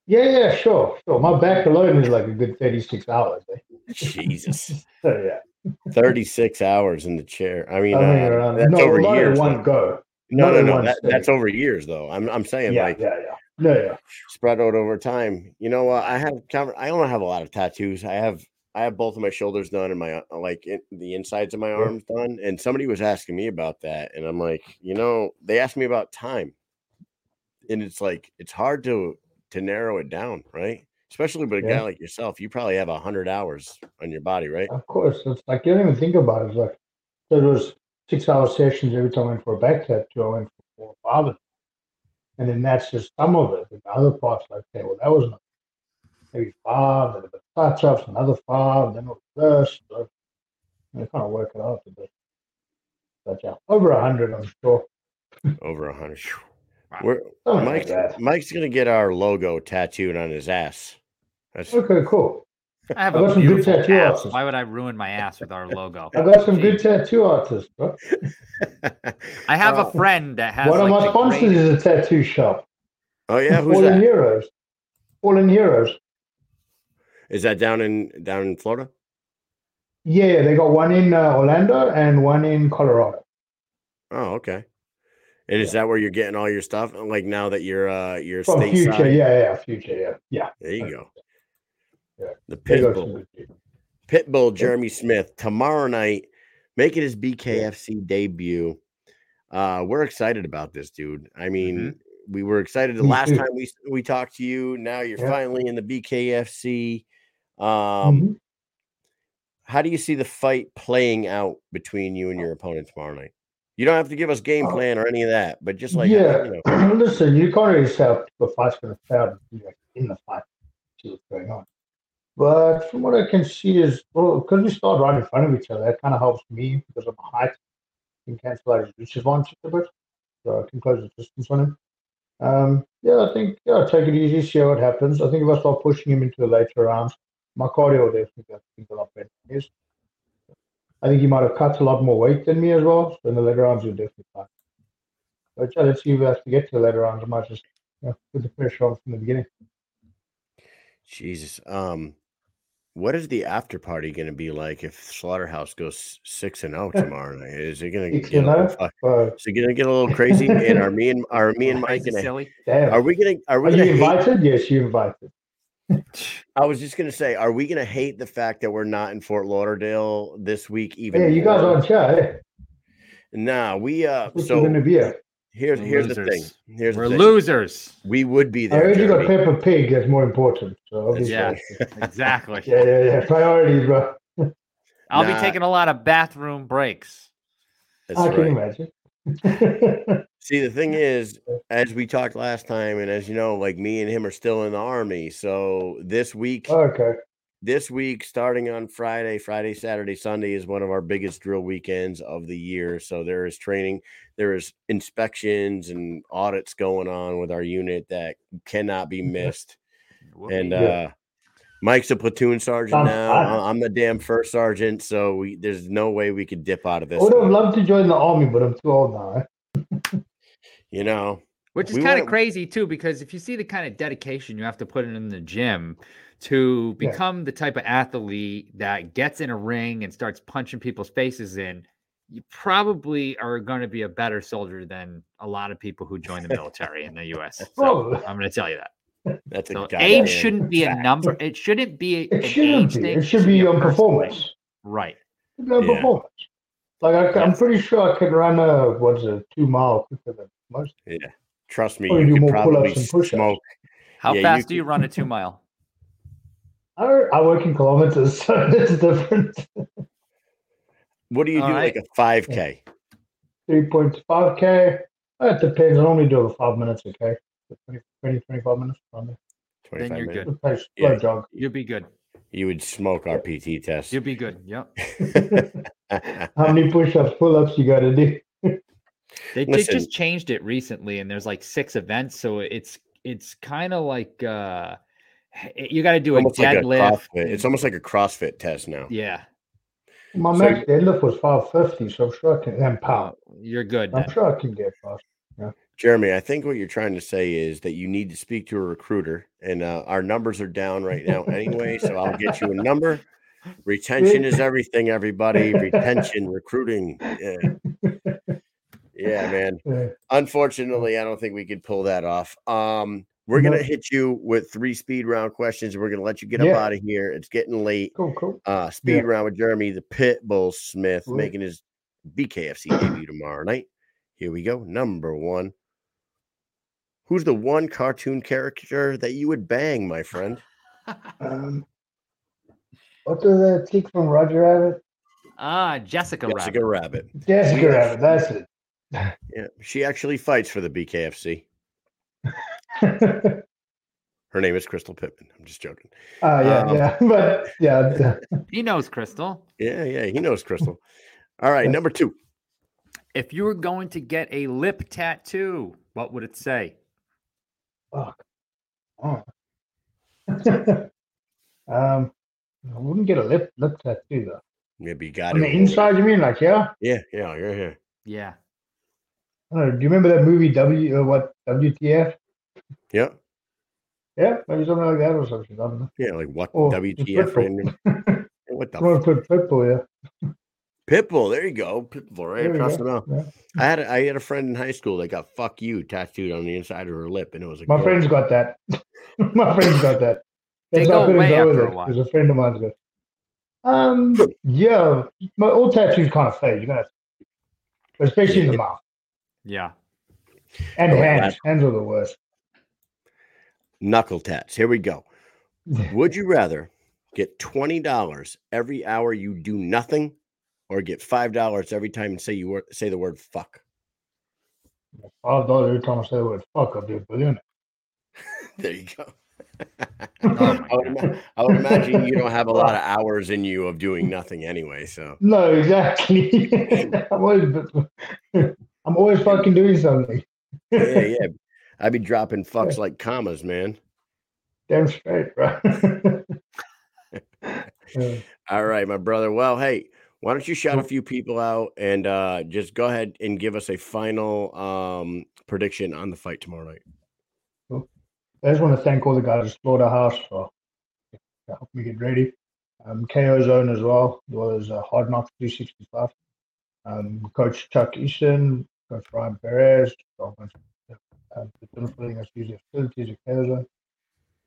Yeah, yeah, sure, sure. My back alone is like a good thirty-six hours. Eh? Jesus. So yeah, 36 hours in the chair. I mean, I mean, uh, that's no, over not in years. one though. go. No, no, no. That, that's over years, though. I'm, I'm saying Yeah, like yeah, yeah. No, yeah. spread out over time. You know, uh, I have, I don't have a lot of tattoos. I have, I have both of my shoulders done and my uh, like in, the insides of my arms done. And somebody was asking me about that, and I'm like, you know, they asked me about time, and it's like it's hard to to narrow it down, right? Especially with a guy like yourself, you probably have a hundred hours on your body, right? Of course, it's like you don't even think about it. It's like so there was six-hour sessions every time I went for a back tattoo. I went for four or five, of them. and then that's just some of it. And the other parts, like, okay, well, that was maybe five, and the touch-ups, another five, then all this. So I kind of work it out a bit. But yeah, over a hundred, I'm sure. Over a hundred. We're, Something like Mike's. Mike's gonna get our logo tattooed on his ass. That's Okay, cool. I have I a got some good tattoo ass. artists. Why would I ruin my ass with our logo? I got some good tattoo artists, bro. [LAUGHS] I have Uh, a friend that has One of my sponsors greatest- is a tattoo shop. oh yeah, who's Fallen that? Heroes. Fallen Heroes. Is that down in down in Florida? Yeah, they got one in uh, Orlando and one in Colorado. Oh, okay. And is that where you're getting all your stuff? Like now that you're uh you're From Future, stateside? yeah, yeah, Future, yeah, yeah. There you go. Yeah. The They got some Pitbull. Pitbull Jeremy Smith tomorrow night making his BKFC debut. Uh we're excited about this dude. I mean, we were excited the last time we we talked to you. Now you're Yeah. finally in the BKFC. Um Mhm. how do you see the fight playing out between you and your opponent tomorrow night? You don't have to give us game Uh, plan or any of that, but just like yeah, you know, [CLEARS THROAT] listen, you can't the fight's going to play out until you're in the fight, see what's going on. But from what I can see is, well, because we start right in front of each other, that kind of helps me because of my height. I can cancel out his reach advantage a bit, so I can close the distance on him. Um, yeah, I think, yeah, take it easy, see what happens. I think if I start pushing him into the later rounds, my cardio will definitely I think a lot better than his. I think he might have cut a lot more weight than me as well, so in the later rounds, he'll definitely fight. But yeah, let's see who has to get to the later rounds. I might just know, put the pressure on from the beginning. Jesus. Um, what is the after party going to be like if Slaughterhouse goes six and zero [LAUGHS] tomorrow night? Is it going to get a little, oh? fuck- is it going to get a little crazy? and are me and are me and [LAUGHS] Mike going to silly. are we going to are we Are you going to hate? invited? Yes, you invited. [LAUGHS] I was just going to say, are we going to hate the fact that we're not in Fort Lauderdale this week? Even Yeah, you guys more? on chat. Eh? Nah, we uh. What's So going to be here? Here's We're here's the thing. Here's We're the thing. losers. We would be I there. heard you got Peppa Pig. That's more important. So obviously, Yeah, [LAUGHS] exactly. yeah, yeah, yeah. Priorities, bro. [LAUGHS] I'll Nah. be taking a lot of bathroom breaks. That's I right. can imagine. [LAUGHS] See, the thing is, as we talked last time, and as you know, like me and him are still in the army. So this week, okay. This week, starting on Friday, Friday, Saturday, Sunday is one of our biggest drill weekends of the year. So there is training, there is inspections and audits going on with our unit that cannot be missed. And uh Mike's a platoon sergeant Sounds now. fun. I- I'm the damn first sergeant, so we there's no way we could dip out of I this. would have loved to join the army, but I'm too old now. Eh? You know, Which is We kind of wanna- crazy too, because if you see the kind of dedication you have to put in the gym to Yeah. become the type of athlete that gets in a ring and starts punching people's faces in, you probably are going to be a better soldier than a lot of people who join the military in the U.S. [LAUGHS] So oh. I'm going to tell you that. [LAUGHS] that's a So goddamn age shouldn't be a number. It shouldn't be a, It shouldn't age be. thing. It should be a on performance. thing. Right. It on Yeah. performance. Like I, I'm Yes. pretty sure I can run a what's it, two mile quicker than most. Yeah. Trust me, Or you can probably pull-ups and push-ups. smoke. How Yeah, you fast do you run a two mile? I, I work in kilometers, [LAUGHS] so it's different. What do you All do right. like a 5K? Three point five k. It depends. I normally do over five minutes. Okay. 20, 20 25 minutes. around there. Then you're minutes. good. Good Yeah. slow jog. You'll be good. You would smoke our PT test. You'll be good. Yep. [LAUGHS] How many push-ups, pull-ups you got to do? [LAUGHS] They, they Listen. just changed it recently, and there's like six events, so it's it's kind of like uh h- you got to do a almost like a deadlift. CrossFit. It's almost like a CrossFit test now. yeah, My So- max deadlift was 550, so I'm sure I can, and uh, pound. you're good. I'm then. sure I can get past. Jeremy, I think what you're trying to say is that you need to speak to a recruiter, and uh, our numbers are down right now anyway. so I'll get you a number. Retention is everything, everybody. [LAUGHS] Retention, recruiting. Yeah, yeah man. Yeah. Unfortunately, I don't think we could pull that off. Um, we're gonna hit you with three speed round questions. We're gonna let you get up out of here. It's getting late. Cool, cool. Uh, speed Yeah. round with Jeremy, the Pit Bull Smith, Cool. making his BKFC debut tomorrow night. Here we go. Number one. Who's the one cartoon character that you would bang, my friend? Um, what does that chick from Roger Rabbit? Ah, Jessica, Rabbit. Jessica Rabbit. Rabbit. Jessica Rabbit, that's [LAUGHS] it. Yeah, she actually fights for the BKFC. [LAUGHS] Her name is Crystal Pittman. I'm just joking. Oh, yeah, Um, yeah, [LAUGHS] but yeah, [LAUGHS] He knows Crystal. Yeah, yeah, he knows Crystal. All right, Yeah. number two. If you were going to get a lip tattoo, what would it say? fuck. Oh. um, I wouldn't get a lip lip tattoo though. Maybe you got On it. the inside, you mean like yeah? Yeah, yeah, you're here. Yeah. I don't know, do you remember that movie W? Uh, what WTF? Yeah, Yeah, maybe something like that or something. I don't know. yeah, like what? Oh, WTF? Pitbull. [LAUGHS] What the I'm gonna put Pitbull. Yeah. Pitbull? There you go. Pitbull right There we across go. the mouth. Yeah. I had a, I had a friend in high school that got "fuck you" tattooed on the inside of her lip, and it was a My girl. friend's got that. [LAUGHS] My friend's got that. [LAUGHS] They go how I couldn't away after a it, while. 'cause a friend of mine's got. Um. Yeah. My all tattoos kind of fade. You're gonna, especially in the mouth Yeah. and Oh, hands. last- Hands are the worst. knuckle tats. Here we go. [LAUGHS] Would you rather get twenty dollars every hour you do nothing, or get five dollars every time you say you wor- say the word "fuck"? Five dollars every time I say the word fuck, I'll be a billionaire. [LAUGHS] There you go. Oh [LAUGHS] I, would ima- I would imagine you don't have a lot of hours in you of doing nothing anyway. So No, exactly. I'm always, fucking doing something. yeah, yeah. [LAUGHS] I'd be dropping fucks like commas, man. Damn straight, bro. [LAUGHS] All right, my brother. Well, hey, why don't you shout a few people out and uh, just go ahead and give us a final um, prediction on the fight tomorrow night. I just want to thank all the guys at Slaughterhouse for helping me get ready. Um, KO Zone as well, as well as uh, Hard Knocks 365. Um, Coach Chuck Easton, Coach Ryan Perez, a whole bunch of uh, the people putting us use their facilities KO Zone.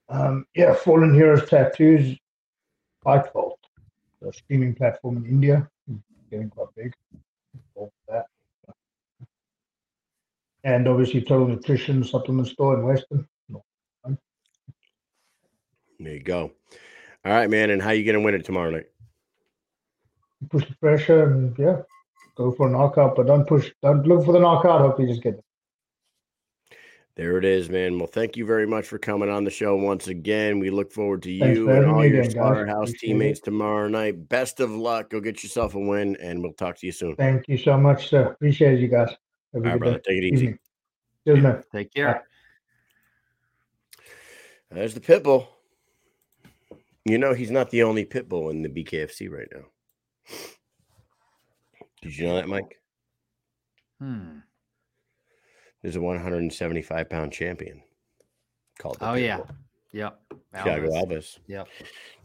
Um, yeah, Fallen Heroes Tattoos, Fight Vault, the streaming platform in India, getting quite big. All that. And obviously, Total Nutrition Supplement Store in Western. There you go. All right, man. And how you gonna win it tomorrow night? push the pressure and yeah, go for a knockout, but don't push, don't look for the knockout. Hope you just get it. There it is, man. Well, thank you very much for coming on the show once again. We look forward to you and all your again, guys. slaughterhouse Appreciate it. teammates tomorrow night. Best of luck. Go get yourself a win, and we'll talk to you soon. Thank you so much, sir. Appreciate you guys. Have a All right, good brother. day. Take it easy. Evening. Cheers, man. Take care. There's the pit bull. You know he's not the only pit bull in the BKFC right now. Did you know that, Mike? Hmm. There's a 175 pound champion called. Oh yeah. Bull. Yep. Thiago Alves. Alves. Yep.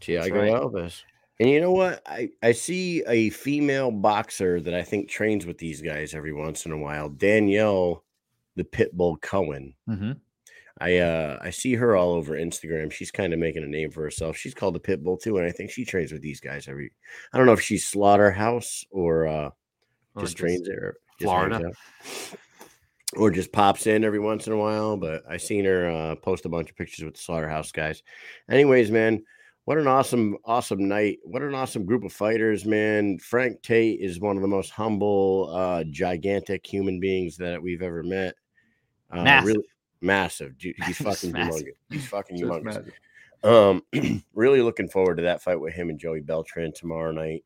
Thiago right. Alves. And you know what? I, I see a female boxer that I think trains with these guys every once in a while. Danielle, the Pitbull Cohen. Mm-hmm. I uh I see her all over Instagram. She's kind of making a name for herself. She's called the Pitbull too, and I think she trains with these guys every. I don't know if she's Slaughterhouse or uh Or just trains there, just Florida. or just pops in every once in a while. But I seen her uh, post a bunch of pictures with the Slaughterhouse guys. Anyways, man, what an awesome, awesome night! What an awesome group of fighters, man. Frank Tate is one of the most humble, uh, gigantic human beings that we've ever met. Uh, Massive. really, massive. Dude, [LAUGHS] He's fucking massive. humongous. He's fucking humongous. Um, [CLEARS THROAT] really looking forward to that fight with him and Joey Beltran tomorrow night.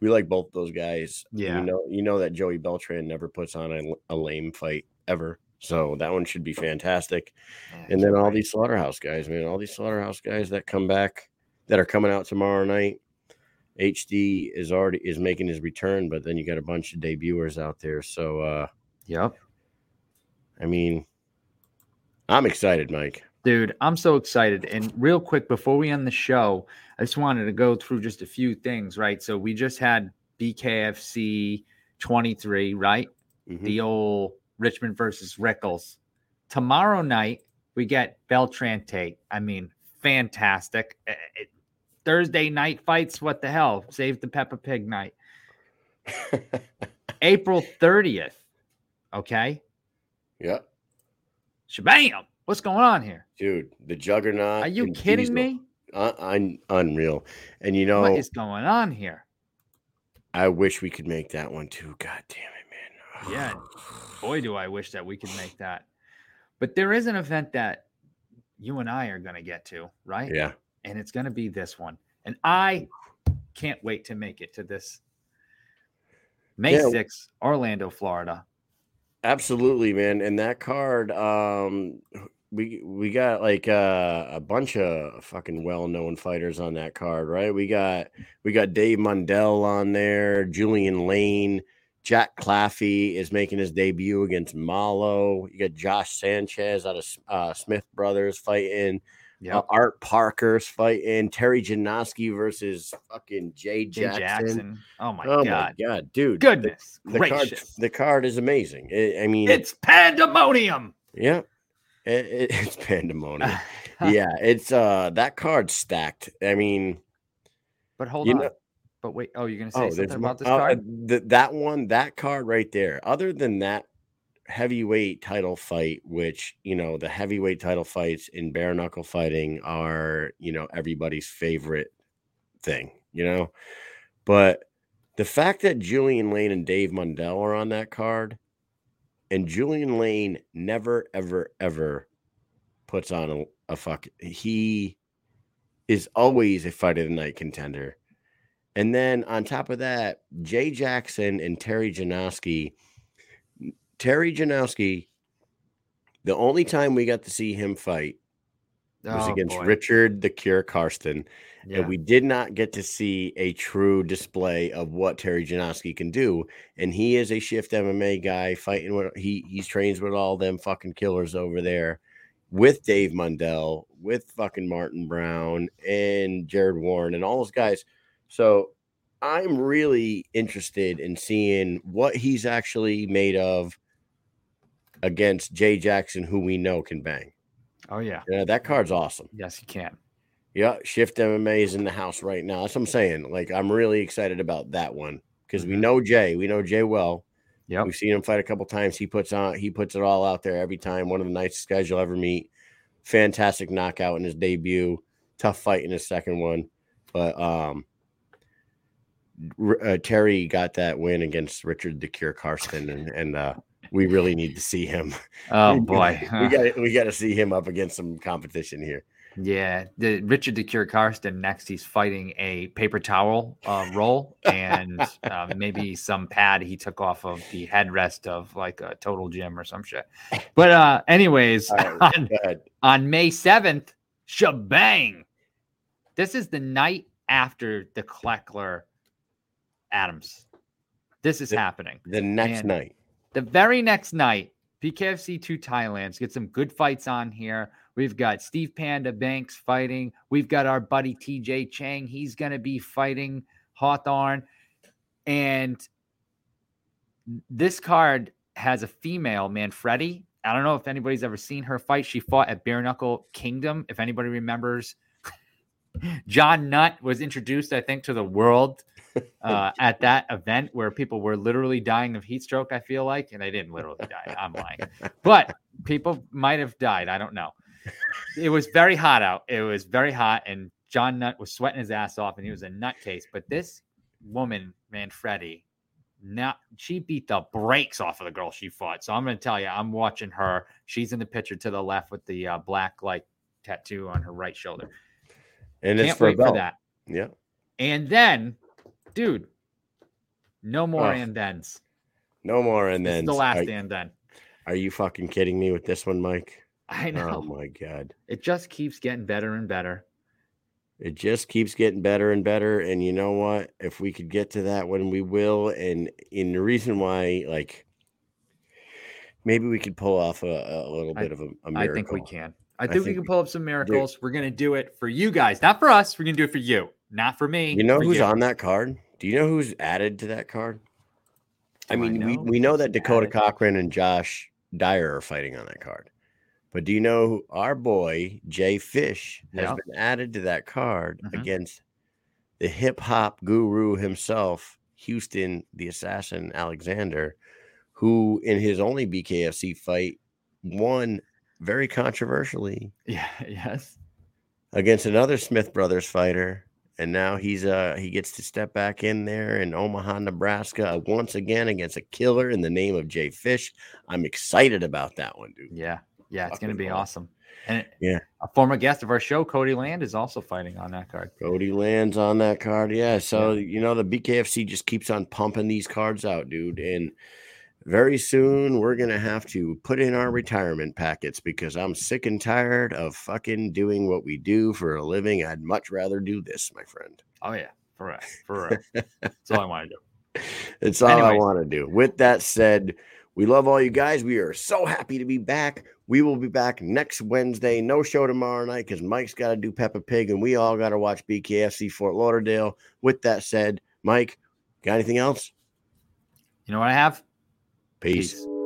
We like both those guys. Yeah. you know, you know that Joey Beltran never puts on a, a lame fight ever. So that one should be fantastic. Yeah, And then all these slaughterhouse guys, man, all these slaughterhouse guys that come back that are coming out tomorrow night. HD is already is making his return, but then you got a bunch of debuters out there. So uh Yep. I mean, I'm excited, Mike. Dude, I'm so excited. And real quick, before we end the show, I just wanted to go through just a few things, right? So we just had BKFC 23, right? Mhm. The old Richman versus Rickels. Tomorrow night, we get Beltran Tate. I mean, fantastic. Eh, eh, Thursday night fights, what the hell? Save the Peppa Pig night. [LAUGHS] April 30th. Okay. yeah, Shabam. What's going on here? dude, the juggernaut. Are you kidding Diesel. me? Uh, un- unreal. And you know, What is going on here? I wish we could make that one too. God damn it, man. Yeah. [SIGHS] Boy, do I wish that we could make that. But there is an event that you and I are going to get to, right? Yeah. And it's going to be this one. And I can't wait to make it to this May Yeah. 6th, Orlando, Florida. Absolutely, man. And that card, um, we we got like uh, a bunch of fucking well-known fighters on that card, right? We got we got Dave Mundell on there, Julian Lane, Jack Claffey is making his debut against Malo. You got Josh Sanchez out of uh, Smith Brothers fighting. Yep. Uh, Art Parker's fighting. Terry Janoski versus fucking Jay Jackson. Jackson. Oh my oh God. my god, dude! the- Goodness the card, gracious. the card is amazing. I I mean, it's pandemonium. yeah, it, it- [LAUGHS] it's pandemonium. [LAUGHS] yeah, it's uh that card's stacked. I mean, But hold on. know- but wait. Oh, you're to say oh, something about this uh, card? th- that one, that card right there. Other than that heavyweight title fight, which you know the heavyweight title fights in bare knuckle fighting are you know everybody's favorite thing, you know. But the fact that Julian Lane and Dave Mundell are on that card, and Julian Lane never, ever, ever puts on a, a fuck. He is always a fight of the night contender. And then on top of that, Jay Jackson and Terry Janowski. Terry Janowski, the only time we got to see him fight was Oh, against boy. Richard the Cure Karsten. Yeah. And we did not get to see a true display of what Terry Janowski can do. And he is a shift MMA guy fighting with he he's trains with all them fucking killers over there with Dave Mundell, with fucking Martin Brown and Jared Warren and all those guys. So I'm really interested in seeing what he's actually made of against Jay Jackson, who we know can bang. Oh, yeah. Yeah, that card's awesome. Yes, you can. Yeah, Shift MMA is in the house right now. That's what I'm saying. Like, I'm really excited about that one because we Mhm. know Jay. We know Jay well. Yeah, We've seen him fight a couple times. He puts on, he puts it all out there every time. One of the nicest guys you'll ever meet. Fantastic knockout in his debut. Tough fight in his second one, but um, uh, Terry got that win against Richard the Cure Karsten, and and uh, we really need to see him. [LAUGHS] Oh, boy. [LAUGHS] we got we got to see him up against some competition here. Yeah, the Richard the Cure Karsten next. He's fighting a paper towel uh, roll and uh, maybe [LAUGHS] some pad he took off of the headrest of like a total gym or some shit. But uh, anyways, right, on, on May seventh, shebang! This is the night after the Kleckler Adams. This is The- happening. The next Man. night. The very next night, BKFC 2 Thailand's get some good fights on here. We've got Steve Panda Banks fighting. We've got our buddy TJ Chang. He's going to be fighting Hawthorne. And this card has a female, Manfredi. I don't know if anybody's ever seen her fight. She fought at Bare Knuckle Kingdom. If anybody remembers, John Nutt was introduced, I think, to the world [LAUGHS] uh, at that event where people were literally dying of heat stroke. I feel like, and they didn't literally die. I'm lying, but people might have died. I don't know. It was very hot out. It was very hot, and John Nutt was sweating his ass off, and he was a nutcase. But this woman, Manfredi, Now she beat the brakes off of the girl she fought. So I'm going to tell you, I'm watching her. She's in the picture to the left with the uh, black like tattoo on her right shoulder. And Can't it's for a wait for that. Yeah. And then, dude, no more Oh, and thens. No more. And then the last are, and then. are you fucking kidding me with this one, Mike? I know. Oh my god. It just keeps getting better and better. It just keeps getting better and better. And you know what? If we could get to that when we will. And in the reason why, like, maybe we could pull off a, a little I- bit of a miracle. I think we can. I I think we can pull up some miracles. We're gonna do it for you guys, not for us. We're gonna do it for you, not for me. You know who's you. on that card? Do you know who's added to that card? I Do I mean, we, know we know that Dakota added? Cochran and Josh Dyer are fighting on that card. But do you know who our boy Jay Fish has Yeah. been added to that card Mhm. against the hip hop guru himself, Houston the Assassin Alexander, who in his only BKFC fight won very controversially Yeah. [LAUGHS] Yes. against another Smith Brothers fighter, and now he's uh he gets to step back in there in Omaha, Nebraska, once again against a killer in the name of Jay Fish. I'm excited about that one, dude. Yeah. Yeah. It's gonna be awesome. awesome. And Yeah. a former guest of our show, Cody Land, is also fighting on that card. Cody lands on that card, yeah. So you know the BKFC just keeps on pumping these cards out, dude, and. Very soon, we're gonna have to put in our retirement packets because I'm sick and tired of fucking doing what we do for a living. I'd much rather do this, my friend. Oh yeah, for real, for real. [LAUGHS] That's all I want to do. It's all I want to do. With that said, we love all you guys. We are so happy to be back. We will be back next Wednesday. No show tomorrow night because Mike's got to do Peppa Pig and we all got to watch BKFC Fort Lauderdale. With that said, Mike, got anything else? You know what I have? Peace. Peace.